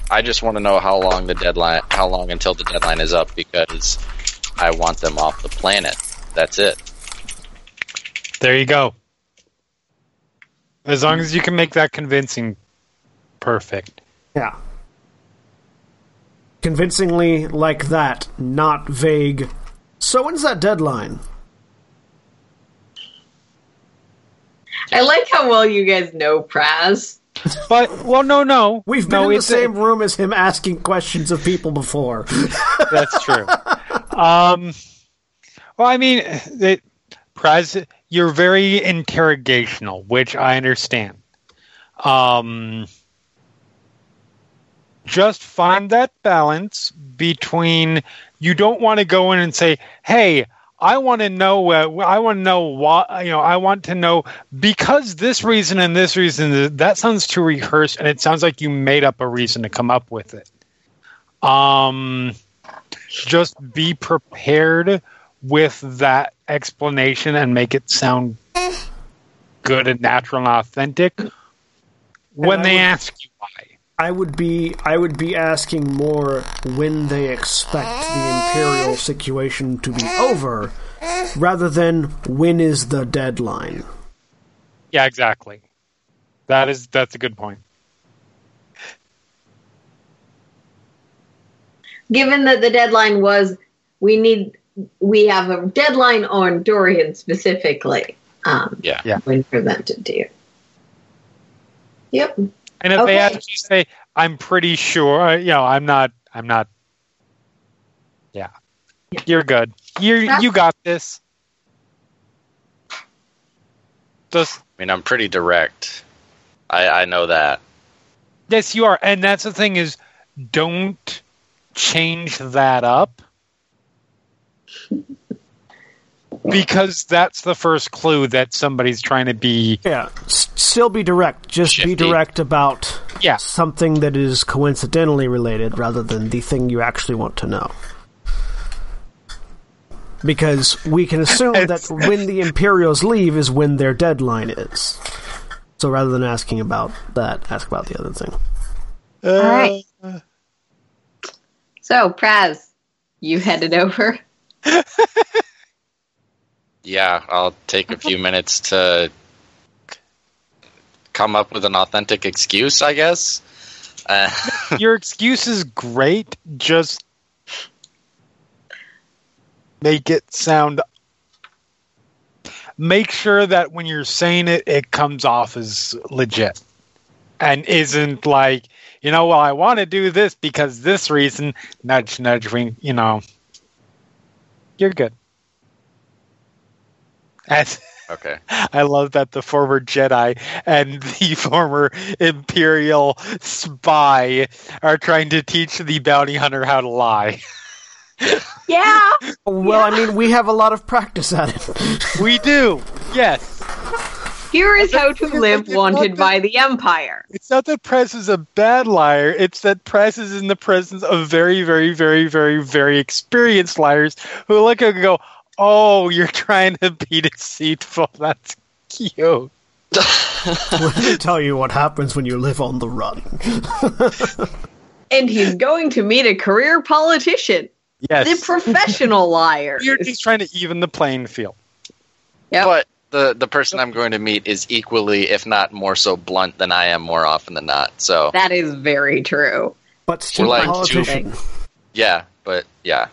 I just want to know how long the deadline, how long until the deadline is up because I want them off the planet. That's it. There you go. As long as you can make that convincing, perfect. Yeah. Convincingly like that, not vague. So when's that deadline? I like how well you guys know Praz. But well, no, no, We've been no, in the it's- same room as him asking questions of people before. That's true. um, well, I mean, Praz, you're very interrogational, which I understand. Um, just find that balance between you don't want to go in and say, "Hey, I want to know. Uh, I want to know why. You know, I want to know because this reason and this reason. That sounds too rehearsed, and it sounds like you made up a reason to come up with it. Um, just be prepared with that explanation and make it sound good and natural and authentic when I they would- ask you why. I would be I would be asking more when they expect the imperial situation to be over rather than when is the deadline. Yeah, exactly. That is that's a good point. Given that the deadline was, we need, we have a deadline on Dorian specifically. Um, Yeah. Yeah. When presented to you. Yep. And if Okay. they ask you, say, "I'm pretty sure," uh, you know, I'm not. I'm not. Yeah, you're good. You you got this. Just I mean, I'm pretty direct. I, I know that. yes, you are, and that's the thing is, don't change that up. Because that's the first clue that somebody's trying to be Yeah, s- still be direct. Just be direct about Yeah. something that is coincidentally related rather than the thing you actually want to know. Because we can assume that when the Imperials leave is when their deadline is. So rather than asking about that, ask about the other thing. All right. So, Praz, you headed over. Yeah, I'll take a few minutes to come up with an authentic excuse, I guess. Uh, your excuse is great. Just make it sound. Make sure that when you're saying it, it comes off as legit and isn't like, you know, well, I want to do this because this reason. Nudge, nudge, wink. You know, you're good. As, okay. I love that the former Jedi and the former Imperial spy are trying to teach the bounty hunter how to lie. Yeah. Well, I mean, we have a lot of practice at it. We do, yes. Here is how to live wanted by the Empire. It's not that Praz is a bad liar. It's that Praz is in the presence of very, very, very, very, very experienced liars who look and go, "Oh, you're trying to be deceitful. That's cute." Let me tell you what happens when you live on the run. And he's going to meet a career politician, Yes, the professional liar. you're just trying to even the playing field. Yep. But the the person I'm going to meet is equally, if not more so, blunt than I am more often than not. So That is very true. But still like a politician. yeah, but yeah,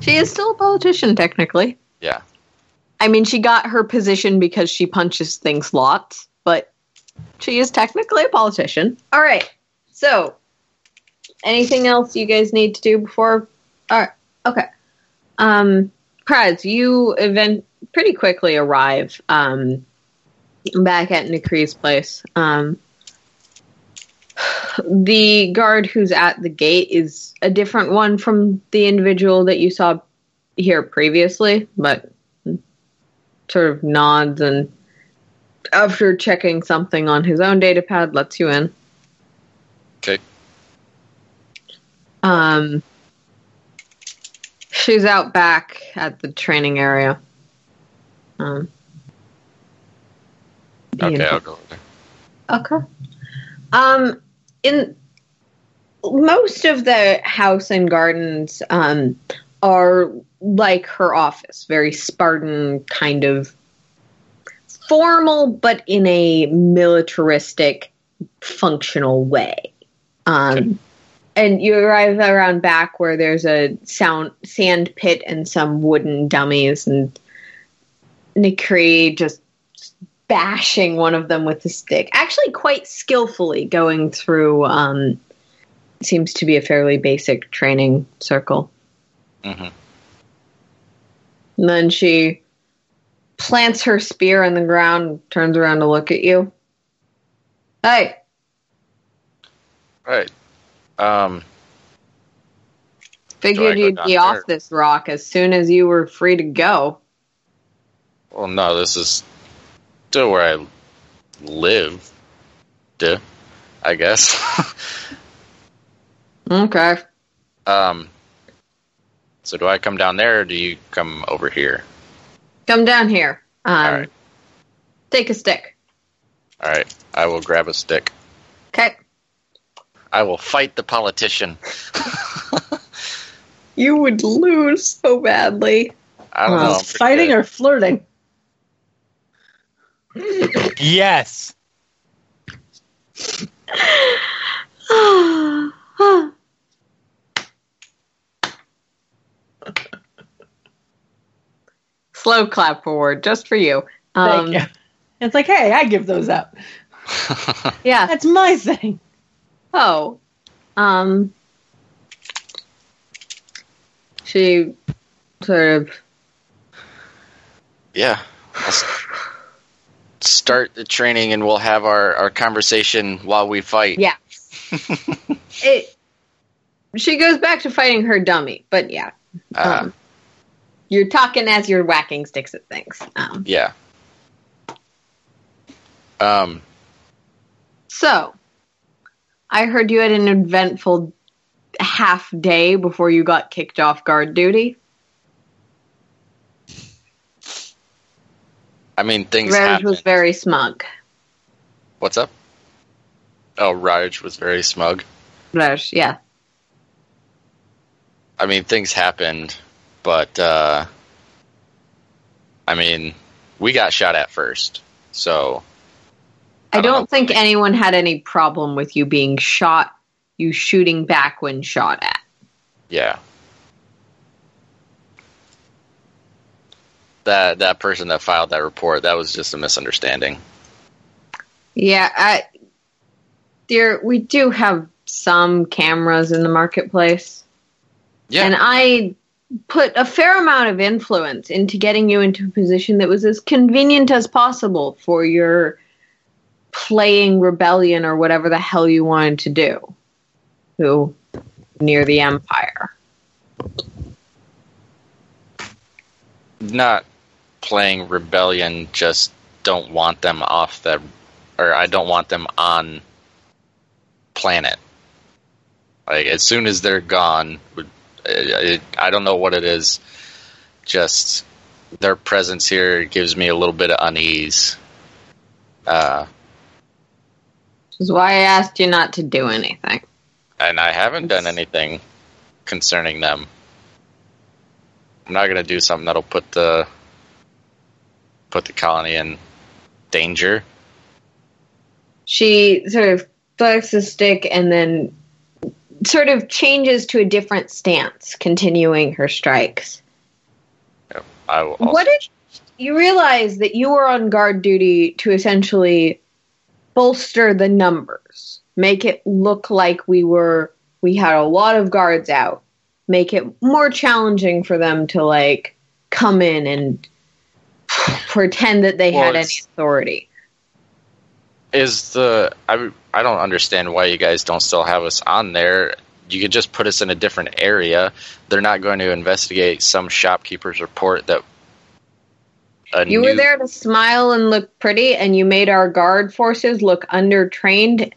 She is still a politician, technically. yeah. I mean, she got her position because she punches things lots, but she is technically a politician. All right. So, anything else you guys need to do before? All right. Okay. Um, Praz, you event pretty quickly arrive um, back at Nakri's place. Um, the guard who's at the gate is a different one from the individual that you saw here previously, but sort of nods and after checking something on his own data pad lets you in. Okay. Um, she's out back at the training area. Um, Okay, I'll go there. Okay. Um, in most of the house and gardens um, are like her office, very Spartan kind of formal, but in a militaristic, functional way. Um, and you arrive around back where there's a sound sand pit and some wooden dummies, and Nikri just bashing one of them with a stick. Actually, quite skillfully going through. Um, seems to be a fairly basic training circle. hmm And then she plants her spear in the ground, turns around to look at you. Hey, Right. Um, figured Do I go you'd be there? off this rock as soon as you were free to go. Well, no, this is still where I live. Duh, I guess. Okay. um, so do I come down there or do you come over here? Come down here. Um, All right. Take a stick. All right. I will grab a stick. Okay. I will fight the politician. You would lose so badly. I don't know. Fighting good. or flirting? Yes. Slow clap forward, just for you. Thank Um, you. It's like, hey, I give those up. Yeah. That's my thing. Oh. Um. She sort of. yeah. Start the training and we'll have our, our conversation while we fight. Yeah. It. She goes back to fighting her dummy, but yeah. Uh, Um, you're talking as you're whacking sticks at things. Um, yeah. Um, so, I heard you had an eventful half day before you got kicked off guard duty. I mean, things happen. was very smug. What's up? Oh, Raj was very smug. Reg, yeah. I mean, things happened, but uh, I mean, we got shot at first, so I, I don't don't, think anyone had any problem with you being shot, you shooting back when shot at. yeah. That that person that filed that report, that was just a misunderstanding. Yeah, I, dear, we do have some cameras in the marketplace, Yeah, and I put a fair amount of influence into getting you into a position that was as convenient as possible for your playing rebellion or whatever the hell you wanted to do. Who near the empire? not playing rebellion. Just don't want them off the, or I don't want them on planet. Like as soon as they're gone, would- it, I don't know what it is. Just their presence here gives me a little bit of unease. Uh, Which is why I asked you not to do anything. and I haven't done anything concerning them. I'm not gonna do something that'll put the put the colony in danger. she sort of flicks the stick and then sort of changes to a different stance, continuing her strikes. I will also, What did you realize that you were on guard duty to essentially bolster the numbers, make it look like we were we had a lot of guards out, make it more challenging for them to like come in and pretend that they Well, had any authority. is the I I don't understand why you guys don't still have us on there. You could just put us in a different area. They're not going to investigate some shopkeeper's report that You were there to smile and look pretty, and you made our guard forces look undertrained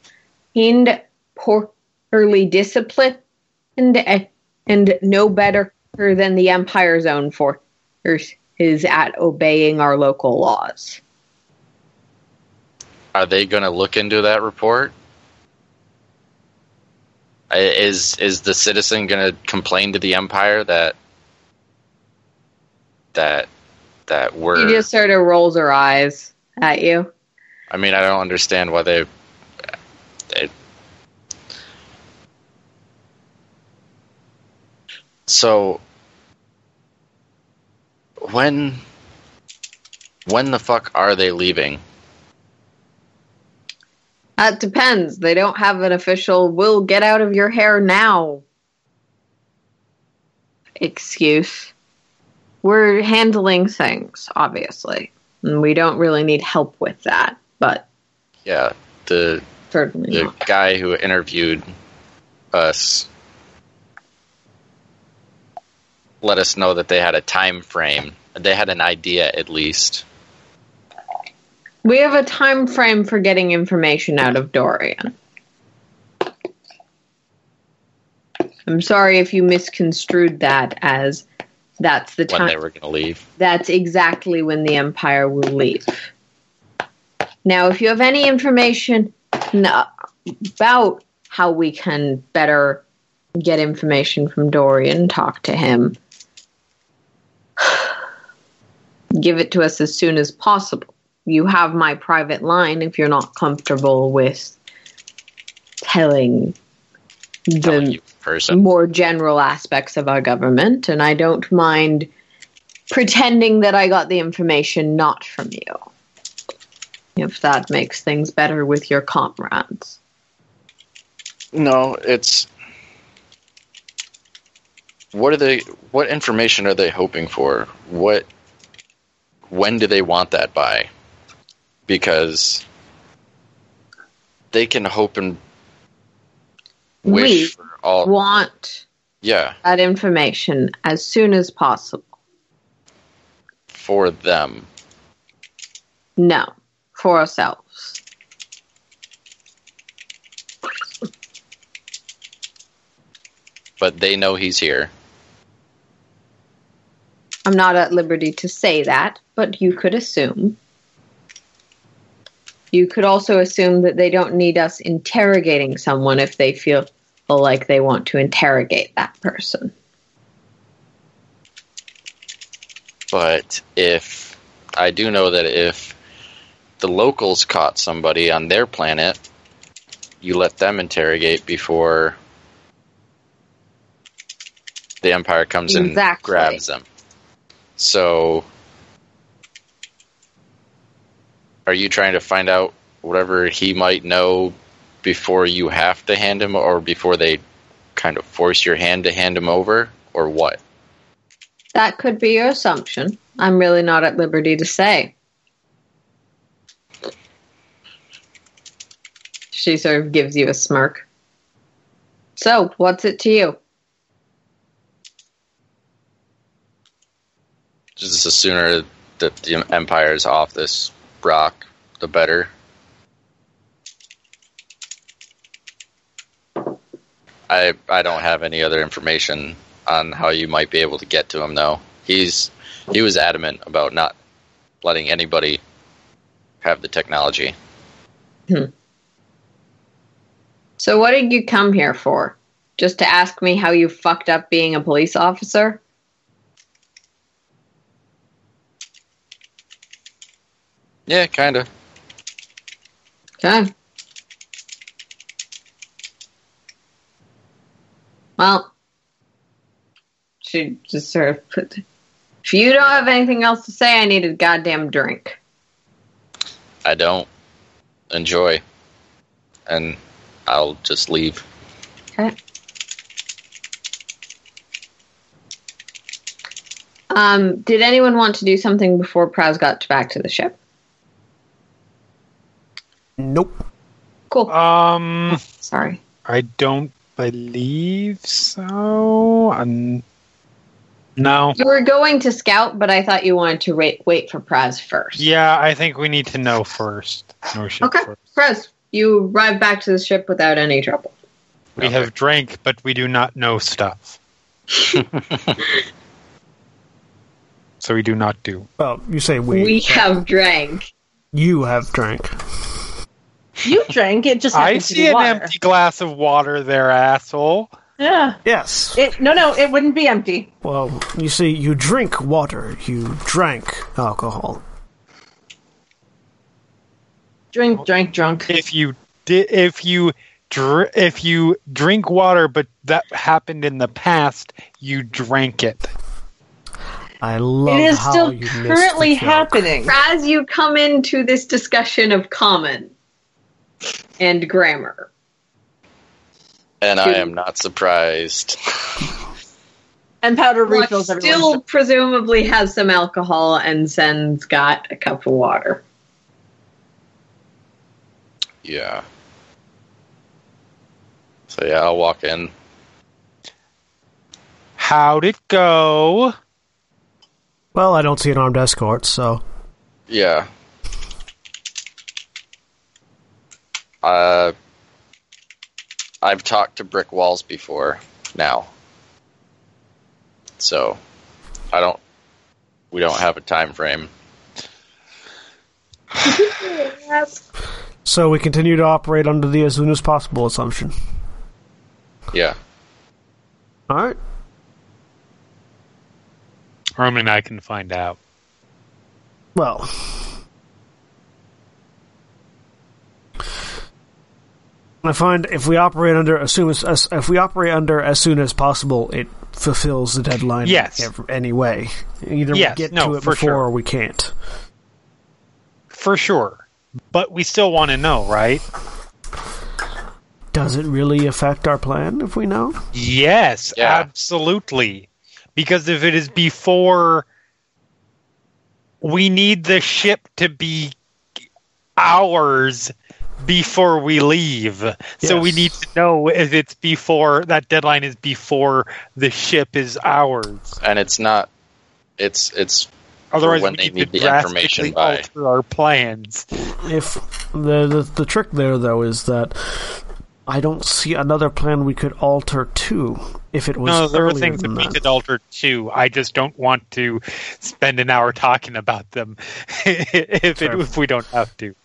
and poorly disciplined. and and no better than the Empire's own force is at obeying our local laws. Are they going to look into that report? Is is the citizen going to complain to the Empire that that that She we're? just sort of rolls her eyes at you. I mean, I don't understand why they. they so when when the fuck are they leaving? That depends. They don't have an official "will get out of your hair now" excuse. We're handling things, obviously, and we don't really need help with that. But Yeah, the certainly the not. guy who interviewed us let us know that they had a time frame. They had an idea at least. We have a time frame for getting information out of Dorian. I'm sorry if you misconstrued that as that's the time when they were going to leave. That's exactly when the Empire will leave. Now, if you have any information about how we can better get information from Dorian, talk to him, give it to us as soon as possible. You have my private line if you're not comfortable with telling Telling the you in person. more general aspects of our government, and I don't mind pretending that I got the information not from you. If that makes things better with your comrades. No, it's what are they what information are they hoping for? What when do they want that by? Because they can hope and wish We for all Want yeah, that information as soon as possible. for them. No, for ourselves. But they know he's here. I'm not at liberty to say that, but you could assume. You could also assume that they don't need us interrogating someone if they feel like they want to interrogate that person. But if I do know that if the locals caught somebody on their planet, you let them interrogate before the Empire comes and grabs them. So, are you trying to find out whatever he might know before you have to hand him, or before they kind of force your hand to hand him over, or what? That could be your assumption. I'm really not at liberty to say. She sort of gives you a smirk. So, what's it to you? Just the sooner that the Empire is off this rock, the better. I I don't have any other information on how you might be able to get to him though. He's he was adamant about not letting anybody have the technology. Hmm. So, what did you come here for? Just to ask me how you fucked up being a police officer? Yeah, kind of. Okay. Well, she just sort of put. If you don't have anything else to say, I need a goddamn drink. I don't enjoy and I'll just leave. Okay. Um, did anyone want to do something before Praz got back to the ship? Nope. Cool. Um, Sorry. I don't believe so. Um, no. You were going to scout, but I thought you wanted to wait wait for Praz first. Yeah, I think we need to know first. Know shit Okay. first. Praz, you arrived back to the ship without any trouble. We have drank, but we do not know stuff. so we do not do. Well, you say we. We have drank. You have drank. You drank it. Just I see an empty glass of water there, asshole. Yeah. Yes. It no no. It wouldn't be empty. Well, you see, you drink water. You drank alcohol. Drink, drank, drunk. If you did, if you dr- if you drink water, but that happened in the past, you drank it. I love It is how still you currently happening. As you come into this discussion of common and grammar, And I am not surprised. And powder Lux refills still everyone. presumably has some alcohol and sends got a cup of water. Yeah. So yeah, I'll walk in. How'd it go? Well, I don't see an armed escort, so Yeah. Uh, I've talked to brick walls before now. So, I don't. We don't have a time frame. so we continue to operate under the as soon as possible assumption. Yeah. All right. Roman and I can find out. Well, I find if we operate under as soon as, as if we operate under as soon as possible, it fulfills the deadline. Yes. ev- Anyway, either Yes, we get no, to it for before sure. or we can't. For sure. But we still want to know, right? Does it really affect our plan if we know? Yes, Yeah. absolutely. Because if it is before, we need the ship to be ours before we leave. So we need to know if it's before that deadline is before the ship is ours. And it's not. It's it's Otherwise, when we they need, need to the information by. alter our plans. If the, the the trick there though is that I don't see another plan we could alter to if it was No, there are things that than we could alter too. I just don't want to spend an hour talking about them if it, if we don't have to.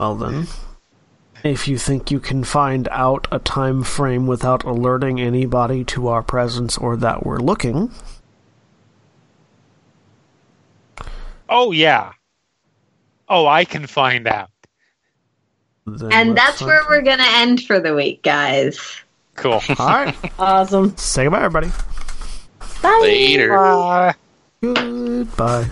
Well then, hmm? if you think you can find out a time frame without alerting anybody to our presence or that we're looking, Oh yeah. Oh, I can find out. then And let's that's where we're going to end for the week, guys. Cool. All right, Awesome. say goodbye, everybody. Bye. Later. Bye. Goodbye.